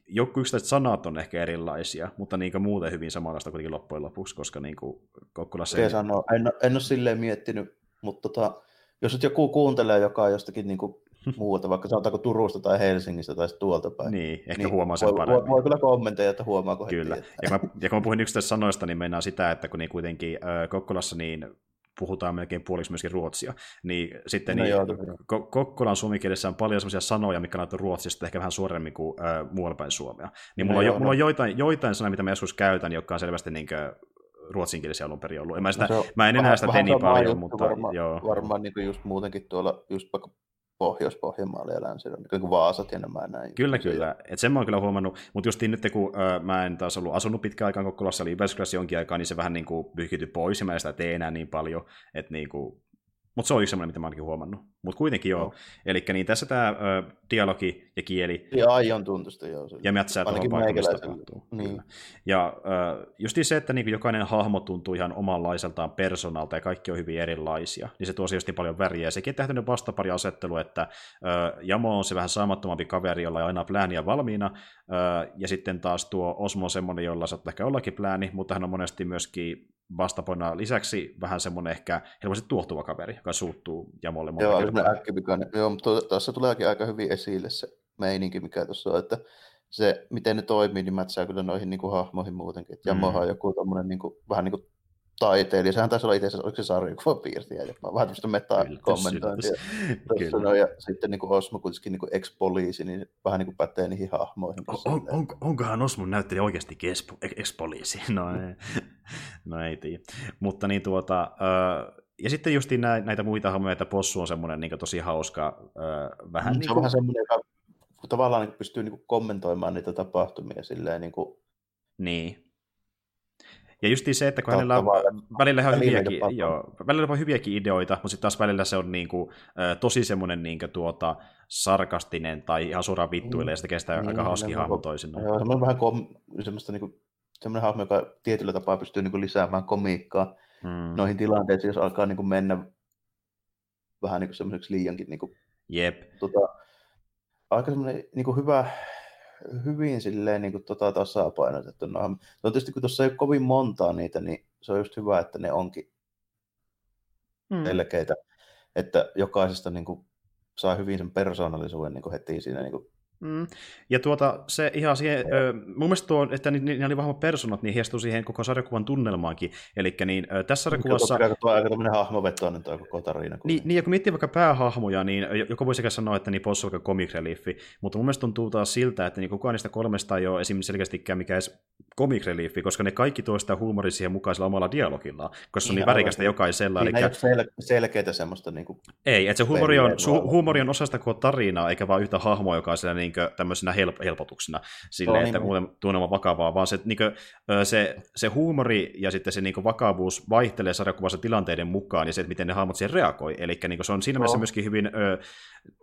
A: joku yksittäiset sanat on ehkä erilaisia, mutta niin kuin muuten hyvin samanlaista kuitenkin loppujen lopuksi, koska niin kuin Kokkolassa...
B: Ei... Sanoa, en, en ole silleen miettinyt, mutta tota, jos nyt joku kuuntelee, joka on jostakin niin kuin muuta, vaikka sanotaanko Turusta tai Helsingistä tai tuolta päin.
A: Niin, ehkä niin huomaa sen
B: voi, paremmin. Voi, voi kyllä kommentoida, että huomaako
A: Kyllä, heti, että... ja, mä, ja kun mä puhun yksittäisistä sanoista, niin meinaa sitä, että kun niin kuitenkin äh, Kokkolassa niin puhutaan melkein puoliksi myöskin ruotsia, niin sitten no niin, joo, Kokkolan suomikielessä on paljon sellaisia sanoja, mikä näyttää ruotsista ehkä vähän suoremmin kuin äh, muualla päin Suomea. Niin mulla, no on, joo, mulla no. on joitain, joitain sanoja, mitä mä joskus käytän, jotka on selvästi niin kuin, ruotsinkielisiä alun perin ollut. En mä, sitä, no mä en enää vähän, sitä teni paljon, mutta
B: varma,
A: joo.
B: Varmaan niin just muutenkin tuolla, just vaikka Pohjois-Pohjanmaalla ja länsi niin kuin Vaasat ja nämä näin.
A: Kyllä, kyllä. Et sen mä oon kyllä huomannut, mutta just nyt kun ö, mä en taas ollut asunut pitkään aikaan Kokkolassa, eli Jyväskylässä jonkin aikaa, niin se vähän niin kuin pyyhkityi pois, ja mä en sitä tee enää niin paljon, että niin kuin mutta se on yksi semmoinen, mitä mä ainakin huomannut. Mutta kuitenkin joo. No. Eli niin tässä tämä dialogi ja kieli.
B: Ja aion tuntusta, joo.
A: Ja mätsää tuohon paikallista tapahtuu. Niin. Ja just se, että niin jokainen hahmo tuntuu ihan omanlaiseltaan persoonalta ja kaikki on hyvin erilaisia, niin se tuo just niin paljon väriä. Ja sekin on tehty vastapari asettelu, että Jamo on se vähän saamattomampi kaveri, jolla on aina plääniä valmiina, äh, ja sitten taas tuo Osmo on semmoinen, jolla saattaa ehkä ollakin plääni, mutta hän on monesti myöskin vastapoina lisäksi vähän semmoinen ehkä helposti tuohtuva kaveri, joka suuttuu Jamolle monta
B: Joo, kertaa. äkkipikainen. Joo, mutta tuossa tuleekin aika hyvin esille se meininki, mikä tuossa on, että se, miten ne toimii, niin mätsää kyllä noihin niin kuin hahmoihin muutenkin. Että Jamohan mm. on joku tommonen, niin kuin, vähän niin kuin taiteilija. Sehän taisi olla itse asiassa, oliko se sarjakuvan piirtiä jopa, vähän tämmöistä meta-kommentointia. No, ja sitten niin kuin Osmo kuitenkin niin ex-poliisi, niin vähän niin kuin pätee niihin hahmoihin.
A: On, on, on, onkohan Osmo näyttelijä oikeasti ex-poliisi? No ei, no ei tiedä. Mutta niin tuota, ja sitten just näitä muita hahmoja, että Possu on semmoinen niin tosi hauska, vähän
B: mm,
A: niin
B: kuin... Se on vähän semmoinen, joka tavallaan niin pystyy niin kommentoimaan niitä tapahtumia silleen niin kuin...
A: Niin. Ja just se, että kun hänellä on välillä on hyviäkin, joo, välillä on hyviäkin ideoita, mutta sitten taas välillä se on niin kuin, tosi semmoinen niin kuin, tuota, sarkastinen tai ihan suoraan vittuille, mm. ja se sitä niin, aika hauski hahmo toisinaan.
B: Joo, semmoinen vähän kom, semmoista niin kuin, semmoinen hahmo, joka tietyllä tapaa pystyy niin kuin, lisäämään komiikkaa hmm. noihin tilanteisiin, jos alkaa niin kuin, mennä vähän niin kuin semmoiseksi liiankin niin kuin,
A: Jep.
B: Tota, aika semmoinen niin kuin hyvä, hyvin silleen niin kuin, tota, tasapainotettu. No, no tietysti kun tuossa ei ole kovin montaa niitä, niin se on just hyvä, että ne onkin hmm. selkeitä. Että jokaisesta niin kuin, saa hyvin sen persoonallisuuden niin kuin heti siinä niin kuin,
A: Mm. Ja tuota, se ihan siihen, ö, mun mielestä tuo, että ne, ne oli vahvat personat, niin heijastuu siihen koko sarjakuvan tunnelmaankin. Eli niin, ö, tässä sarjakuvassa...
B: Tuo, tuo aika tämmöinen hahmovetoinen tuo koko tarina.
A: Niin, niin, ja kun miettii vaikka päähahmoja, niin joku voi sekä sanoa, että niin Possu vaikka comic reliefi, mutta mun mielestä tuntuu taas siltä, että niin kukaan niistä kolmesta ei ole esimerkiksi selkeästikään mikä edes comic reliefi, koska ne kaikki tuo sitä huumoria siihen mukaisella omalla dialogilla, koska se on niin värikästä jokaisella.
B: Niin, eli... ei sel- selkeitä semmoista niin kuin...
A: Ei, että se huumori on, su- huumori on osa sitä koko tarinaa, eikä vaan yhtä hahmoa, joka on niin tämmöisenä help- helpotuksena sille, no, että niin, muuten tunnelma vakavaa, vaan se, niin kuin, se, se huumori ja sitten se niin vakavuus vaihtelee sarjakuvassa tilanteiden mukaan ja se, että miten ne hahmot siihen reagoi. Eli niin se on siinä mielessä myöskin hyvin ö,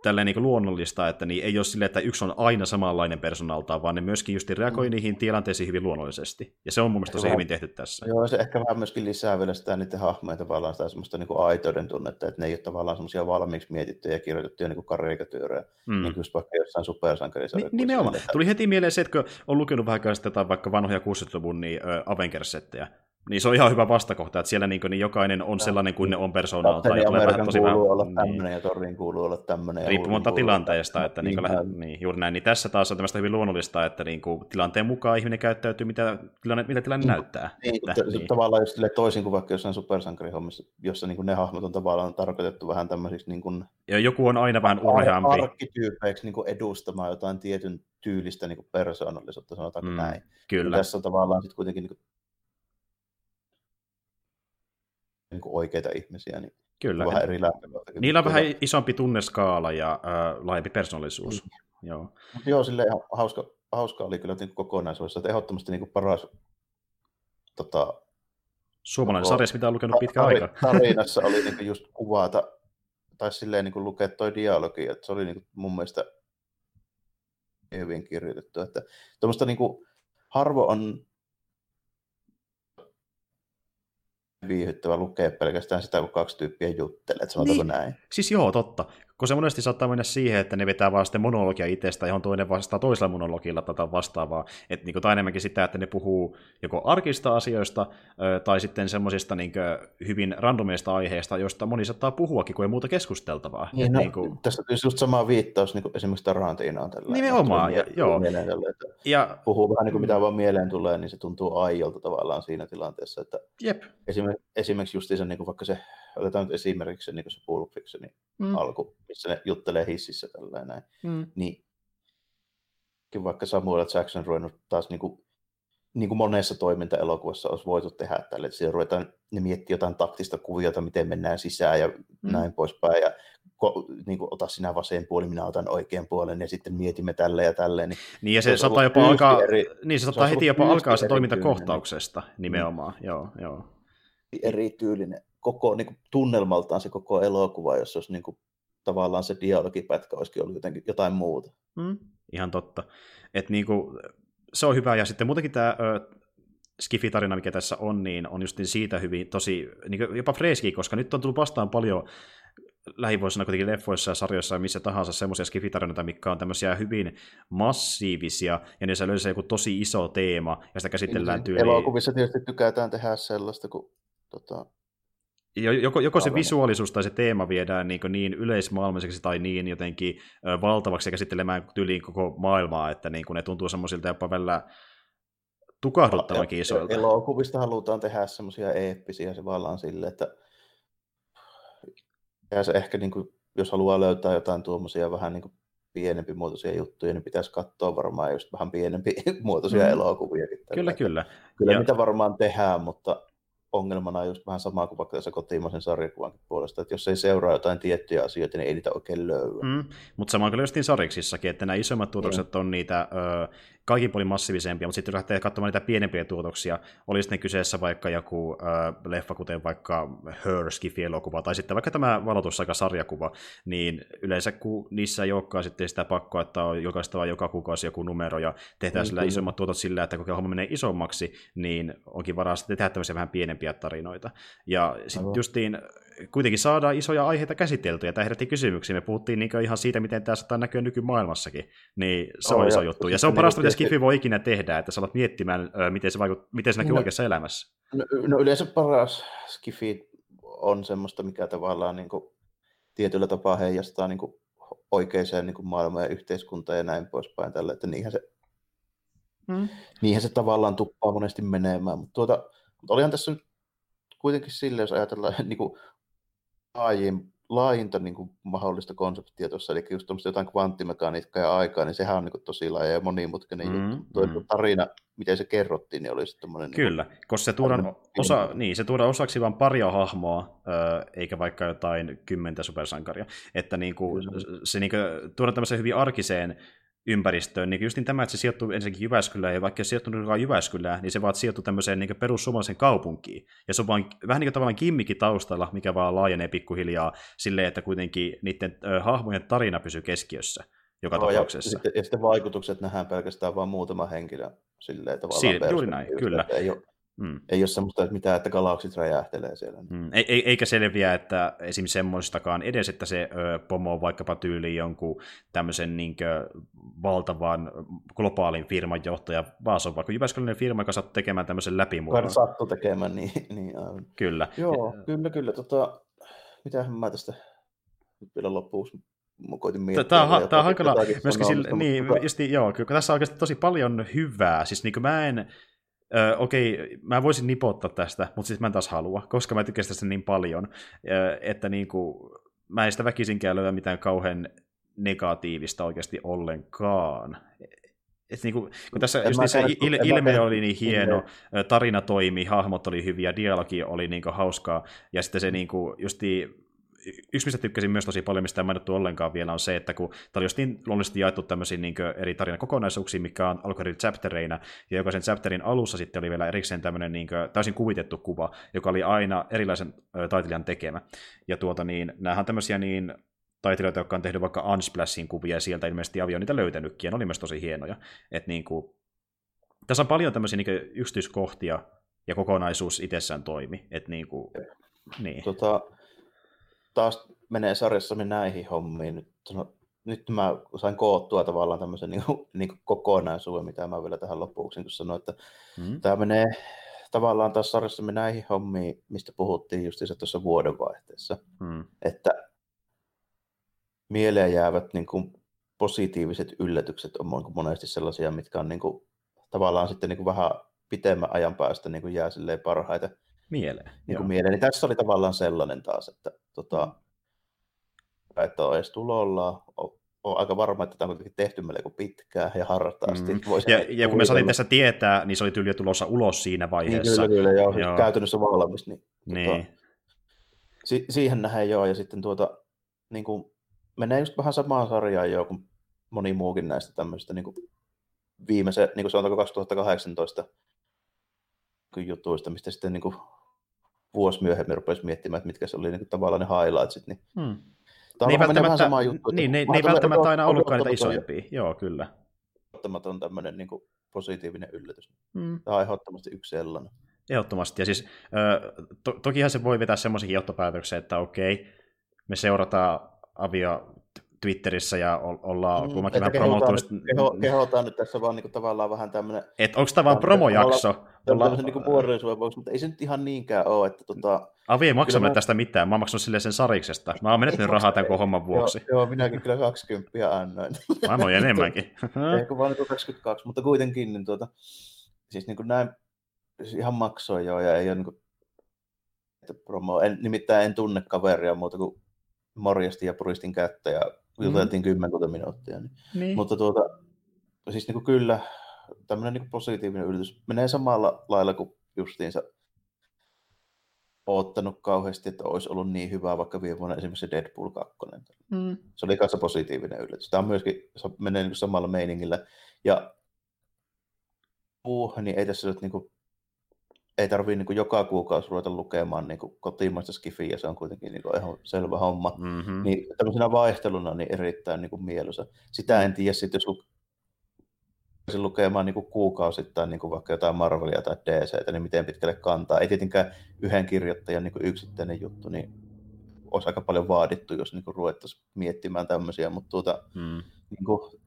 A: tälleen niin luonnollista, että niin ei ole silleen, että yksi on aina samanlainen persoonaltaan, vaan ne myöskin just reagoi mm. niihin tilanteisiin hyvin luonnollisesti. Ja se on mun mielestä tosi hyvin tehty tässä.
B: Joo, se ehkä vähän myöskin lisää vielä sitä niiden hahmojen tavallaan sitä semmoista niin aitoiden tunnetta, että ne ei ole tavallaan semmoisia valmiiksi mietittyjä ja kirjoitettuja niin karikatyyrejä, mm. niin kuin vaikka jossain supersankarisarjoissa.
A: Ni, nimenomaan. Tuli heti mieleen se, että kun on lukenut vähän sitä vaikka vanhoja 60-luvun niin, Avengers-settejä, niin se on ihan hyvä vastakohta, että siellä niin, niin jokainen on sellainen kuin ne on persoonalta.
B: Ja tulee vähän tosi kuuluu vähän, olla niin. tämmöinen niin, ja Torin kuuluu olla tämmöinen.
A: Riippumatta tilanteesta, että niin, niin, niin, juuri näin. Niin tässä taas on tämmöistä hyvin luonnollista, että niin kuin, tilanteen mukaan ihminen käyttäytyy, mitä tilanne, mitä tilanne niin, näyttää.
B: Niin, että, niin. tavallaan just toisin kuin vaikka jossain supersankarihommissa, jossa niin kuin ne hahmot on tavallaan tarkoitettu vähän tämmöisiksi... Niin kuin,
A: ja joku on aina vähän urheampi.
B: Arkkityypeiksi niin edustamaan jotain tietyn tyylistä niin kuin persoonallisuutta, sanotaanko mm, näin.
A: Kyllä.
B: Ja tässä on tavallaan sitten kuitenkin niin niin kuin oikeita ihmisiä, niin
A: Kyllä.
B: vähän eri
A: Niillä on vähän isompi tunneskaala ja äh, laajempi persoonallisuus. Mm. Joo.
B: Mut joo, silleen hauska, hauska oli kyllä niin kokonaisuudessa, että ehdottomasti niin kuin paras tota,
A: Suomalainen sarja, mitä on lukenut pitkä aika.
B: Tarinassa oli niin just kuvata, tai silleen niin kuin lukea toi dialogi, että se oli niin kuin mun mielestä hyvin kirjoitettu. Että tuommoista niin kuin, harvo on viihyttävä lukea pelkästään sitä, kun kaksi tyyppiä juttelee, sanotaanko niin. näin.
A: Siis joo, totta kun se monesti saattaa mennä siihen, että ne vetää vaan sitten monologia itsestä, johon toinen vastaa toisella monologilla tätä vastaavaa. Että niin tai enemmänkin sitä, että ne puhuu joko arkista asioista tai sitten semmoisista niin hyvin randomeista aiheista, joista moni saattaa puhuakin, kun ei muuta keskusteltavaa.
B: Niin, no, niin kuin... Tässä on just sama viittaus niin kuin esimerkiksi Tarantinaan. Tällä
A: Nimenomaan, ja, joo.
B: Tällä, että ja... Puhuu vähän niin kuin mitä vaan mieleen tulee, niin se tuntuu aiolta tavallaan siinä tilanteessa. Että
A: Jep.
B: Esimerkiksi, esimerkiksi just se, niin kuin vaikka se otetaan nyt esimerkiksi se, niin se Pulp Fictionin mm. alku, missä ne juttelee hississä tällä näin, mm. niin vaikka Samuel Jackson ruvennut taas niin kuin, niin kuin monessa toimintaelokuvassa olisi voitu tehdä tälle, että siellä ruvetaan, ne miettii jotain taktista kuviota, miten mennään sisään ja mm. näin poispäin, ja ko, niin kuin, ota sinä vasen puoli, minä otan oikean puolen, ja sitten mietimme tälle ja tälleen. Niin,
A: niin ja se, se saattaa jopa alkaa, eri, niin se saattaa heti jopa alkaa se toimintakohtauksesta niin. nimenomaan, mm. joo, joo.
B: Erityylinen koko niin kuin, tunnelmaltaan se koko elokuva, jos olisi niin kuin, tavallaan se dialogipätkä olisikin ollut jotenkin jotain muuta.
A: Mm, ihan totta. Et, niin kuin, se on hyvä, ja sitten muutenkin tämä Skifi-tarina, mikä tässä on, niin on just siitä hyvin tosi, niin jopa freeski, koska nyt on tullut vastaan paljon lähivuosina kuitenkin leffoissa ja sarjoissa ja missä tahansa semmoisia skifitarinoita, mikä on tämmöisiä hyvin massiivisia, ja niissä löytyy joku tosi iso teema, ja sitä käsitellään niin, tyyliin.
B: Elokuvissa tietysti tykätään tehdä sellaista, kun tota,
A: Joko, joko se visuaalisuus tai se teema viedään niin, niin yleismaailmaiseksi tai niin jotenkin valtavaksi käsittelemään tyyliin koko maailmaa, että niin ne tuntuu semmoisilta jopa välillä tukahduttavankin isoilta.
B: Elokuvista halutaan tehdä semmoisia eeppisiä se vaan silleen, että ja se ehkä, niin kuin, jos haluaa löytää jotain tuommoisia vähän niin kuin pienempi muotoisia juttuja, niin pitäisi katsoa varmaan just vähän pienempi muotoisia mm. elokuvia.
A: Kyllä, kyllä.
B: Kyllä ja... mitä varmaan tehdään, mutta ongelmana on just vähän sama kuin vaikka tässä kotimaisen sarjakuvankin puolesta, että jos ei seuraa jotain tiettyjä asioita, niin ei niitä oikein löydy. Mm,
A: mutta sama kyllä justiin sariksissakin, että nämä isommat tuotokset mm. on niitä ö, kaikin puolin massiivisempia, mutta sitten jos lähtee katsomaan niitä pienempiä tuotoksia, olisi ne kyseessä vaikka joku ö, leffa, kuten vaikka Her Skifi-elokuva, tai sitten vaikka tämä valotusaika sarjakuva, niin yleensä kun niissä ei olekaan sitten sitä pakkoa, että on jokaista joka kuukausi joku numero, ja tehdään mm, sillä isommat tuotot sillä, että kun homma menee isommaksi, niin onkin varaa sitten tehdä tämmöisiä vähän pienempiä tarinoita. Ja sitten justiin kuitenkin saadaan isoja aiheita käsiteltyjä. Tämä herätti kysymyksiä. Me puhuttiin niin ihan siitä, miten tämä saattaa näkyä nykymaailmassakin. Niin se oh, on iso ja, juttu. Ja se on parasta, mitä Skifi voi ikinä tehdä, että sä alat miettimään, miten se, vaikut, miten se näkyy no, oikeassa elämässä.
B: No, no yleensä paras Skifi on semmoista, mikä tavallaan niin kuin, tietyllä tapaa heijastaa niin kuin, oikeaan niin kuin, maailmaan ja yhteiskuntaan ja näin poispäin. Tälle, että niinhän se, hmm. niinhän se tavallaan tuppaa monesti menemään. Mutta, tuota, mutta olihan tässä nyt kuitenkin sille, jos ajatellaan niin kuin, laajin, laajinta niin kuin mahdollista konseptia tuossa, eli just jotain kvanttimekaniikkaa ja aikaa, niin sehän on niin kuin tosi laaja ja monimutkainen mm, juttu. Tuo mm. tarina, miten se kerrottiin, niin olisi tommoinen...
A: Niinku Kyllä, niin koska se tuodaan, osa, niin, se tuodaan osaksi vain paria hahmoa, eikä vaikka jotain kymmentä supersankaria. Että niin kuin, se niin kuin, tuodaan tämmöiseen hyvin arkiseen ympäristöön, niin just niin tämä, että se sijoittuu ensinnäkin Jyväskylään, ja vaikka se sijoittuu Jyväskylään, niin se vaan sijoittuu tämmöiseen niin perussuomalaisen kaupunkiin. Ja se on vaan vähän niin kuin tavallaan kimmikin taustalla, mikä vaan laajenee pikkuhiljaa silleen, että kuitenkin niiden äh, hahmojen tarina pysyy keskiössä joka no, tapauksessa.
B: Ja sitten, ja sitten vaikutukset nähdään pelkästään vain muutama henkilö silleen tavallaan.
A: Siin, juuri näin, kyllä.
B: Ei ole, Mm. Ei ole semmoista, että mitään, että galaksit räjähtelee siellä.
A: Mm. Ei, eikä selviä, että esim. semmoistakaan edes, että se ö, pomo on vaikkapa tyyli jonkun tämmöisen niin kuin, valtavan globaalin firman johtaja, vaan se on vaikka Jyväskyläinen firma, joka sattuu tekemään tämmöisen läpimurron.
B: Sattuu tekemään, niin, niin aivan.
A: Kyllä.
B: Joo, ja, kyllä, kyllä. Tota, mitähän mä tästä nyt vielä koitin miettiä.
A: Tämä on, tämä on hankala myöskin sille, niin, justi, joo, kyllä tässä on oikeasti tosi paljon hyvää. Siis niin kuin mä en, Öö, okei, mä voisin nipottaa tästä, mutta siis mä en taas halua, koska mä tykkäsin tästä niin paljon, öö, että niin kuin, mä en sitä väkisinkään löyä mitään kauhean negatiivista oikeasti ollenkaan. Et niin kuin, kun tässä just niin se il, ilme oli niin hieno, tarina toimi, hahmot oli hyviä, dialogi oli niin kuin hauskaa, ja sitten se niin kuin, justi yksi, mistä tykkäsin myös tosi paljon, mistä en mainittu ollenkaan vielä, on se, että kun tämä oli just niin luonnollisesti jaettu tämmöisiin niin eri tarinakokonaisuuksiin, mikä on alkuperäisillä chaptereina, ja jokaisen chapterin alussa sitten oli vielä erikseen tämmöinen niin kuin, täysin kuvitettu kuva, joka oli aina erilaisen taiteilijan tekemä. Ja tuota niin, näähän on tämmöisiä niin taiteilijoita, jotka on tehnyt vaikka Unsplashin kuvia, ja sieltä ilmeisesti Avi on niitä löytänytkin, ja ne oli myös tosi hienoja. Et niin kuin, tässä on paljon tämmöisiä niin yksityiskohtia, ja kokonaisuus itsessään toimi. Et niin kuin, niin.
B: Tota, taas menee sarjassamme näihin hommiin. Nyt, no, nyt mä sain koottua tavallaan tämmöisen niin kuin, niin kuin kokonaisuuden, mitä mä vielä tähän lopuksi kun sanoin, että mm. tämä menee tavallaan taas sarjassamme näihin hommiin, mistä puhuttiin just tuossa vuodenvaihteessa. Mm. Että mieleen jäävät niin kuin, positiiviset yllätykset on monesti sellaisia, mitkä on niin kuin, tavallaan sitten niin kuin, vähän pitemmän ajan päästä niin kuin jää parhaita
A: mieleen.
B: Niin kuin mieleen. Niin tässä oli tavallaan sellainen taas, että, tota, että on edes tulolla, on, on aika varma, että tämä on kuitenkin tehty melko pitkään ja hartaasti. Mm.
A: Ja, ja kun me saatiin tässä tietää, niin se oli tyyli tulossa ulos siinä vaiheessa.
B: Niin, kyllä, kyllä, joo. joo. Käytännössä valmis. Niin, niin. Tota, si- siihen nähdään joo, ja sitten tuota, niin kuin, menee just vähän samaan sarjaan jo kuin moni muukin näistä tämmöistä niin kuin viimeisen, niin kuin sanotaanko 2018 jutuista, mistä sitten niin kuin vuosi myöhemmin rupesi miettimään, että mitkä se oli niin tavallaan ne highlightsit. Niin... Hmm.
A: Tämä niin vähän sama juttu. Niin, ne, ne ei välttämättä aina ollutkaan niitä isoimpia. Joo, kyllä.
B: Ottamaton tämmöinen niin kuin, positiivinen yllätys. Hmm. Tämä on ehdottomasti yksi sellainen.
A: Ehdottomasti. Ja siis, to, tokihan se voi vetää semmoisikin johtopäätöksiä, että okei, me seurataan avio Twitterissä ja ollaan mm, kummankin vähän
B: promotoista. Keho, kehotaan nyt tässä vaan niin kuin, tavallaan vähän tämmöinen...
A: Että onko tämä vaan promojakso?
B: Olla, olla... niin vuoroisuuden vuoksi, mutta ei se nyt ihan niinkään ole. Että, tota,
A: Avi ei maksa mä... tästä mitään, mä oon maksanut silleen sen sariksesta. Mä oon menettänyt rahaa tämän koko homman vuoksi.
B: Joo, joo, minäkin kyllä 20 annoin.
A: Mä annoin enemmänkin.
B: Ehkä vaan niin 22, mutta kuitenkin, niin tuota, siis niin kuin näin siis ihan maksoi joo, ja ei ole niin kuin, että promo. En, nimittäin en tunne kaveria muuta kuin morjasti ja puristin kättä ja juteltiin mm. kymmenkunta minuuttia. Niin. Niin. Mutta tuota, siis niin kuin kyllä, tämmöinen niin positiivinen yllätys menee samalla lailla kuin justiinsa oottanut kauheasti, että olisi ollut niin hyvä vaikka viime vuonna esimerkiksi Deadpool 2. Mm. Se oli kanssa positiivinen yllätys. Tämä on myöskin, se menee niin samalla meiningillä. Ja uh, niin ei tässä nyt niin kuin, ei tarvitse niin joka kuukausi ruveta lukemaan niin kotimaista skifiä, ja se on kuitenkin niin kuin ihan selvä homma. Mm-hmm. Niin tämmöisenä vaihteluna niin erittäin niin mieluisa. Sitä en tiedä sitten, jos lukemaan niin kuukausittain niin vaikka jotain Marvelia tai DCtä, niin miten pitkälle kantaa. Ei tietenkään yhden kirjoittajan niin yksittäinen juttu, niin olisi aika paljon vaadittu, jos niin ruvettaisiin miettimään tämmöisiä, mutta tuota, hmm. niin kuin,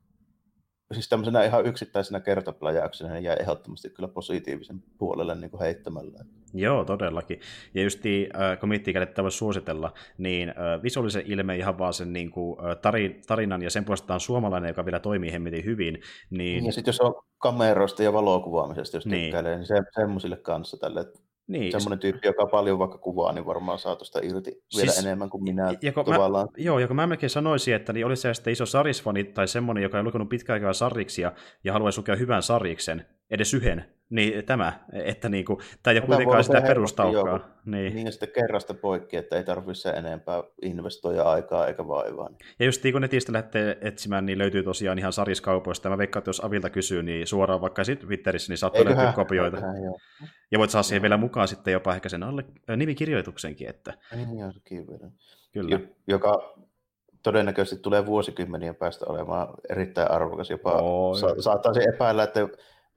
B: siis tämmöisenä ihan yksittäisenä kertapläjäyksenä niin jäi ehdottomasti kyllä positiivisen puolelle niin kuin heittämällä.
A: Joo, todellakin. Ja just äh, kun miettii, että voisi suositella, niin äh, visuaalisen ilme ihan vaan sen niin kuin, äh, tarin, tarinan ja sen puolesta on suomalainen, joka vielä toimii hemmetin hyvin. Niin...
B: Ja sitten jos on kameroista ja valokuvaamisesta, jos niin. tykkäilee, niin se, semmoisille kanssa tälle, että niin. Semmoinen tyyppi, joka paljon vaikka kuvaa, niin varmaan saa tuosta irti vielä siis, enemmän kuin minä ja tavallaan.
A: Mä, joo, ja kun mä melkein sanoisin, että niin olisi se sitten iso sarisfani tai semmoinen, joka on lukenut pitkään aikaa sarriksia ja haluaisi lukea hyvän sariksen, edes yhden, niin tämä, että niinku, tämä ei ole kuitenkaan sitä perustaukkaa.
B: Niin. niin, ja sitten kerrasta poikki, että ei tarvitse enempää investoida aikaa eikä vaivaa.
A: Ja just niin kun netistä lähtee etsimään, niin löytyy tosiaan ihan sariskaupoista. Mä veikkaan, että jos Avilta kysyy, niin suoraan vaikka sitten Twitterissä, niin saattaa löytyä kopioita. Eiköhän, joo. Ja voit saada siihen vielä mukaan sitten jopa ehkä sen alle äh, nimikirjoituksenkin. Että...
B: Kyllä. Joka todennäköisesti tulee vuosikymmenien päästä olemaan erittäin arvokas. Jopa oh, sa- saattaisi epäillä, että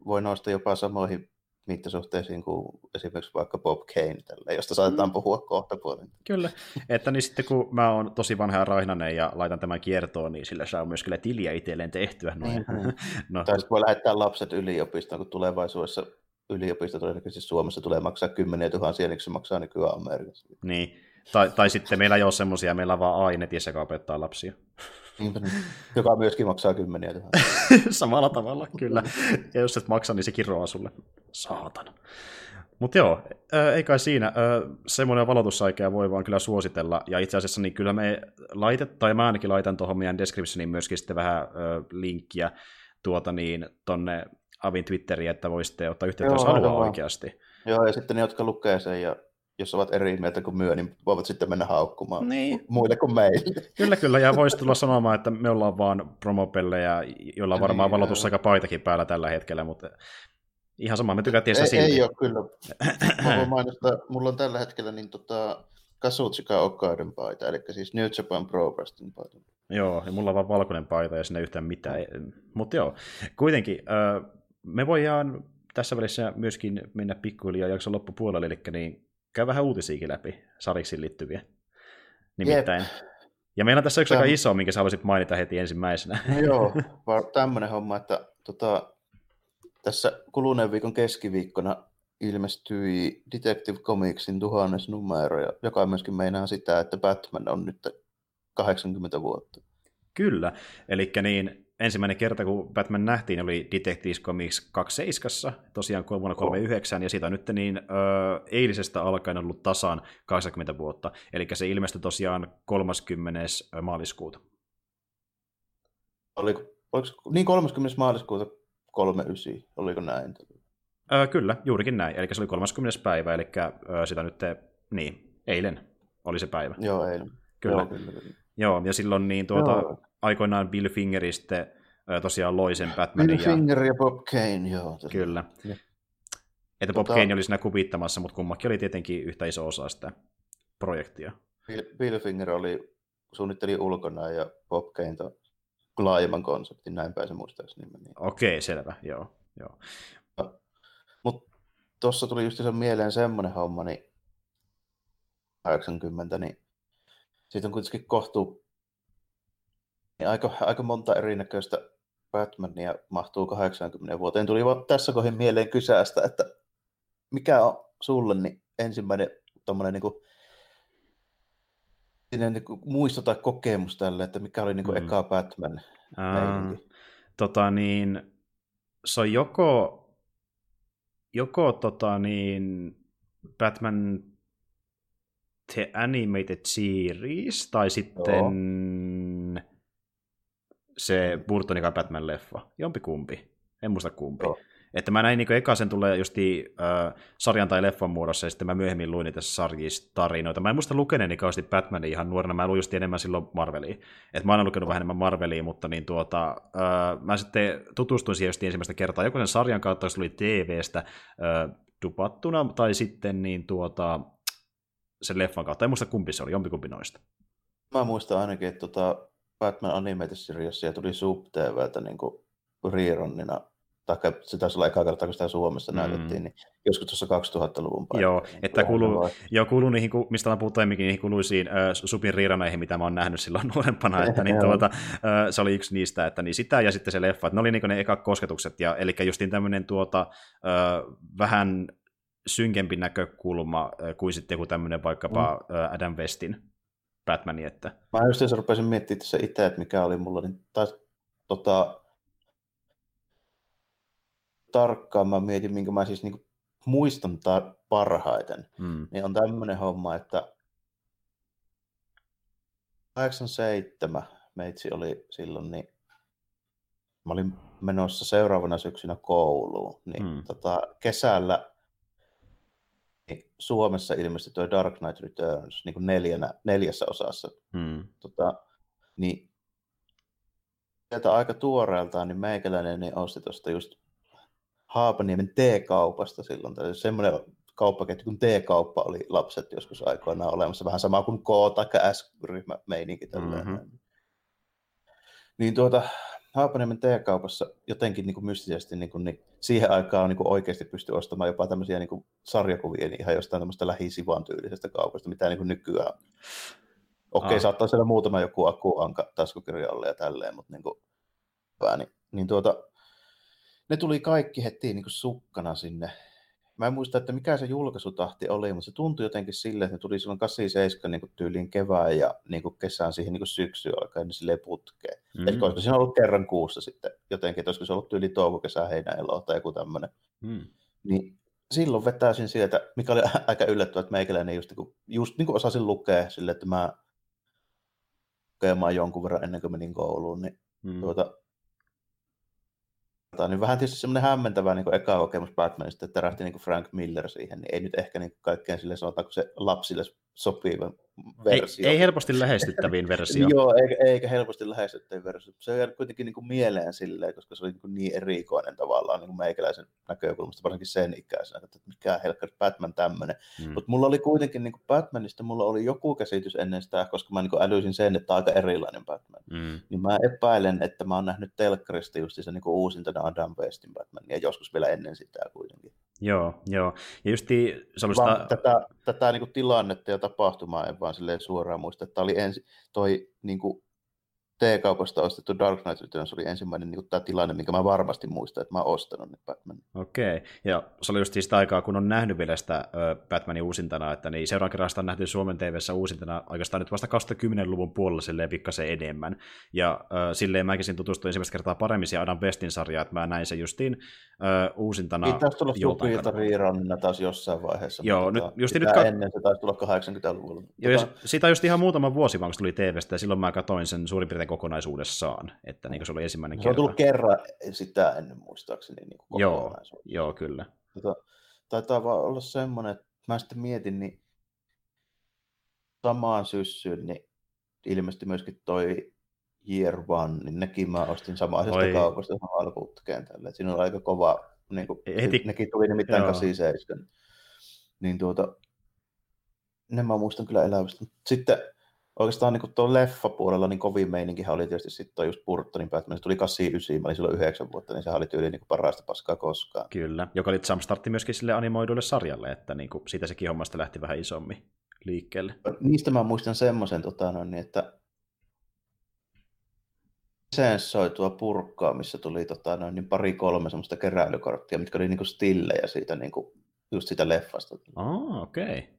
B: voi nousta jopa samoihin mittasuhteisiin kuin esimerkiksi vaikka Bob Kane, tälle, josta saatetaan mm. puhua kohta puolin.
A: Kyllä, että niin sitten kun mä oon tosi vanha ja raihnainen ja laitan tämän kiertoon, niin sillä saa myös kyllä tiliä itselleen tehtyä. Noin.
B: Mm-hmm. no. Tai voi lähettää lapset yliopistoon, kun tulevaisuudessa yliopisto todennäköisesti Suomessa tulee maksaa kymmeniä tuhansia, niin se maksaa nykyään Amerikassa.
A: Niin, tai, tai sitten meillä ei ole semmoisia, meillä on vaan ainetissä, joka opettaa lapsia.
B: Joka myöskin maksaa kymmeniä
A: Samalla tavalla, kyllä. Ja jos et maksa, niin se kiroaa sulle. Saatana. Mutta joo, ei kai siinä. Semmoinen valotusaika voi vaan kyllä suositella. Ja itse asiassa niin kyllä me laitet, tai mä ainakin laitan tuohon meidän descriptioniin myöskin sitten vähän linkkiä tuota niin, tonne Avin Twitteriin, että voisitte ottaa yhteyttä, jos haluaa oikeasti.
B: Joo, ja sitten ne, jotka lukee sen ja jos ovat eri mieltä kuin myö, niin voivat sitten mennä haukkumaan niin. muille kuin meille.
A: Kyllä, kyllä, ja voisi tulla sanomaan, että me ollaan vaan promopellejä, joilla on varmaan niin, valotus aika paitakin päällä tällä hetkellä, mutta ihan sama, me tykättiin
B: sitä
A: silti.
B: Ei ole kyllä. Mä voin mainostaa, mulla on tällä hetkellä niin tota, Kazuchika Okaiden paita, eli siis New Japan Pro Wrestling paita.
A: Joo, ja mulla on vaan valkoinen paita ja sinne yhtään mitään. Mutta joo, kuitenkin me voidaan tässä välissä myöskin mennä pikkuhiljaa jakson loppupuolelle, eli niin käy vähän uutisiakin läpi sariksiin liittyviä. Nimittäin. Jep. Ja meillä on tässä yksi Täm... aika iso, minkä sä haluaisit mainita heti ensimmäisenä.
B: No joo, tämmöinen homma, että tota, tässä kuluneen viikon keskiviikkona ilmestyi Detective Comicsin tuhannes numero, joka myöskin meinaa sitä, että Batman on nyt 80 vuotta.
A: Kyllä, eli niin ensimmäinen kerta, kun Batman nähtiin, oli Detectives Comics 27, tosiaan vuonna 39, ja siitä on nyt niin ö, eilisestä alkaen ollut tasan 80 vuotta, eli se ilmestyi tosiaan 30. maaliskuuta.
B: Oliko, oliko niin 30. maaliskuuta 39, oliko näin?
A: Ö, kyllä, juurikin näin, eli se oli 30. päivä, eli ö, sitä nyt, niin, eilen oli se päivä.
B: Joo, eilen.
A: Kyllä. Joo, kyllä, kyllä. Joo, ja silloin niin tuota, Joo aikoinaan Bill Finger sitten tosiaan loi sen Batmanin.
B: Bill ja... Finger ja Bob Kane, joo.
A: Tässä. Kyllä. Ja. Että Bob tota... Kane oli siinä kuvittamassa, mutta kummakin oli tietenkin yhtä iso osa sitä projektia.
B: Bill, Bill Finger oli, suunnitteli ulkona ja Bob Kane to laajemman konseptin, näin pääsen muistaakseni. Niin.
A: Okei, selvä, joo. joo.
B: Mutta tuossa tuli just sen mieleen semmoinen homma, niin 80, niin siitä on kuitenkin kohtuu niin aika, aika monta erinäköistä Batmania mahtuu 80 vuoteen. Tuli vaan tässä kohin mieleen kysästä, että mikä on sulle niin ensimmäinen tommonen niin kuin, niin kuin muisto tai kokemus tälle, että mikä oli niin kuin mm. eka Batman?
A: Ää, tota niin, se on joko joko tota, niin, Batman The Animated Series, tai sitten Joo. Se Burtonin Batman-leffa. Jompikumpi. En muista kumpi. Joo. Että mä näin niin eka sen tulee justi äh, sarjan tai leffan muodossa, ja sitten mä myöhemmin luin niitä sarjista tarinoita. Mä en muista lukeneeni kauheasti Batmanin ihan nuorena, mä luin just enemmän silloin Marveliin. Että mä oon lukenut vähän enemmän Marveliin, mutta niin tuota, äh, mä sitten tutustuin siihen just ensimmäistä kertaa, joko sen sarjan kautta, jos tuli TVstä äh, dupattuna, tai sitten niin tuota, sen leffan kautta. En muista kumpi se oli, jompikumpi noista.
B: Mä muistan ainakin, että tota Batman Animated Series tuli Sub TVltä niin rerunina tai se taisi olla eka kertaa, kun sitä Suomessa mm. näytettiin, niin joskus tuossa 2000-luvun
A: päivänä. Joo, niin että kuuluu, joo, kuuluu niihin, mistä mä puhuttu aiemminkin, niihin kuuluisiin äh, Supin riiraneihin, mitä mä oon nähnyt silloin nuorempana, että niin, tuota, äh, se oli yksi niistä, että niin sitä ja sitten se leffa, että ne oli niin ne eka kosketukset, ja, eli justiin tämmöinen tuota, äh, vähän synkempi näkökulma äh, kuin sitten joku tämmöinen vaikkapa mm. äh, Adam Westin Batmani, että...
B: Mä just rupesin miettimään tässä itse, että mikä oli mulla, niin taas tota, tarkkaan mä mietin, minkä mä siis niin muistan tar- parhaiten, hmm. niin on tämmöinen homma, että 87 meitsi oli silloin, niin mä olin menossa seuraavana syksynä kouluun, niin hmm. tota, kesällä Suomessa ilmestyi tuo Dark Knight Returns niin kuin neljänä, neljässä osassa. Hmm. Tota, niin sieltä aika tuoreeltaan, niin meikäläinen niin osti tuosta just Haapaniemen T-kaupasta silloin. Tämä semmoinen kauppaketju kuin T-kauppa oli lapset joskus aikoinaan olemassa, vähän sama kuin K- tai S-ryhmä meininki. Mm-hmm. Niin tuota, Haapaniemen T-kaupassa jotenkin niin kuin mystisesti niin kuin, niin siihen aikaan niin kuin oikeasti pystyi ostamaan jopa tämmöisiä niin kuin sarjakuvia niin ihan jostain tämmöistä lähisivan tyylisestä kaupasta, mitä niin kuin nykyään. Okei, ah. saattaa siellä muutama joku akuanka taskukirja olla ja tälleen, mutta niin kuin, niin, niin tuota, ne tuli kaikki heti niin kuin sukkana sinne. Mä en muista, että mikä se julkaisutahti oli, mutta se tuntui jotenkin silleen, että ne tuli silloin 87 niin kuin tyyliin kevään ja niin kuin kesään siihen niin kuin syksyyn alkaen niin silleen putkeen. Mm. Eli olisiko siinä ollut kerran kuussa sitten jotenkin, että olisiko se ollut tyyli touko, kesä, heinä, elo tai joku tämmöinen. Mm. Niin silloin vetäisin sieltä, mikä oli aika yllättävää, että meikäläinen just, niin just niin kuin osasin lukea silleen, että mä lukemaan jonkun verran ennen kuin menin kouluun, niin mm. tuota, niin vähän tietysti semmoinen hämmentävä niin eka kokemus Batmanista, että tärähti niin Frank Miller siihen, niin ei nyt ehkä niin kaikkein sille sanotaanko se lapsille sopiva versio.
A: Ei, ei helposti lähestyttäviin versio.
B: Joo, eikä, eikä helposti lähestyttäviin versio. Se on jäänyt kuitenkin niin kuin mieleen silleen, koska se oli niin, kuin niin erikoinen tavallaan niin kuin meikäläisen näkökulmasta, varsinkin sen ikäisenä, että mikä helkkari Batman tämmöinen. Mm. Mutta mulla oli kuitenkin niin kuin Batmanista, mulla oli joku käsitys ennen sitä, koska mä niin kuin älysin sen, että aika erilainen Batman. Mm. Niin mä epäilen, että mä oon nähnyt telkkarista just se niin kuin uusintana Adam Westin Batman, ja joskus vielä ennen sitä kuitenkin.
A: Joo, joo. Ja justi,
B: se oli sitä... Tätä, tätä niin kuin tilannetta ja tapahtumaa en vaan suoraan muista, että oli ensi, toi niin kuin T-kaupasta ostettu Dark Knight Returns oli ensimmäinen niin tämä tilanne, minkä mä varmasti muistan, että mä oon ostanut nyt Batman.
A: Okei, okay. ja se oli just sitä aikaa, kun on nähnyt vielä sitä Batmanin uusintana, että niin seuraavan kerran sitä on nähty Suomen TVssä uusintana oikeastaan nyt vasta 2010-luvun puolella silleen pikkasen enemmän. Ja äh, silleen mäkin tutustuin ensimmäistä kertaa paremmin siihen Adam Westin sarjaan, että mä näin sen justiin äh, uusintana.
B: Niin taisi tulla Supilta riirannina taas jossain vaiheessa.
A: Joo, nyt, justi
B: nyt kat... ennen se taisi tulla 80-luvulla.
A: Joo, tota... siitä on just ihan muutama vuosi vaan, kun tuli TVstä, ja silloin mä katsoin sen suurin piirtein kokonaisuudessaan, että niin se oli ensimmäinen
B: se
A: kerta.
B: Se on tullut kerran sitä ennen muistaakseni niin
A: kuin joo, joo, kyllä.
B: Tota, taitaa vaan olla semmoinen, että mä sitten mietin, niin samaan syssyyn, niin ilmeisesti myöskin toi Year One, niin nekin mä ostin samaisesta kaupasta alkuutkeen tälle. Siinä on aika kova, niin kuin, Heti... nekin tuli nimittäin 87. Niin tuota, ne mä muistan kyllä elävästi. Sitten oikeastaan niin tuon leffapuolella niin kovin meininkihän oli tietysti sitten just Burtonin Batman. Se tuli 89, mä olin silloin 9 vuotta, niin se oli tyyli niin parasta paskaa koskaan.
A: Kyllä, joka oli jumpstartti myöskin sille animoidulle sarjalle, että niin kuin siitä sekin hommasta lähti vähän isommin liikkeelle.
B: Niistä mä muistan semmoisen, tota, no, niin, että lisensoitua purkkaa, missä tuli tota, noin, niin pari-kolme semmoista keräilykorttia, mitkä oli niin stillejä siitä, niin kuin, just siitä leffasta.
A: Ah, okei. Okay.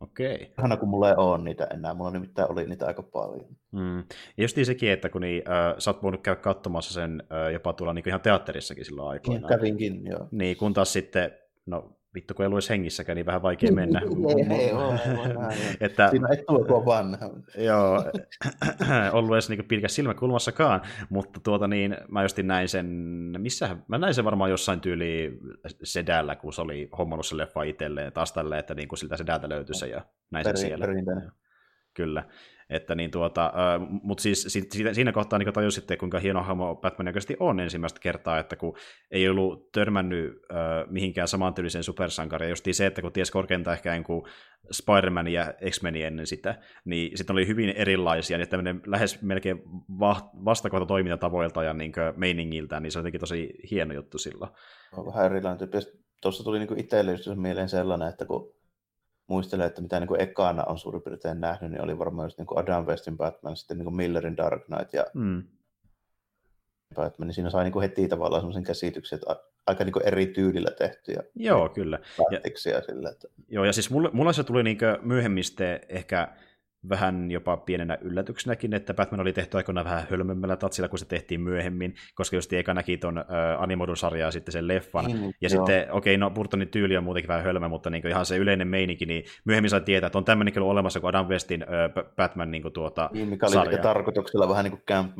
A: Okei.
B: Ihana, kun mulla ei ole niitä enää. Mulla nimittäin oli niitä aika paljon.
A: Mm. Ja just sekin, että kun niin, äh, sä oot voinut käydä katsomassa sen äh, jopa tuolla niin ihan teatterissakin silloin aikoinaan.
B: Niin, kävinkin, joo.
A: Niin, kun taas sitten No vittu, kun ei ollut edes hengissäkään, niin vähän vaikea mennä.
B: ei, ei ole, että, Siinä ei tule tuo vanha.
A: joo, ollut edes niin pilkäs silmäkulmassakaan, mutta tuota niin, mä justin näin sen, missä, mä näin sen varmaan jossain tyyli sedällä, kun se oli hommannut se leffa itselleen, taas tälleen, että niin kuin siltä sedältä löytyi se ja näin se siellä. Perinteinen. Kyllä. Että niin tuota, mutta siis siinä kohtaa niin tajus sitten, kuinka hieno hahmo Batman oikeasti on ensimmäistä kertaa, että kun ei ollut törmännyt äh, mihinkään samantyyliseen supersankaria, just se, että kun ties korkeinta ehkä niin kuin Spider-Man ja X-Men ennen sitä, niin sitten oli hyvin erilaisia, niin tämmöinen lähes melkein va- vastakohta toimintatavoilta ja niin meiningiltä, niin se on jotenkin tosi hieno juttu silloin.
B: On vähän erilainen tyyppi. Tuossa tuli niin itselle just mieleen sellainen, että kun muistelen, että mitä niin kuin ekana on suurin piirtein nähnyt, niin oli varmaan just niin kuin Adam Westin Batman, sitten niin kuin Millerin Dark Knight ja mm. Batman, niin siinä sai niin kuin heti tavallaan semmoisen käsityksen, että aika niin kuin eri tyylillä tehtyjä.
A: Joo, kyllä.
B: Ja, sille, että...
A: Joo, ja siis mulle, mulle se tuli niin myöhemmistä ehkä vähän jopa pienenä yllätyksenäkin, että Batman oli tehty aikoinaan vähän hölmömmällä tatsilla, kun se tehtiin myöhemmin, koska just eka näki ton äh, animoidun sarjaa ja sitten sen leffan. Mm, ja joo. sitten, okei, okay, no Burtonin tyyli on muutenkin vähän hölmö, mutta niin ihan se yleinen meininki, niin myöhemmin sai tietää, että on tämmöinenkin ollut olemassa kuin Adam Westin äh, Batman niin kuin tuota,
B: niin, mikä oli sarja. tarkoituksella vähän niin kuin camp.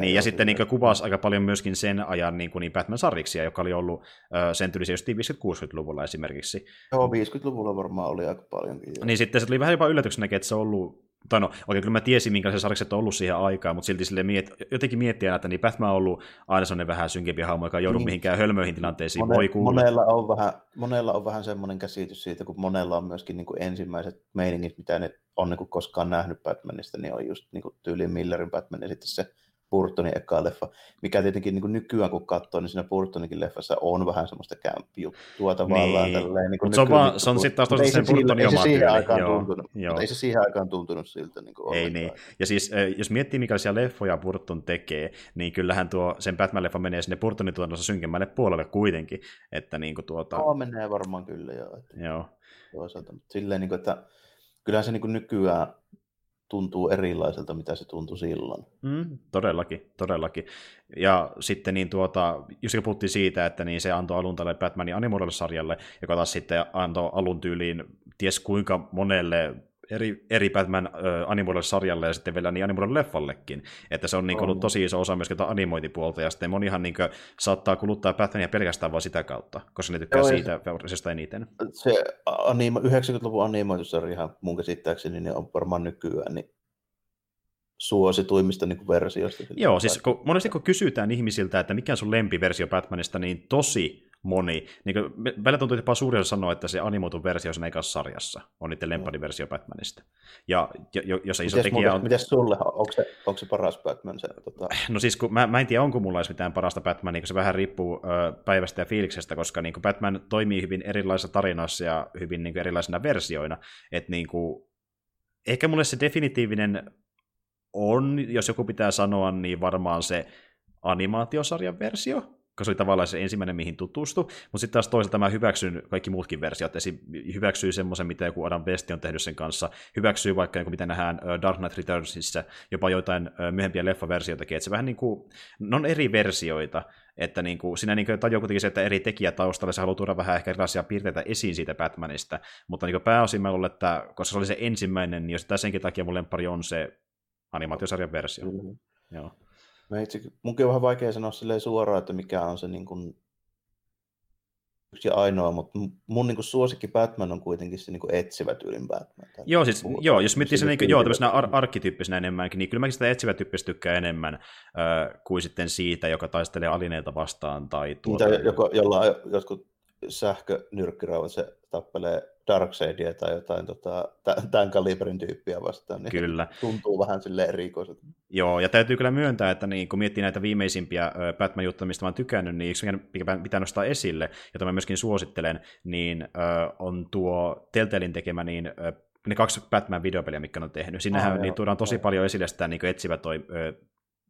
A: Niin, ja sitten niin kuvasi aika paljon myöskin sen ajan niin kuin, niin Batman-sarjiksia, joka oli ollut äh, sen tyylisiä just 50-60-luvulla esimerkiksi.
B: Joo, 50-luvulla varmaan oli aika paljonkin.
A: Jo. Niin sitten se tuli vähän jopa yllätyksenäkin, että se on ollut tai no, oikein kyllä mä tiesin, minkälaisia sarjakset on ollut siihen aikaan, mutta silti sille miet, jotenkin miettiä, että niin Batman on ollut aina sellainen vähän synkempi hahmo, joka ei joudu niin. mihinkään hölmöihin tilanteisiin, Mone, voi kuulla.
B: Monella on, vähän, monella on vähän semmoinen käsitys siitä, kun monella on myöskin niin kuin ensimmäiset meiningit, mitä ne on niin kuin koskaan nähnyt Batmanista, niin on just niin kuin tyyliin Millerin Batman ja sitten se Burtonin eka leffa, mikä tietenkin niin kuin nykyään kun katsoo, niin siinä Burtoninkin leffassa on vähän semmoista kämppijuttua tavallaan.
A: Niin. Tälleen, niin Mutta se on, vaan, se on sitten taas tosiaan sen Burtonin oma
B: tyyli. Aikaan joo, tuntunut, joo. Mutta ei se siihen aikaan tuntunut siltä. Niin kuin
A: ei niin. Ja siis eh, jos miettii, millaisia leffoja Burton tekee, niin kyllähän tuo sen Batman-leffa menee sinne Burtonin tuotannossa synkemmälle puolelle kuitenkin. Että niin kuin tuota...
B: Joo, menee varmaan kyllä joo.
A: Että joo.
B: Toisaalta, mutta silleen, niin kuin, että kyllähän se niin kuin nykyään tuntuu erilaiselta, mitä se tuntui silloin.
A: Mm, todellakin, todellakin. Ja sitten niin tuota, just puhuttiin siitä, että niin se antoi alun tälle Batmanin animoidulle sarjalle, joka taas sitten antoi alun tyyliin ties kuinka monelle eri, eri Batman äh, animoidulle sarjalle ja sitten vielä niin animoidulle leffallekin. Että se on niin ollut tosi iso osa myöskin animointipuolta, ja sitten monihan niin kuin, saattaa kuluttaa Batmania pelkästään vain sitä kautta, koska ne tykkää Joo, siitä versiosta eniten.
B: Se anima, 90-luvun animoitusarjahan mun käsittääkseni niin on varmaan nykyään niin suosituimmista niin versioista.
A: Joo, siis kun, monesti kun kysytään ihmisiltä, että mikä on sun lempiversio Batmanista, niin tosi moni, niin kuin, välillä tuntuu jopa suurin osa sanoa, että se animoitu versio sen ekassa sarjassa on niiden lempari versio Batmanista. Ja, ja jos se iso mites tekijä on...
B: Mites sulle, onko se, onko se paras Batman? Se, tota...
A: No siis, kun, mä, mä en tiedä, onko mulla edes mitään parasta Batmania, kun se vähän riippuu ö, päivästä ja fiiliksestä, koska niin kuin Batman toimii hyvin erilaisissa tarinoissa ja hyvin niin kuin erilaisina versioina. Että niin kuin, ehkä mulle se definitiivinen on, jos joku pitää sanoa, niin varmaan se animaatiosarjan versio, se oli tavallaan se ensimmäinen, mihin tutustui, mutta sitten taas toisaalta mä hyväksyn kaikki muutkin versiot, esim. hyväksyy semmoisen, mitä joku Adam West on tehnyt sen kanssa, hyväksyy vaikka joku, mitä nähdään Dark Knight Returnsissa, jopa joitain myöhempiä leffaversioitakin, että se vähän niin kuin, ne on eri versioita, että niin kuin, siinä niin kuin tajuu kuitenkin se, että eri tekijät taustalla se haluaa tuoda vähän ehkä erilaisia piirteitä esiin siitä Batmanista, mutta niin pääosin mä luulen, että koska se oli se ensimmäinen, niin jos senkin takia mun lempari on se animaatiosarjan versio. Mm-hmm. Joo.
B: Mä itse, munkin on vähän vaikea sanoa suoraan, että mikä on se niin kuin, yksi ja ainoa, mutta mun niin kuin, suosikki Batman on kuitenkin se niin kuin, etsivä tyylin Batman.
A: Joo, siis, joo, jos miettii se, niin joo, tämmöisenä ar- arkkityyppisenä enemmänkin, niin kyllä mäkin sitä etsivä tyyppistä tykkää enemmän äh, kuin sitten siitä, joka taistelee alineita vastaan. Tai tuota...
B: Joko, jolla on jotkut sähkönyrkkirauvat, se tappelee Darkseidia tai jotain tota, tämän kalibrin tyyppiä vastaan, niin
A: kyllä.
B: tuntuu vähän sille erikoiselta.
A: Joo, ja täytyy kyllä myöntää, että niin, kun miettii näitä viimeisimpiä Batman-juttuja, mistä mä oon tykännyt, niin yksi, mikä pitää nostaa esille, jota mä myöskin suosittelen, niin äh, on tuo Telltalein tekemä niin, äh, ne kaksi Batman-videopeliä, mitkä on tehnyt. Sinnehän ah, niin, tuodaan tosi paljon esille sitä niin etsivä toi,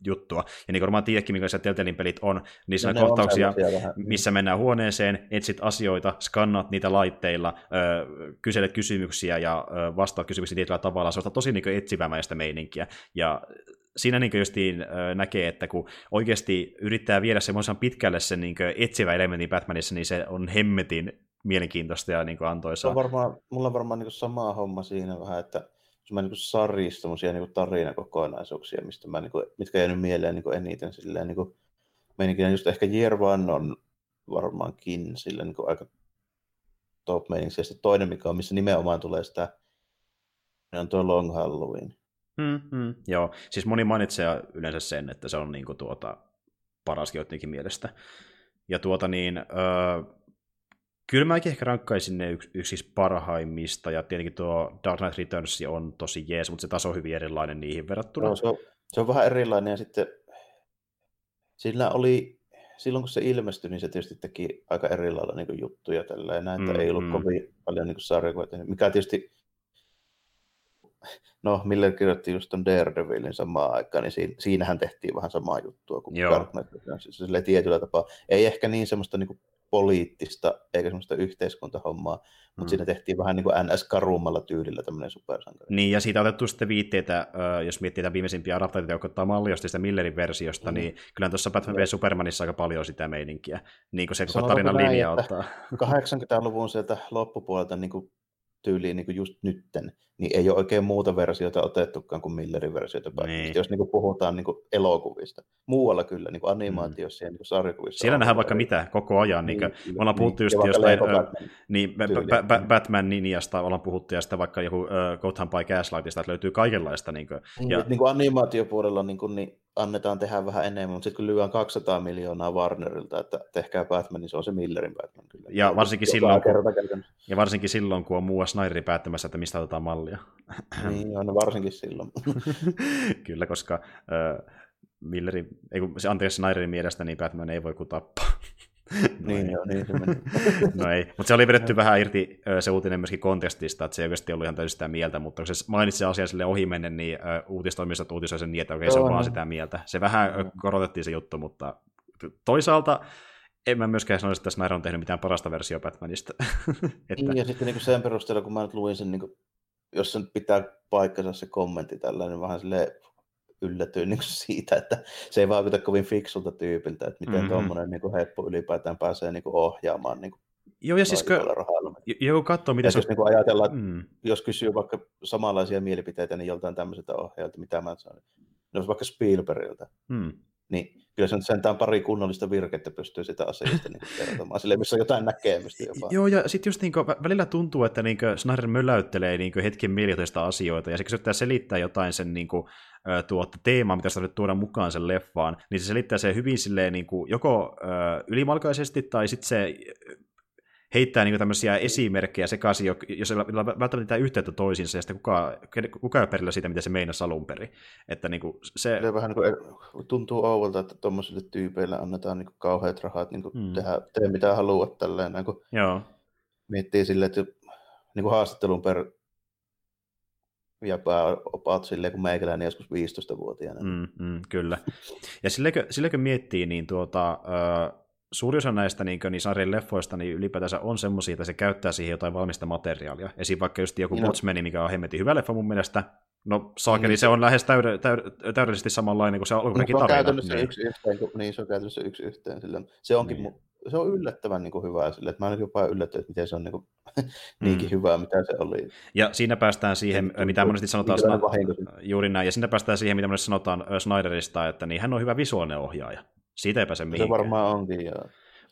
A: juttua. Ja niin kuin varmaan tiedätkin, millaisia Telltalein pelit on, niin on kohtauksia, on missä mennään huoneeseen, etsit asioita, skannat niitä laitteilla, ö, kyselet kysymyksiä ja ö, vastaat kysymyksiä tietyllä tavalla. Se on tosi niin etsivämäistä meininkiä. Ja siinä niin justiin näkee, että kun oikeasti yrittää viedä semmoisen pitkälle sen niin etsivä elementin Batmanissa, niin se on hemmetin mielenkiintoista ja niin antoisaa.
B: On varmaan, mulla on varmaan niin sama homma siinä vähän, että mä niin sarjista semmoisia niin tarinakokonaisuuksia, mistä mä, niin kuin, mitkä jäänyt mieleen niin eniten silleen, niin kuin, meininkin, just ehkä Year One on varmaankin sillä niin aika top meininki. Ja sitten toinen, mikä on, missä nimenomaan tulee sitä, on tuo Long Halloween.
A: Mm, mm, joo, siis moni mainitsee yleensä sen, että se on niin kuin, tuota, paras joidenkin mielestä. Ja tuota niin, öö, kyllä mäkin ehkä rankkaisin ne yksi, yksi siis parhaimmista, ja tietenkin tuo Dark Knight Returns on tosi jees, mutta se taso on hyvin erilainen niihin verrattuna.
B: No, se, on, se on vähän erilainen, ja sitten sillä oli, silloin kun se ilmestyi, niin se tietysti teki aika eri lailla niin juttuja tällä, ja näin, että mm, ei ollut mm. kovin paljon niin sarjakuva, mikä tietysti no Miller kirjoitti just ton Daredevilin samaan aikaan, niin siinähän tehtiin vähän samaa juttua kuin Joo. Dark Knight. Sille tietyllä tapaa. Ei ehkä niin semmoista niin kuin poliittista eikä semmoista yhteiskuntahommaa, mutta mm. siinä tehtiin vähän niin kuin NS-karummalla tyylillä tämmöinen supersankari.
A: Niin, ja siitä on otettu sitten viitteitä, jos miettii tätä viimeisimpiä adaptaatioita, joka ottaa mallia sitä Millerin versiosta, mm. niin kyllä tuossa Batman v Supermanissa aika paljon sitä meininkiä, niin kuin se koko tarinan linja ottaa.
B: 80-luvun sieltä loppupuolelta niin kuin tyyliin niin kuin just nytten, niin ei ole oikein muuta versiota otettukaan kuin Millerin versiota. Niin. Jos niin kuin puhutaan niin kuin elokuvista. Muualla kyllä, niin kuin animaatiossa mm. ja niin kuin sarjakuvissa.
A: Siellä nähdään vaikka mitä koko ajan. Niin, niin, me ollaan puhuttu niin, just jostain Batman, niin, Batman, Ninjasta, ollaan puhuttu ja sitten vaikka joku uh, Gotham by Gaslightista, että löytyy kaikenlaista. Niin kuin,
B: niin, ja... niin kuin animaatiopuolella niin, kuin, niin annetaan tehdä vähän enemmän, mutta sitten kun lyödään 200 miljoonaa Warnerilta, että tehkää Batman, niin se on se Millerin Batman kyllä.
A: Ja varsinkin, silloin, kun, ja varsinkin silloin, kun on muu Snyderi päättämässä, että mistä otetaan mallia.
B: Niin, on varsinkin silloin.
A: kyllä, koska äh, Milleri, ei kun, se anteeksi Snyderin mielestä, niin Batman ei voi kuin tappaa.
B: No niin, joo, niin se meni.
A: no ei, mutta se oli vedetty vähän irti se uutinen myöskin kontekstista, että se ei oikeasti ollut ihan täysin sitä mieltä, mutta kun se mainitsi se asia sille ohimennen, niin uutistoimistot uutisoi sen niin, että okei, se on vaan sitä mieltä. Se vähän korotettiin se juttu, mutta toisaalta en mä myöskään sanoisi, että Snyder on tehnyt mitään parasta versiota Batmanista.
B: että... Niin, ja sitten niin sen perusteella, kun mä nyt luin sen, niin kuin, jos sen pitää paikkansa se kommentti tällä, niin vähän silleen yllätyin niin siitä, että se ei vaikuta kovin fiksulta tyypiltä, että miten mm-hmm. tuommoinen niin heppu ylipäätään pääsee niin kuin ohjaamaan niin kuin
A: Joo, ja siis kun joku katsoo, miten
B: se on... Jos niin ajatellaan, mm. jos kysyy vaikka samanlaisia mielipiteitä, niin joltain tämmöiseltä ohjaajalta, mitä mä sanon, jos vaikka Spielbergiltä, mm. niin kyllä se nyt sentään pari kunnollista virkettä pystyy sitä asiasta niin kertomaan, sille missä on jotain näkemystä jopa.
A: Joo, ja sitten just niin kuin, välillä tuntuu, että niin Snyder möläyttelee niin hetken mielitoista asioita, ja se kysyttää selittää jotain sen niin kuin, tuota, teemaa, mitä sitä tuoda mukaan sen leffaan, niin se selittää se hyvin silleen niin kuin, joko ö, ylimalkaisesti, tai sitten se heittää niin tämmöisiä esimerkkejä sekaisin, jos ei välttämättä mitään yhteyttä toisiinsa, ja sitten kuka, kuka ei perillä siitä, mitä se meinasi alun perin. Että niin kuin se...
B: se vähän niin kuin, tuntuu ouvolta, että tuommoisille tyypeille annetaan niin kuin kauheat rahat niin kuin mm. tehdä, tehdä mitä haluat. Tälleen, niin kuin
A: Joo.
B: Miettii silleen, että niin kuin haastattelun per ja opat silleen kuin meikäläinen joskus 15-vuotiaana.
A: Mm, mm, kyllä. Ja silläkö, silläkö miettii, niin tuota, äh, suuri osa näistä niin, niin sarjan leffoista niin ylipäätänsä on semmoisia, että se käyttää siihen jotain valmista materiaalia. Esim. vaikka just joku no. Watchmen, mikä on hemmetin hyvä leffa mun mielestä. No saakeli, niin. se on lähes täyde, täyde, täydellisesti samanlainen kuin se alkuperäinkin
B: tarina. Käytännössä niin. yksi yhteen, kun, niin se on käytännössä yksi yhteen. Sillä. Se onkin niin. se on yllättävän niin kuin hyvä sille, että mä olen jopa yllättynyt, että miten se on niin kuin, niinkin mm. hyvää, mitä se oli.
A: Ja siinä päästään siihen, se, mitä monesti sanotaan, sna- juuri näin, ja siinä päästään siihen, mitä monesti sanotaan Snyderista, että niin hän on hyvä visuaalinen ohjaaja. Siitä ei pääse mihinkään.
B: Se varmaan onkin, joo.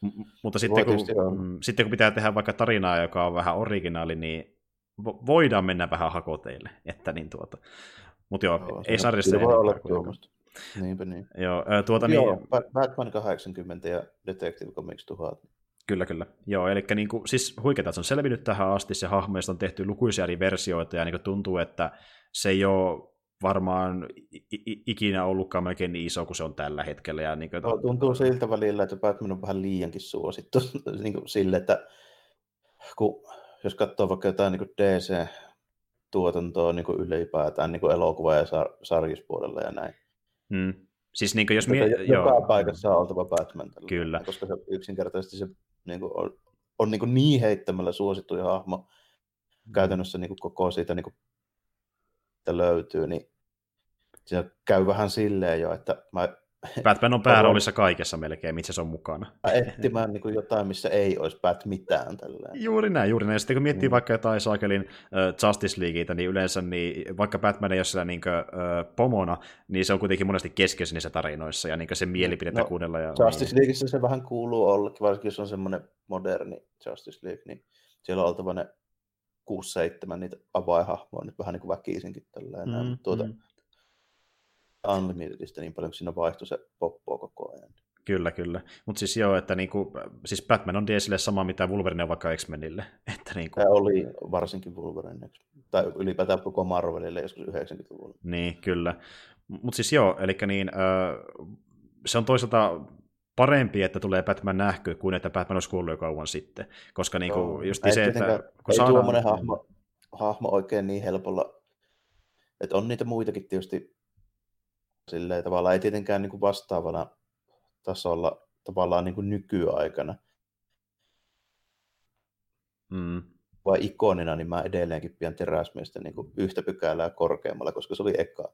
A: M- mutta sitten kun, mm, sitten kun pitää tehdä vaikka tarinaa, joka on vähän originaali, niin voidaan mennä vähän hakoteille. Että niin tuota. Mutta joo, joo ei sarjassa
B: tuommoista. Niinpä niin.
A: Joo, tuota,
B: joo niin... Batman 80 ja Detective Comics 1000.
A: Kyllä, kyllä. Joo, eli niin kuin, siis huikeaa, että se on selvinnyt tähän asti, se hahmoista on tehty lukuisia eri versioita, ja niin kuin tuntuu, että se ei ole varmaan ikinä ollutkaan melkein niin iso kuin se on tällä hetkellä. Ja niin kuin...
B: no, tuntuu siltä välillä, että Batman on vähän liiankin suosittu niin kuin sille, että kun, jos katsoo vaikka jotain niin DC-tuotantoa niin kuin ylipäätään niin kuin elokuva- ja sar- sarjispuolella ja näin.
A: Hmm. Siis niin kuin jos
B: mie- joka joo. paikassa on oltava Batman.
A: Tällä, Kyllä.
B: Koska se yksinkertaisesti se niin kuin on, on niin, kuin niin heittämällä suosittu hahmo hmm. käytännössä niin kuin koko siitä niin kuin, että löytyy, niin se käy vähän silleen jo, että mä
A: Batman on pääroolissa kaikessa melkein, missä se on mukana.
B: Etsimään niin kuin jotain, missä ei olisi Bat mitään. Tälleen.
A: Juuri näin, juuri näin. Sitten kun miettii mm. vaikka jotain Saakelin uh, Justice Leagueitä, niin yleensä niin, vaikka Batman ei ole siellä niin kuin, uh, pomona, niin se on kuitenkin monesti keskeisen niissä tarinoissa ja niin se mielipidettä no, kuunnella. Ja,
B: Justice niin. Leagueissa se vähän kuuluu ollekin, varsinkin jos on semmoinen moderni Justice League, niin siellä on oltava ne 6-7 niitä avaihahmoja nyt vähän niin kuin väkisinkin tälleen. Mm, tuota, mm. Unlimitedista niin paljon, kun siinä vaihtui se poppoa koko ajan.
A: Kyllä, kyllä. Mutta siis joo, että niinku, siis Batman on DClle sama mitä Wolverine on vaikka X-Menille. Että niinku...
B: Tämä oli varsinkin Wolverine, tai ylipäätään koko Marvelille joskus 90-luvulla.
A: Niin, kyllä. Mutta siis joo, eli niin, äh, se on toisaalta parempi, että tulee Batman nähky, kuin että Batman olisi kuullut jo kauan sitten. Koska niinku, no, just se, että...
B: Kun ei saadaan... tuommoinen hahmo, hahmo oikein niin helpolla, että on niitä muitakin tietysti silleen tavallaan ei tietenkään niin kuin vastaavana tasolla tavallaan niin kuin nykyaikana.
A: Mm.
B: Vai ikonina, niin mä edelleenkin pian teräsmiestä niin kuin yhtä pykälää korkeammalla, koska se oli eka.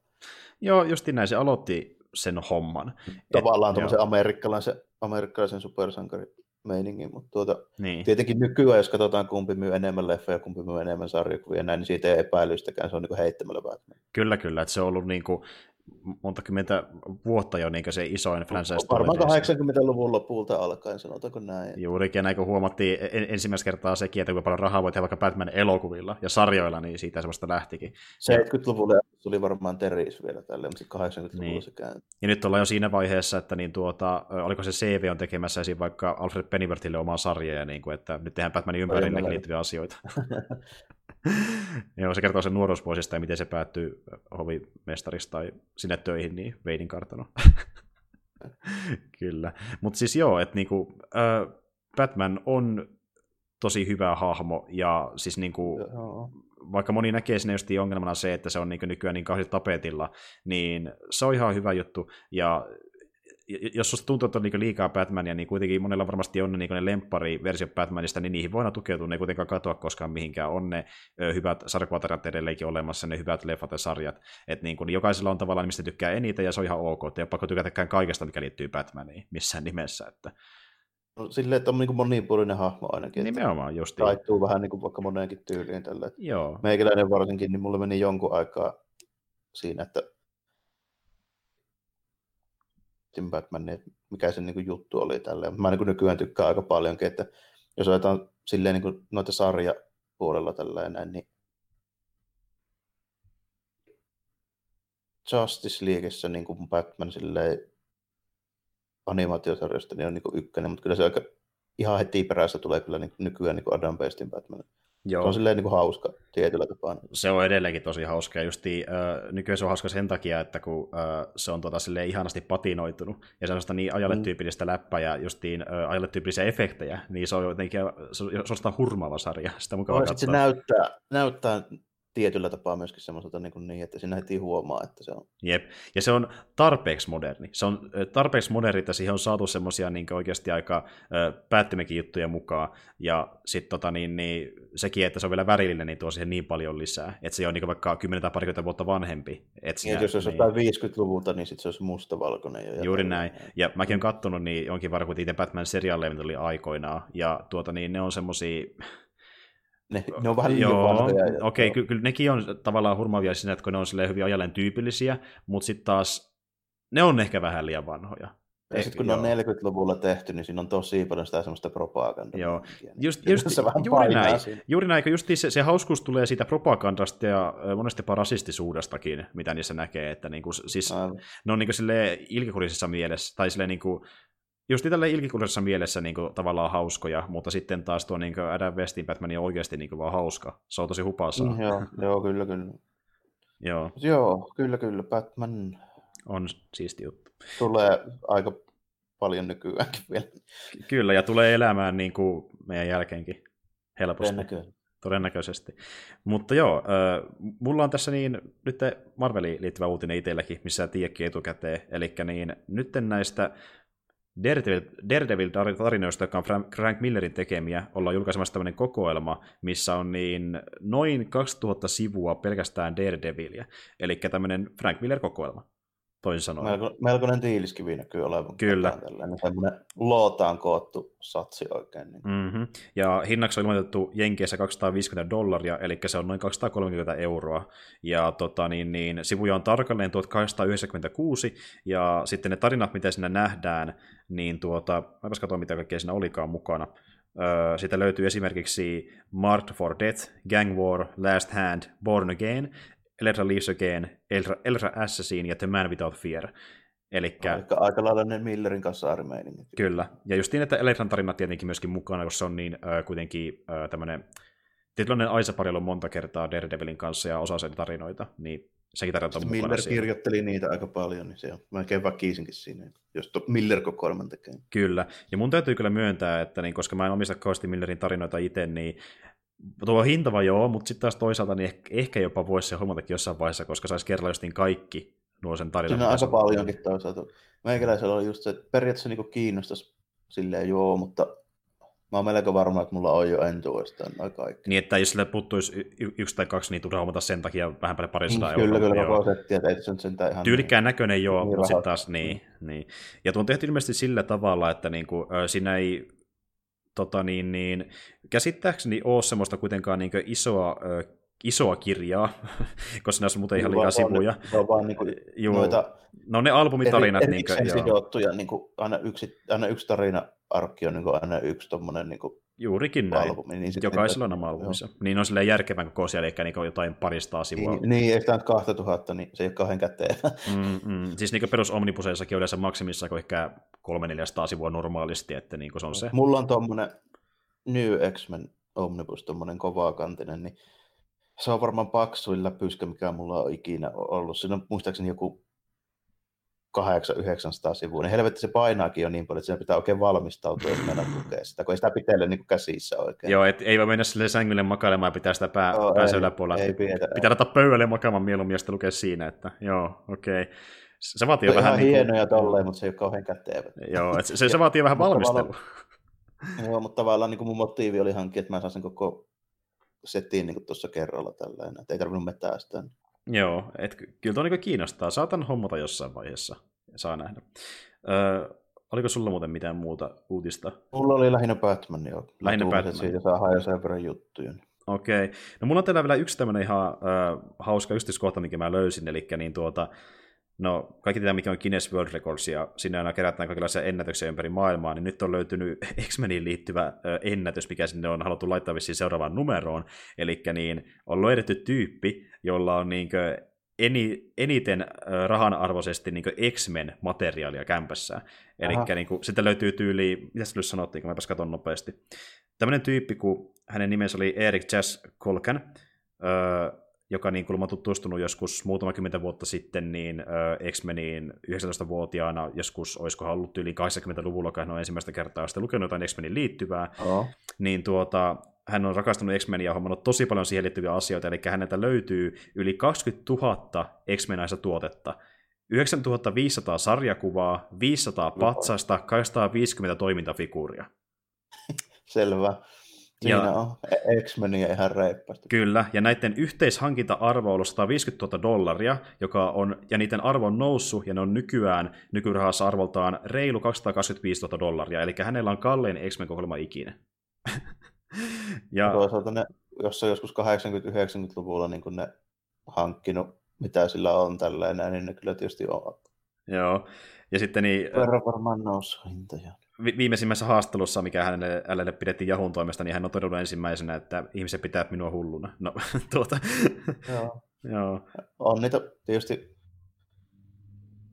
A: Joo, justi näin se aloitti sen homman.
B: Tavallaan tuommoisen amerikkalaisen, amerikkalaisen supersankari meiningin, mutta tuota, niin. tietenkin nykyään, jos katsotaan kumpi myy enemmän leffoja ja kumpi myy enemmän sarjakuvia, näin, niin siitä ei epäilystäkään, se on niin heittämällä Batman.
A: Kyllä, kyllä, että se on ollut niin kuin, monta kymmentä vuotta jo niin se isoin franchise.
B: Varmaan 80-luvun lopulta alkaen, sanotaanko näin.
A: Juurikin, näin kun huomattiin ensimmäistä kertaa sekin, että kuinka paljon rahaa voi tehdä vaikka Batman-elokuvilla ja sarjoilla, niin siitä se vasta lähtikin.
B: 70-luvulla tuli varmaan Teris vielä tälle, mutta 80-luvulla niin. se käy.
A: Ja nyt ollaan jo siinä vaiheessa, että niin tuota, oliko se CV on tekemässä esim. vaikka Alfred Pennyworthille omaa sarjaa, niin kuin, että nyt tehdään Batmanin ympärille liittyviä asioita. Joo, se kertoo sen nuoruusvuosista ja miten se päättyy hovimestarista tai sinne töihin, niin Veidin kartano. Kyllä. Mutta siis joo, että niinku, äh, Batman on tosi hyvä hahmo, ja siis niinku, vaikka moni näkee sinne just ongelmana se, että se on niinku nykyään niin kauheasti tapetilla, niin se on ihan hyvä juttu, ja jos susta tuntuu, että on niin liikaa Batmania, niin kuitenkin monella varmasti on niin ne lemppari-versio Batmanista, niin niihin voidaan tukeutua, ne ei kuitenkaan katoa koskaan mihinkään. On ne hyvät sarjakuvatarjat edelleenkin olemassa, ne hyvät leffat ja sarjat. Että niin kuin, jokaisella on tavallaan, mistä tykkää eniten, ja se on ihan ok. Että ei ole pakko tykätäkään kaikesta, mikä liittyy Batmaniin missään nimessä. Että...
B: No, silleen, että on niin monipuolinen hahmo ainakin.
A: Nimenomaan, just.
B: Taittuu vähän niin kuin vaikka moneenkin tyyliin. Tälle.
A: Joo.
B: Meikäläinen varsinkin, niin mulle meni jonkun aikaa siinä, että Tim Batman, että mikä se niin juttu oli tälleen. Mä niin nykyään tykkään aika paljonkin, että jos otetaan silleen niin kuin noita sarjapuolella tällä näin, niin Justice Leagueissa niin kuin Batman silleen animaatiosarjasta niin on niin ykkönen, mutta kyllä se aika ihan heti perässä tulee kyllä niin nykyään niin Adam Bestin Batman. Joo. Se on silleen niin hauska tietyllä tapaa.
A: Se on edelleenkin tosi hauska. Justi, äh, nykyään se on hauska sen takia, että kun äh, se on tota, silleen ihanasti patinoitunut, ja se on niin ajalle tyypillistä mm. läppää ja justiin äh, ajalle tyypillisiä efektejä, niin se on jotenkin se on, se on hurmaava sarja. Sitä mukava
B: no, se näyttää, näyttää tietyllä tapaa myöskin semmoiselta niin, niin, että siinä heti huomaa, että se on.
A: Jep, ja se on tarpeeksi moderni. Se on tarpeeksi moderni, että siihen on saatu semmoisia niin oikeasti aika päättymäkin juttuja mukaan, ja sitten tota, niin, niin, sekin, että se on vielä värillinen, niin tuo siihen niin paljon lisää, että se on niin vaikka 10 tai parikymmentä vuotta vanhempi.
B: Et siinä, niin, jos se olisi niin... 50-luvulta, niin sitten se olisi mustavalkoinen.
A: Jo Juuri näin, ja mäkin olen katsonut niin jonkin varmaan, kun itse Batman-seriaaleja oli aikoinaan, ja tuota, niin ne on semmoisia
B: ne, ne on vähän liian Joo, vanhoja.
A: Okei, okay, kyllä nekin on tavallaan hurmaavia siinä, että kun ne on hyvin ajalleen tyypillisiä, mutta sitten taas ne on ehkä vähän liian vanhoja.
B: Ja sitten kun ne on 40-luvulla tehty, niin siinä on tosi paljon sitä semmoista propagandaa.
A: Joo, just, just, se vähän juuri näin. Siinä. Juuri näin, just se, se hauskuus tulee siitä propagandasta ja monesti jopa rasistisuudestakin, mitä niissä näkee. Että niinku, siis, ne on niinku ilkikulisessa mielessä, tai silleen niinku, just tällä ilkikullisessa mielessä niin kuin, tavallaan hauskoja, mutta sitten taas tuo niin kuin Adam Westin Batman on oikeasti niin kuin, vaan hauska. Se on tosi hupaasaa.
B: Mm, joo, joo, kyllä, kyllä.
A: joo.
B: joo, kyllä, kyllä. Batman
A: on siisti juttu.
B: Tulee aika paljon nykyäänkin vielä.
A: Kyllä, ja tulee elämään niin kuin meidän jälkeenkin helposti.
B: Todennäköisesti.
A: Todennäköisesti. Mutta joo, mulla on tässä niin, nyt Marveliin liittyvä uutinen itselläkin, missä tiedäkin etukäteen. Eli niin, nyt näistä Daredevil-tarinoista, joka on Frank Millerin tekemiä, ollaan julkaisemassa tämmöinen kokoelma, missä on niin noin 2000 sivua pelkästään Daredevilia, eli tämmöinen Frank Miller-kokoelma. Toisin sanoen.
B: Melko, melkoinen tiiliskivi näkyy olevan.
A: Kyllä.
B: Tällainen semmoinen lootaan koottu satsi oikein. Niin.
A: Mm-hmm. Ja hinnaksi on ilmoitettu Jenkeissä 250 dollaria, eli se on noin 230 euroa. Ja tota, niin, niin, sivuja on tarkalleen 1896, ja sitten ne tarinat, mitä siinä nähdään, niin tuota, mä katsoa, mitä kaikkea siinä olikaan mukana. Öö, siitä löytyy esimerkiksi Marked for Death, Gang War, Last Hand, Born Again, Eldra Leaves Again, Eldra, Eldra Assassin ja The Man Without Fear. Elikkä,
B: aika, aika lailla ne Millerin kanssa armeiningi.
A: Kyllä, ja just niin, että Electran tarinat tietenkin myöskin mukana, koska se on niin äh, kuitenkin äh, tämmöinen tietynlainen Aisa on monta kertaa Daredevilin kanssa ja osa sen tarinoita, niin sekin tarina on mukana
B: Miller siinä. kirjoitteli niitä aika paljon, niin se on melkein väkisinkin siinä, jos Miller kokoelman tekee.
A: Kyllä, ja mun täytyy kyllä myöntää, että niin, koska mä en omista kauheasti Millerin tarinoita itse, niin tuo hintava joo, mutta sitten taas toisaalta niin ehkä, ehkä jopa voisi se hommatakin jossain vaiheessa, koska saisi kerralla justiin kaikki nuo sen tarinan.
B: Siinä on aika paljonkin toisaalta. Meikäläisellä oli just se, että periaatteessa niin kiinnostaisi silleen joo, mutta mä oon melko varma, että mulla on jo entuudestaan noin kaikki.
A: Niin, että jos sille puuttuisi y- yksi tai kaksi, niin tulee hommata sen takia vähän paljon parisataa
B: mm, Kyllä, kyllä, koko setti, että ei se nyt sentään ihan...
A: Tyylikkään niin, näköinen joo, niin mutta sitten taas niin, niin. Ja tuo on tehty ilmeisesti sillä tavalla, että niinku, siinä ei tota niin, niin, käsittääkseni ole semmoista kuitenkaan niin isoa isoa kirjaa, koska näissä on muuten ihan liikaa sivuja.
B: Ne on vaan niin kuin noita
A: no ne albumitarinat. Eri,
B: niin kuin, sidottuja, niin kuin, aina, yksi, aina yksi tarina-arkki on niin kuin, aina yksi tommonen, niin kuin,
A: Juurikin näin. Albumi, niin Jokaisella on oma albumissa. Niin on silleen järkevän kokoisia, eli niin jotain paristaa sivua.
B: Niin, niin ei sitä nyt 2000, niin se ei ole kauhean käteen.
A: mm, mm. Siis niin perus Omnibuseissakin on yleensä maksimissa kuin ehkä 300-400 sivua normaalisti, että niin se on se.
B: Mulla on tuommoinen New X-Men Omnibus, tuommoinen kovakantinen, niin se on varmaan paksuin läpyskä, mikä mulla on ikinä ollut. Siinä on muistaakseni joku 800-900 sivua. Niin helvetti se painaakin jo niin paljon, että siinä pitää oikein valmistautua, jos mennä lukea sitä, kun ei sitä pitele niin käsissä oikein.
A: Joo, et ei voi mennä sille sängylle makailemaan ja pitää sitä pää, joo, päässä ei, yläpuolella. Ei pitää, pitää ottaa pöydälle makaamaan mieluummin ja sitten lukea siinä, että joo, okei. Okay. Se vaatii
B: se
A: vähän...
B: Ihan niin kuin... hienoja tolleen, mutta se ei ole kauhean kätevä.
A: Joo, et se, se vaatii vähän valmistelua.
B: Joo, mutta tavallaan niin kuin mun motiivi oli hankkia, että mä saan sen koko settiin niin tuossa kerralla tällainen, että ei tarvinnut metää sitä.
A: Joo, et kyllä tuo niin kiinnostaa. Saatan hommata jossain vaiheessa, saa nähdä. Öö, oliko sulla muuten mitään muuta uutista?
B: Mulla oli lähinnä Batman, joo.
A: Lähinnä Batman.
B: Siitä saa jo sen verran juttuja.
A: Okei. Okay. No mulla on täällä vielä yksi tämmöinen ihan äh, hauska yksityiskohta, mikä mä löysin, eli niin tuota, No, kaikki tietää, mikä on Guinness World Records, ja sinne aina kerätään kaikenlaisia ennätyksiä ympäri maailmaa, niin nyt on löytynyt X-Meniin liittyvä ennätys, mikä sinne on haluttu laittaa vissiin seuraavaan numeroon. Eli niin, on löydetty tyyppi, jolla on niin eni, eniten rahanarvoisesti niin X-Men materiaalia kämpässä. Eli niin sitten löytyy tyyli, mitä se nyt sanottiin, kun mä katson nopeasti. Tämmöinen tyyppi, kun hänen nimensä oli Erik Jazz Kolkan, öö, joka niin kuin tutustunut joskus muutama kymmentä vuotta sitten niin äh, X-Meniin 19-vuotiaana, joskus olisiko ollut yli 80-luvulla, kun hän on ensimmäistä kertaa sitten lukenut jotain X-Meniin liittyvää, oh. niin tuota, hän on rakastunut X-Meniä ja hommannut tosi paljon siihen liittyviä asioita, eli häneltä löytyy yli 20 000 X-Menaista tuotetta, 9500 sarjakuvaa, 500 patsasta, 250 toimintafiguuria.
B: Selvä. Siinä ja, on X-Meniä ihan reippaasti.
A: Kyllä, ja näiden yhteishankinta-arvo on ollut 150 000 dollaria, joka on, ja niiden arvo on noussut, ja ne on nykyään nykyrahassa arvoltaan reilu 225 000 dollaria, eli hänellä on kallein X-Men kokoelma ikinä.
B: ja... Toisaalta ne, jos on joskus 80-90-luvulla niin ne hankkinut, mitä sillä on tällainen, niin ne kyllä tietysti on.
A: Joo, ja sitten niin...
B: Verran varmaan noussut hintoja
A: viimeisimmässä haastattelussa, mikä hänelle, hänelle pidettiin Jahun toimesta, niin hän on todennut ensimmäisenä, että ihmiset pitää minua hulluna. No, tuota.
B: Joo. Joo. On niitä tietysti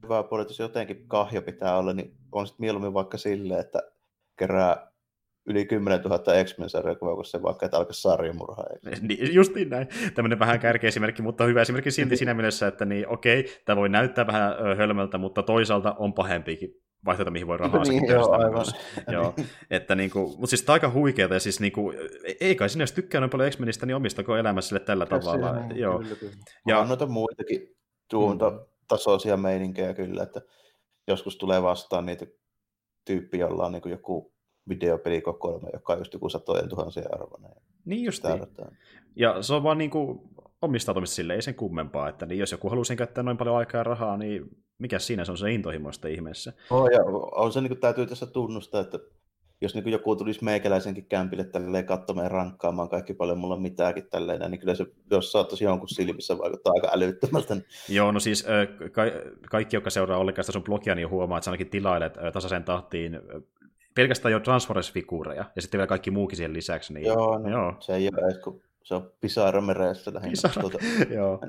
B: hyvä puoli, että jos jotenkin kahjo pitää olla, niin on sitten mieluummin vaikka silleen, että kerää yli 10 000 X-Men sarjakuvaa, kun se vaikka, että alkaisi sarjamurha.
A: Niin, justiin näin. Tämmöinen vähän kärkeesimerkki, mutta hyvä esimerkki silti siinä mielessä, että niin, okei, tämä voi näyttää vähän hölmöltä, mutta toisaalta on pahempikin vaihtoehto, mihin voi rahaa
B: niin, joo, aivan.
A: joo, että niin kuin, mutta siis tämä on aika huikeaa, ja siis niin kuin, ei kai sinä jos tykkää noin paljon X-Menistä, niin omistako elämässä tällä Käsiä, tavalla.
B: Näin, joo. Kyllä, kyllä. Ja on noita muitakin tuunta mm. tasoisia meininkejä kyllä, että joskus tulee vastaan niitä tyyppi, jolla on niin kuin joku videopelikokoelma, joka on just joku satojen tuhansien arvoinen.
A: Niin just niin. Ja se on vaan niin kuin omistautumista sille, ei sen kummempaa, että niin jos joku haluaa sen käyttää noin paljon aikaa ja rahaa, niin mikä siinä se on se intohimoista ihmeessä.
B: Oh, ja on se, niin kuin, täytyy tässä tunnustaa, että jos niin joku tulisi meikäläisenkin kämpille tälleen katsomaan rankkaamaan kaikki paljon mulla mitäänkin tälleen, niin kyllä se, jos saattaisi jonkun silmissä vaikuttaa aika älyttömältä.
A: Joo, no siis ka- kaikki, jotka seuraa ollenkaan sun blogia, niin huomaa, että sä ainakin tilailet tasaisen tahtiin pelkästään jo Transformers-figuureja, ja sitten vielä kaikki muukin siihen lisäksi. Niin...
B: Joo, no, joo, se ei ole edes, kun se on pisara mereessä lähinnä. Pisara. Tuota.
A: Joo.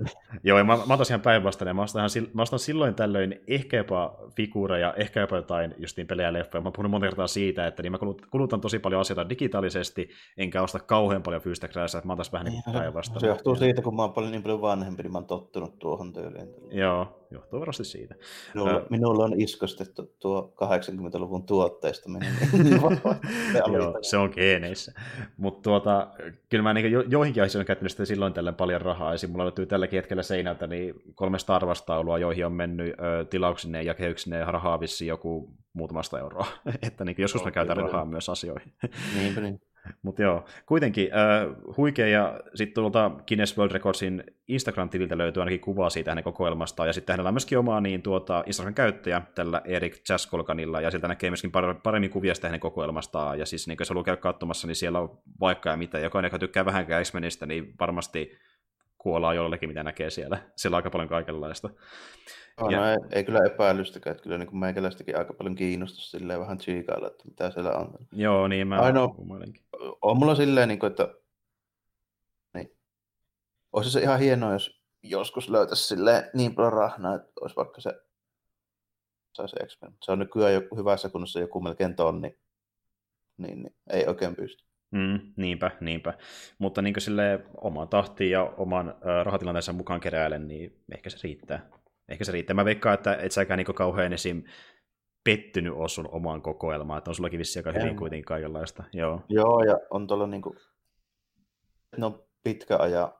A: Joo, ja mä, mä otan ihan päinvastainen. Mä ostan, mä ostan silloin tällöin ehkä jopa figuureja, ehkä jopa jotain justiin pelejä ja leffoja. Mä puhun monta kertaa siitä, että niin mä kulutan tosi paljon asioita digitaalisesti, enkä osta kauhean paljon fyysistä kräässä, että mä otan vähän niin päinvastainen.
B: Se johtuu siitä, kun mä oon paljon, niin paljon vanhempi, niin mä oon tottunut tuohon tyyliin.
A: Joo, johtuu varmasti siitä.
B: Minulla, uh, minulla on iskostettu tuo 80-luvun tuotteistaminen.
A: Joo, se on geeneissä. Mutta tuota, kyllä mä niin jo, joihinkin asioihin olen käyttänyt sitten silloin tällä paljon rahaa. Esim. mulla löytyy tälläkin hetkellä seinältä niin kolme Star Wars-taulua, joihin on mennyt ö, tilauksineen ja kehyksineen rahaa vissiin joku muutamasta euroa. että niin joskus mä käytän rahaa myös asioihin.
B: Niinpä niin.
A: Mutta joo, kuitenkin äh, huikea, ja sitten tuolta Guinness World Recordsin Instagram-tililtä löytyy ainakin kuvaa siitä hänen kokoelmastaan, ja sitten hänellä on myöskin oma niin, tuota, Instagram-käyttäjä tällä Erik Jaskolkanilla, ja sieltä näkee myöskin paremmin kuvia sitä hänen kokoelmastaan, ja siis niin jos haluaa käydä katsomassa, niin siellä on vaikka ja mitä, jokainen, joka tykkää vähänkään X-Menistä, niin varmasti kuolaa jollekin, mitä näkee siellä. Siellä on aika paljon kaikenlaista.
B: Oh, ja... no ei, ei, kyllä epäilystäkään, että kyllä niin meikäläistäkin aika paljon kiinnostus silleen vähän tsiikailla, että mitä siellä on.
A: Joo, niin mä
B: Ainoa, on mulla silleen, niin kuin, että niin. olisi se ihan hienoa, jos joskus löytäisi silleen niin paljon rahnaa, että olisi vaikka se saisi Se on nykyään joku hyvässä kunnossa joku melkein tonni, niin, niin ei oikein pysty.
A: Mm, niinpä, niinpä. Mutta niin sille oman tahtiin ja oman äh, rahatilanteensa mukaan keräilen, niin ehkä se riittää. Ehkä se riittää. Mä veikkaan, että et säkään niin kauhean esim. pettynyt ole sun omaan kokoelmaan, että on sullakin vissi aika hyvin kuitenkin kaikenlaista. Joo,
B: Joo ja on tuolla niin kuin, no pitkä aja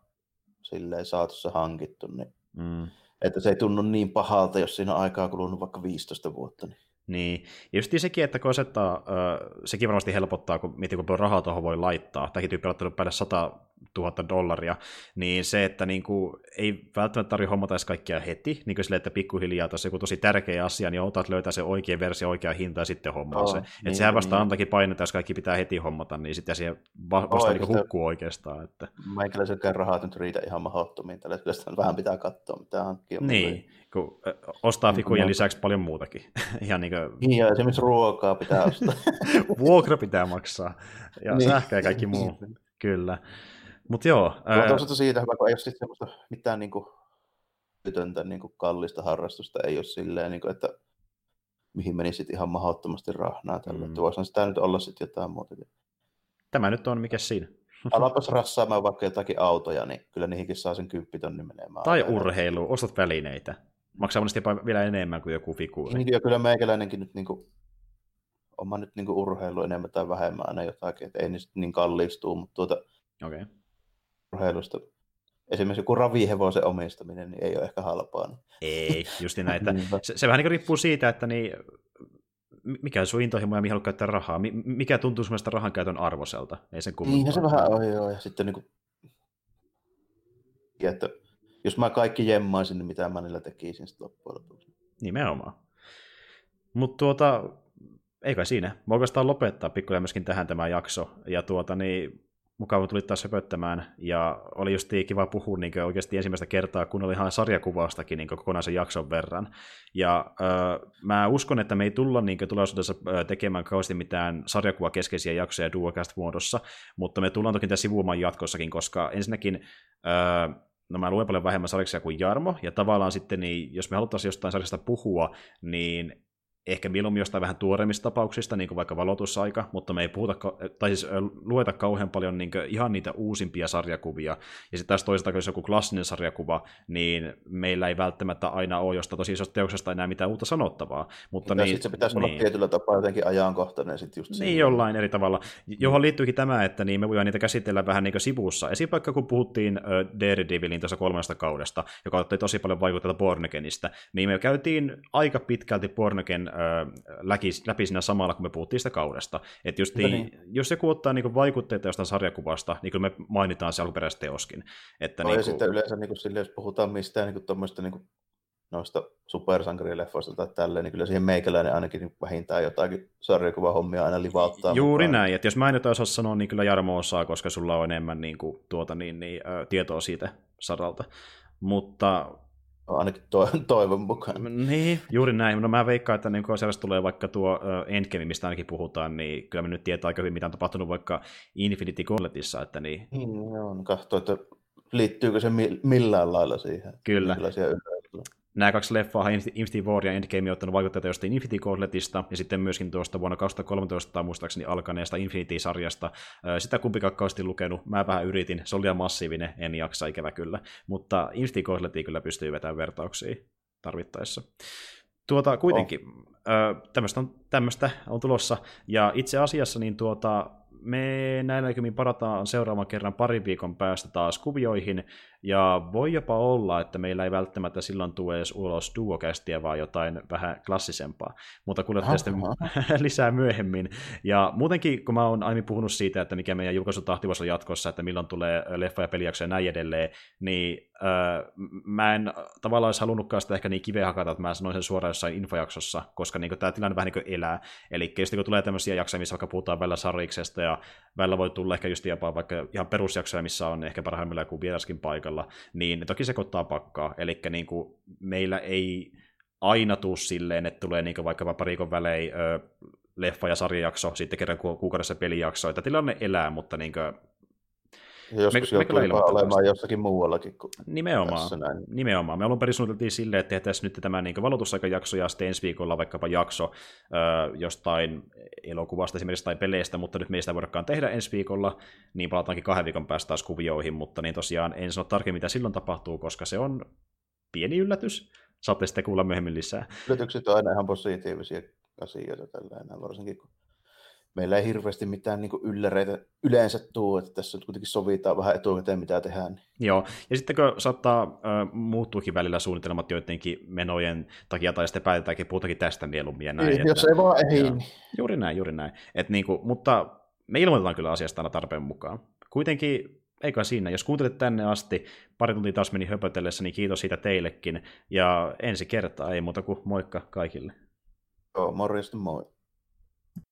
B: silleen saatossa hankittu, niin mm. että se ei tunnu niin pahalta, jos siinä on aikaa kulunut vaikka 15 vuotta. Niin.
A: Niin, ja just sekin, että kun asettaa, äh, sekin varmasti helpottaa, kun miettii, kun rahaa tuohon voi laittaa, tämäkin tyyppi on ottanut päälle 100 000 dollaria, niin se, että niin kuin, ei välttämättä tarvitse hommata edes kaikkia heti, niin kuin sille, että pikkuhiljaa tässä joku tosi tärkeä asia, niin otat löytää se oikea versio, oikea hinta ja sitten hommaa oh, se. Niin, että sehän vasta niin. antakin painetta, jos kaikki pitää heti hommata, niin sitten siihen vasta oh, niin hukkuu oikeastaan. Että...
B: Meikäläisenkään rahat nyt riitä ihan mahdottomiin, tällä kyllä vähän pitää katsoa, mitä hankkia.
A: Niin, kun ostaa fikuja niin, lisäksi paljon muutakin. Ihan niin, kuin...
B: niin ja esimerkiksi ruokaa pitää ostaa.
A: Vuokra pitää maksaa, ja niin. sähkö ja kaikki muu. Kyllä. Mutta joo.
B: Ää... Toisaalta siitä hyvä, kun ei ole sitten semmoista mitään niin kuin, tytöntä niin kuin kallista harrastusta, ei ole silleen, niin kuin, että mihin menisit ihan mahdottomasti rahnaa tällä. Mm. Voisihan sitä nyt olla sitten jotain muuta.
A: Tämä nyt on, mikä siinä?
B: Alapas rassaamaan vaikka jotakin autoja, niin kyllä niihinkin saa sen kymppitonni menemään.
A: Tai urheilu, ostat välineitä. Maksaa monesti jopa vielä enemmän kuin joku figuuri.
B: Niin, ja kyllä meikäläinenkin nyt niin kuin, oma nyt niin kuin urheilu enemmän tai vähemmän aina jotakin, että ei niin, niin kallistuu, mutta tuota,
A: okay.
B: Urheilusta esimerkiksi joku ravihevosen omistaminen niin ei ole ehkä halpaa. Niin.
A: Ei, just näitä. se, se vähän niin riippuu siitä, että niin, mikä on sun intohimo ja mihin haluat käyttää rahaa. Mikä tuntuu sun rahan käytön arvoselta? Ei sen kummempaa.
B: Niinhän se vähän on, joo. Ja sitten niin kuin, että jos mä kaikki jemmaisin, niin mitä mä niillä tekisin sitten loppujen lopuksi.
A: Nimenomaan. Mutta tuota, ei kai siinä. Mä oikeastaan lopettaa pikkuja myöskin tähän tämä jakso. Ja tuota, niin mukava tuli taas söpöttämään, ja oli just kiva puhua niin oikeasti ensimmäistä kertaa, kun oli ihan sarjakuvaastakin niin kokonaisen jakson verran. Ja äh, mä uskon, että me ei tulla niin tulevaisuudessa tekemään kauheasti mitään sarjakuvakeskeisiä jaksoja Duocast-muodossa, mutta me tullaan toki tätä sivuumaan jatkossakin, koska ensinnäkin äh, no mä luen paljon vähemmän sarjaksia kuin Jarmo, ja tavallaan sitten, niin, jos me haluttaisiin jostain sarjasta puhua, niin ehkä mieluummin jostain vähän tuoreimmista tapauksista, niin kuin vaikka valotusaika, mutta me ei puhuta, tai siis lueta kauhean paljon niin ihan niitä uusimpia sarjakuvia. Ja sitten taas toisaalta, jos joku klassinen sarjakuva, niin meillä ei välttämättä aina ole jostain tosi isosta teoksesta enää mitään uutta sanottavaa. Mutta
B: niin,
A: niin,
B: se pitäisi niin, olla tietyllä tapaa jotenkin ajankohtainen. Sitten just
A: niin, jollain eri tavalla. Johon liittyykin tämä, että niin me voidaan niitä käsitellä vähän niin sivussa. Esimerkiksi kun puhuttiin Daredevilin tuossa kolmesta kaudesta, joka otti tosi paljon vaikutteita Bornegenistä, niin me käytiin aika pitkälti Bornegen läpi, läpi siinä samalla, kun me puhuttiin sitä kaudesta. Että just niin, niin. jos joku ottaa niin vaikutteita jostain sarjakuvasta, niin kyllä me mainitaan se alkuperäisteoskin.
B: Että no, niin kuin... ja sitten yleensä niin kuin sille, jos puhutaan mistään niin tuommoista niin noista supersankarileffoista tai tälleen, niin kyllä siihen meikäläinen ainakin vähintään jotakin sarjakuvahommia aina livauttaa.
A: Juuri mukaan. näin, että jos mä en jotain osaa sanoa, niin kyllä Jarmo osaa, koska sulla on enemmän niin kuin, tuota, niin, niin, ä, tietoa siitä saralta. Mutta
B: ainakin to- toivon mukaan.
A: Niin, juuri näin. No mä veikkaan, että niin kun tulee vaikka tuo Endgame, mistä ainakin puhutaan, niin kyllä me nyt tietää aika hyvin, mitä on tapahtunut vaikka Infinity Gauntletissa. Että niin...
B: Niin, on katsoa, että liittyykö se millään lailla siihen.
A: Kyllä nämä kaksi leffaa, Infinity War ja Endgame, on ottanut vaikutteita jostain Infinity Gauntletista, ja sitten myöskin tuosta vuonna 2013 muistaakseni alkaneesta Infinity-sarjasta. Sitä kumpikaan kausti lukenut, mä vähän yritin, se oli liian massiivinen, en jaksa ikävä kyllä, mutta Infinity Gauntletia kyllä pystyy vetämään vertauksia tarvittaessa. Tuota, kuitenkin, oh. tämmöistä on, tämmöistä on tulossa, ja itse asiassa niin tuota, me näillä näkymin parataan seuraavan kerran parin viikon päästä taas kuvioihin, ja voi jopa olla, että meillä ei välttämättä silloin tule edes ulos duokästiä, vaan jotain vähän klassisempaa. Mutta kuulette sitten lisää myöhemmin. Ja muutenkin, kun mä oon aiemmin puhunut siitä, että mikä meidän julkaisutahti voisi olla jatkossa, että milloin tulee leffa- ja pelijakso ja näin edelleen, niin äh, mä en tavallaan olisi halunnutkaan sitä ehkä niin kiveä hakata, että mä sanoin sen suoraan jossain infojaksossa, koska niin tämä tilanne vähän niin elää. Eli jos niin tulee tämmöisiä jaksoja, missä vaikka puhutaan välillä sariksesta ja välillä voi tulla ehkä just jopa vaikka ihan perusjaksoja, missä on ehkä parhaimmillaan kuin vieraskin paikalla, niin toki sekoittaa pakkaa. Eli niin meillä ei aina tuu silleen, että tulee niin vaikka parikon välein leffa- ja sarjajakso, sitten kerran ku- kuukaudessa pelijakso, että tilanne elää, mutta niin kuin,
B: ja joskus me, joutuu me olemaan jossakin muuallakin kuin
A: Nimenomaan. Tässä näin. Nimenomaan. Me alun perin suunniteltiin silleen, että tehtäisiin nyt tämä niin valotusaikajakso ja sitten ensi viikolla vaikkapa jakso ö, jostain elokuvasta esimerkiksi tai peleistä, mutta nyt meistä voidakaan tehdä ensi viikolla, niin palataankin kahden viikon päästä taas kuvioihin, mutta niin tosiaan en sano tarkemmin, mitä silloin tapahtuu, koska se on pieni yllätys. Saatte sitten kuulla myöhemmin lisää.
B: Yllätykset on aina ihan positiivisia asioita tällä enää, varsinkin kun meillä ei hirveästi mitään niin ylläreitä yleensä tule, että tässä nyt kuitenkin sovitaan vähän etukäteen, mitä tehdään. Niin.
A: Joo, ja sitten kun saattaa äh, muuttuukin välillä suunnitelmat joidenkin menojen takia, tai sitten päätetäänkin puhutakin tästä mieluummin ja näin. Ei,
B: että, jos ei vaan ei. Joo,
A: juuri näin, juuri näin. Et niin kuin, mutta me ilmoitetaan kyllä asiasta aina tarpeen mukaan. Kuitenkin eikä siinä. Jos kuuntelet tänne asti, pari tuntia taas meni höpötellessä, niin kiitos siitä teillekin. Ja ensi kertaa ei muuta kuin moikka kaikille.
B: Joo, morjesta moi.